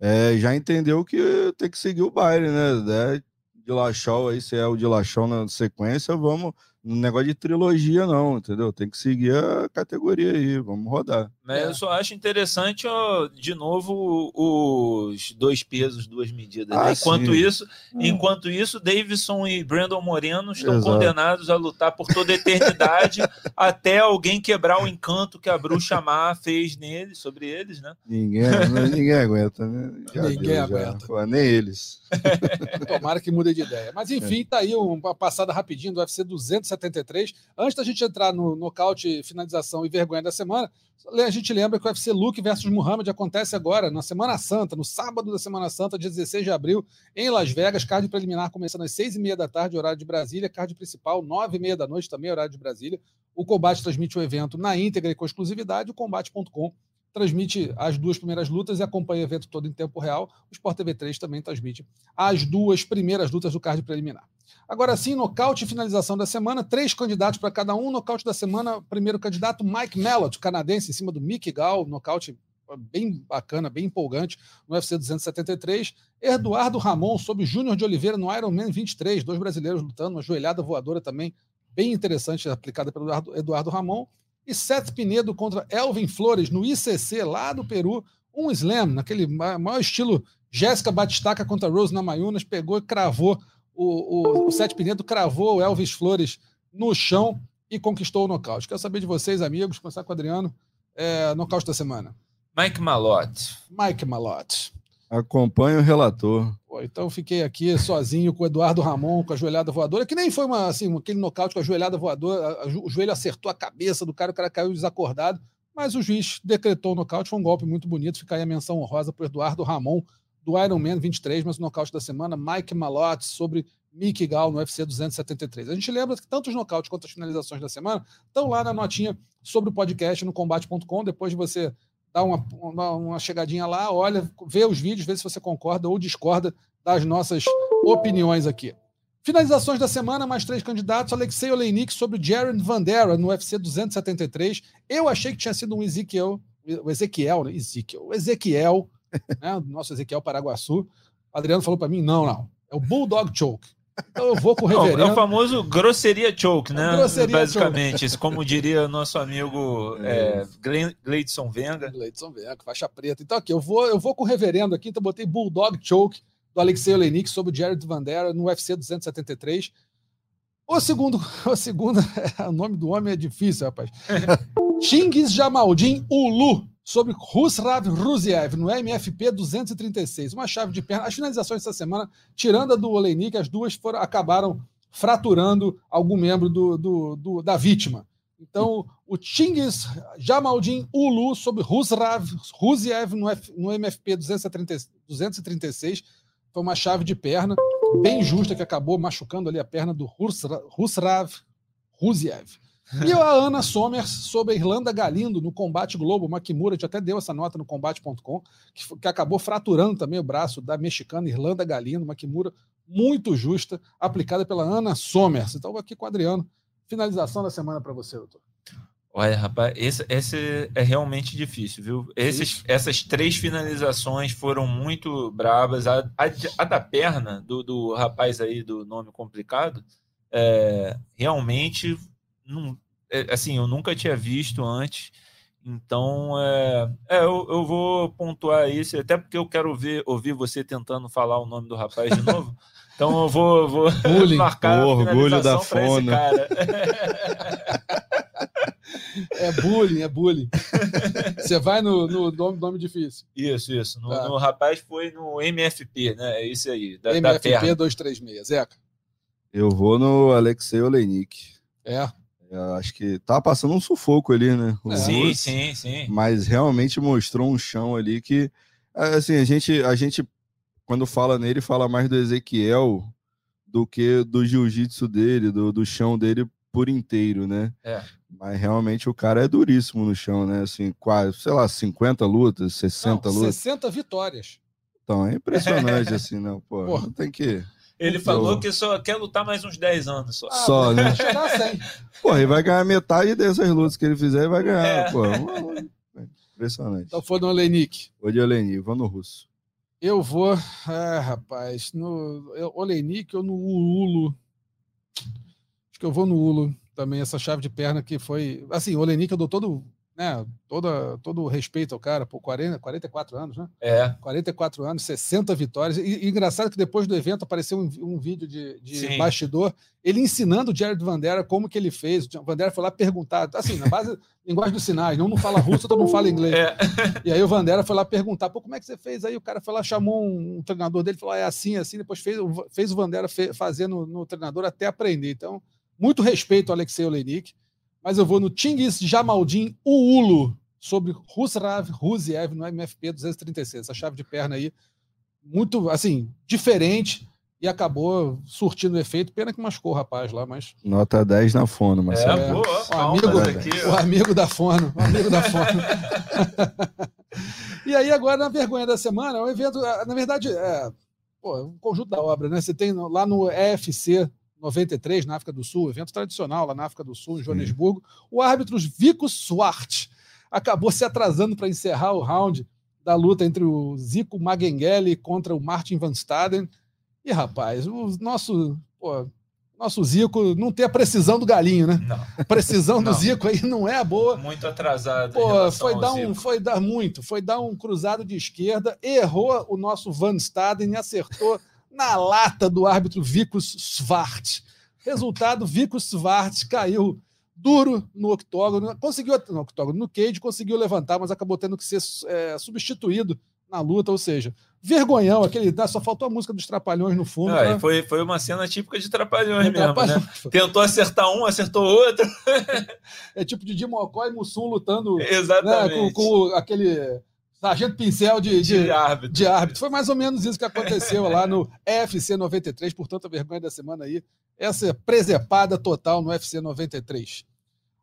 [SPEAKER 5] é, já entendeu que tem que seguir o baile, né? né? De Lachol aí, se é o de Lachol na sequência, vamos um negócio de trilogia, não, entendeu? Tem que seguir a categoria aí, vamos rodar.
[SPEAKER 4] Mas é. eu só acho interessante, ó, de novo, os dois pesos, duas medidas. Ah, enquanto sim. isso, hum. enquanto isso, Davidson e Brandon Moreno estão Exato. condenados a lutar por toda a eternidade até alguém quebrar o encanto que a bruxa má fez neles, sobre eles, né?
[SPEAKER 5] Ninguém, ninguém aguenta, né?
[SPEAKER 2] Já ninguém deu, aguenta.
[SPEAKER 5] Pô, nem eles.
[SPEAKER 2] Tomara que mude de ideia. Mas enfim, é. tá aí uma passada rapidinho do UFC 273. Antes da gente entrar no nocaute, finalização e vergonha da semana, a gente lembra que o UFC Luke versus Muhammad acontece agora, na Semana Santa, no sábado da Semana Santa, dia 16 de abril, em Las Vegas. Card preliminar começando às 6h30 da tarde, horário de Brasília. Card principal, 9h30 da noite, também horário de Brasília. O Combate transmite o evento na íntegra e com exclusividade. O Combate.com transmite as duas primeiras lutas e acompanha o evento todo em tempo real. O Sport TV 3 também transmite as duas primeiras lutas do card preliminar. Agora sim, nocaute e finalização da semana. Três candidatos para cada um. Nocaute da semana, primeiro candidato, Mike Mellott, canadense, em cima do Mick Gall. Nocaute bem bacana, bem empolgante no UFC 273. Eduardo Ramon sobre Júnior de Oliveira no Ironman 23. Dois brasileiros lutando, uma joelhada voadora também bem interessante, aplicada pelo Eduardo Ramon e Seth Pinedo contra Elvin Flores no ICC, lá do Peru. Um slam, naquele maior estilo Jéssica Batistaca contra Rose Namayunas, pegou e cravou, o, o, o Seth Pinedo cravou o Elvis Flores no chão e conquistou o nocaute. Quero saber de vocês, amigos, começar com o Adriano, é, nocaute da semana.
[SPEAKER 4] Mike Malotte.
[SPEAKER 2] Mike Malotte.
[SPEAKER 5] Acompanha o relator.
[SPEAKER 2] Pô, então fiquei aqui sozinho com o Eduardo Ramon, com a joelhada voadora, que nem foi uma, assim, aquele nocaute com a joelhada voadora, a, o joelho acertou a cabeça do cara, o cara caiu desacordado, mas o juiz decretou o nocaute, foi um golpe muito bonito, fica aí a menção honrosa para o Eduardo Ramon, do Ironman 23, mas o nocaute da semana, Mike Malotte sobre Mickey Gall no UFC 273. A gente lembra que tanto os nocautes quanto as finalizações da semana estão lá na notinha sobre o podcast no combate.com, depois de você dá uma, uma, uma, chegadinha lá, olha, vê os vídeos, vê se você concorda ou discorda das nossas opiniões aqui. Finalizações da semana, mais três candidatos. Alexei Oleinik sobre Jared Vandera no UFC 273. Eu achei que tinha sido um Ezequiel, o Ezequiel, né? Ezequiel, o Ezequiel, né? nosso Ezequiel Paraguaçu. O Adriano falou para mim: não, não, é o Bulldog Choke. Então eu vou com o reverendo.
[SPEAKER 4] É o famoso grosseria choke, né? Grosseria Basicamente, choke. como diria nosso amigo é, Gleidson Venga.
[SPEAKER 2] Gleidson Venga, faixa preta. Então aqui, eu vou, eu vou com o reverendo aqui, então botei Bulldog Choke do Alexei Olenik sobre o Jared Vandera no UFC 273. O segundo, o segundo, o nome do homem é difícil, rapaz. Chingiz Jamaldin Ulu sobre Rusrav Ruziev no MFP 236. Uma chave de perna. As finalizações dessa semana, tirando a do Oleinik, as duas foram, acabaram fraturando algum membro do, do, do da vítima. Então, o Chingiz Jamaldin Ulu sobre Rusrav Ruziev no, F, no MFP 230, 236 foi uma chave de perna bem justa que acabou machucando ali a perna do Rusrav Ruziev. E a Ana Somers sobre a Irlanda Galindo no Combate Globo. Makimura, a gente até deu essa nota no combate.com, que, que, acabou fraturando também o braço da mexicana Irlanda Galindo. Makimura muito justa, aplicada pela Ana Somers. Então, aqui com o Adriano. Finalização da semana para você, doutor.
[SPEAKER 4] Olha, rapaz, esse, esse é realmente difícil, viu? Esses, essas três finalizações foram muito brabas. A, a, a da perna do, do rapaz aí do nome complicado, é, realmente não, é, assim, eu nunca tinha visto antes. Então, é, é eu, eu, vou pontuar isso, até porque eu quero ver, ouvir você tentando falar o nome do rapaz de novo. Então, eu vou, vou
[SPEAKER 5] bullying, marcar o orgulho da fona.
[SPEAKER 2] É bullying, é bullying. Você vai no, no nome, nome difícil.
[SPEAKER 4] Isso, isso. No, tá. no, rapaz foi no MFP, né? É isso aí.
[SPEAKER 2] Da, MFP da 236, Zeca.
[SPEAKER 5] Eu vou no Alexei Oleinik.
[SPEAKER 2] É.
[SPEAKER 5] Eu acho que tá passando um sufoco ali, né?
[SPEAKER 4] É. Sim, sim, sim.
[SPEAKER 5] Mas realmente mostrou um chão ali que, assim, a gente, a gente quando fala nele, fala mais do Ezequiel do que do jiu-jitsu dele, do, do chão dele por inteiro, né?
[SPEAKER 4] É.
[SPEAKER 5] Mas realmente o cara é duríssimo no chão, né? Assim, quase, sei lá, 50 lutas, 60 não, lutas.
[SPEAKER 2] 60 vitórias.
[SPEAKER 5] Então, é impressionante, assim, não, pô, Porra. não tem que.
[SPEAKER 4] Ele falou que só quer lutar mais uns 10 anos só.
[SPEAKER 5] Ah, só, né? Pô, ele vai ganhar metade dessas lutas que ele fizer e vai ganhar, é. pô. Impressionante.
[SPEAKER 2] Então foi no Olenik.
[SPEAKER 5] Vou de Olenik, vou no russo.
[SPEAKER 2] Eu vou, é, rapaz, no Olenik ou no Ululo. Acho que eu vou no Ulo também, essa chave de perna que foi. Assim, o Olenik eu dou todo né, toda, todo o respeito ao cara, por 40, 44 anos, né?
[SPEAKER 4] É.
[SPEAKER 2] 44 anos, 60 vitórias. E, e engraçado que depois do evento apareceu um, um vídeo de, de bastidor, ele ensinando o Jared Vandera como que ele fez. O Vandera foi lá perguntar, assim, na base, linguagem dos sinais, um não fala russo, todo mundo fala inglês. É. E aí o Vandera foi lá perguntar, pô, como é que você fez? Aí o cara foi lá, chamou um, um treinador dele, falou, ah, é assim, é assim, depois fez, fez o Vandera fe, fazer no, no treinador até aprender. Então, muito respeito ao Alexei Olenik mas eu vou no Tingis Jamaldin Uulu sobre Husrav Ruziev no MFP 236. Essa chave de perna aí, muito, assim, diferente e acabou surtindo efeito. Pena que machucou o rapaz lá, mas.
[SPEAKER 5] Nota 10 na fono, mas.
[SPEAKER 2] É, é boa, o, amigo, aqui, o amigo da fono. O amigo da fono. e aí, agora, na vergonha da semana, é um evento. Na verdade, é pô, um conjunto da obra, né? Você tem lá no EFC 93, na África do Sul, evento tradicional lá na África do Sul, em Joanesburgo, o árbitro Vico Swart acabou se atrasando para encerrar o round da luta entre o Zico Magengeli contra o Martin Van Staden. E, rapaz, o nosso, pô, nosso Zico não tem a precisão do galinho, né? Não. A precisão do Zico aí não é boa.
[SPEAKER 4] Muito atrasado.
[SPEAKER 2] Pô, foi dar um, foi dar muito, foi dar um cruzado de esquerda, errou o nosso Van Staden e acertou na lata do árbitro Vicos Svart. Resultado: Vicos Svart caiu duro no octógono, conseguiu no octógono, no cage, conseguiu levantar, mas acabou tendo que ser é, substituído na luta, ou seja, vergonhão, aquele, né, só faltou a música dos Trapalhões no fundo.
[SPEAKER 4] Ah, foi, foi uma cena típica de Trapalhões mesmo, Trapalhões. né? Tentou acertar um, acertou outro.
[SPEAKER 2] é tipo de Dimocó e Mussum lutando
[SPEAKER 4] Exatamente.
[SPEAKER 2] Né, com, com aquele sargento pincel de, de, de, árbitro. de árbitro. Foi mais ou menos isso que aconteceu lá no FC 93, portanto, a vergonha da semana aí, essa presepada total no UFC 93.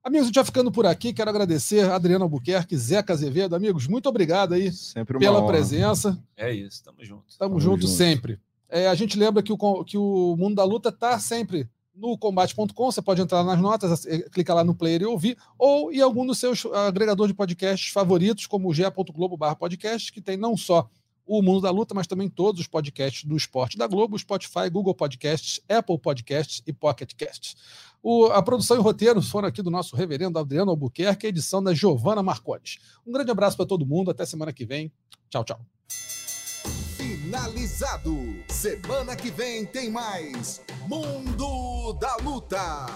[SPEAKER 2] Amigos, a gente vai ficando por aqui. Quero agradecer a Adriano Albuquerque, Zeca Azevedo. Amigos, muito obrigado aí pela honra. presença.
[SPEAKER 4] É isso, tamo junto.
[SPEAKER 2] Tamo, tamo junto, junto, sempre. É, a gente lembra que o, que o mundo da luta está sempre no combate.com, você pode entrar nas notas, clicar lá no player e ouvir, ou em algum dos seus agregadores de podcasts favoritos, como o ge.globo podcast, que tem não só o Mundo da Luta, mas também todos os podcasts do esporte da Globo, Spotify, Google Podcasts, Apple Podcasts e Pocket Casts. O, a produção e roteiro foram aqui do nosso reverendo Adriano Albuquerque, edição da Giovana Marcones. Um grande abraço para todo mundo, até semana que vem. Tchau, tchau
[SPEAKER 1] finalizado. Semana que vem tem mais Mundo da Luta.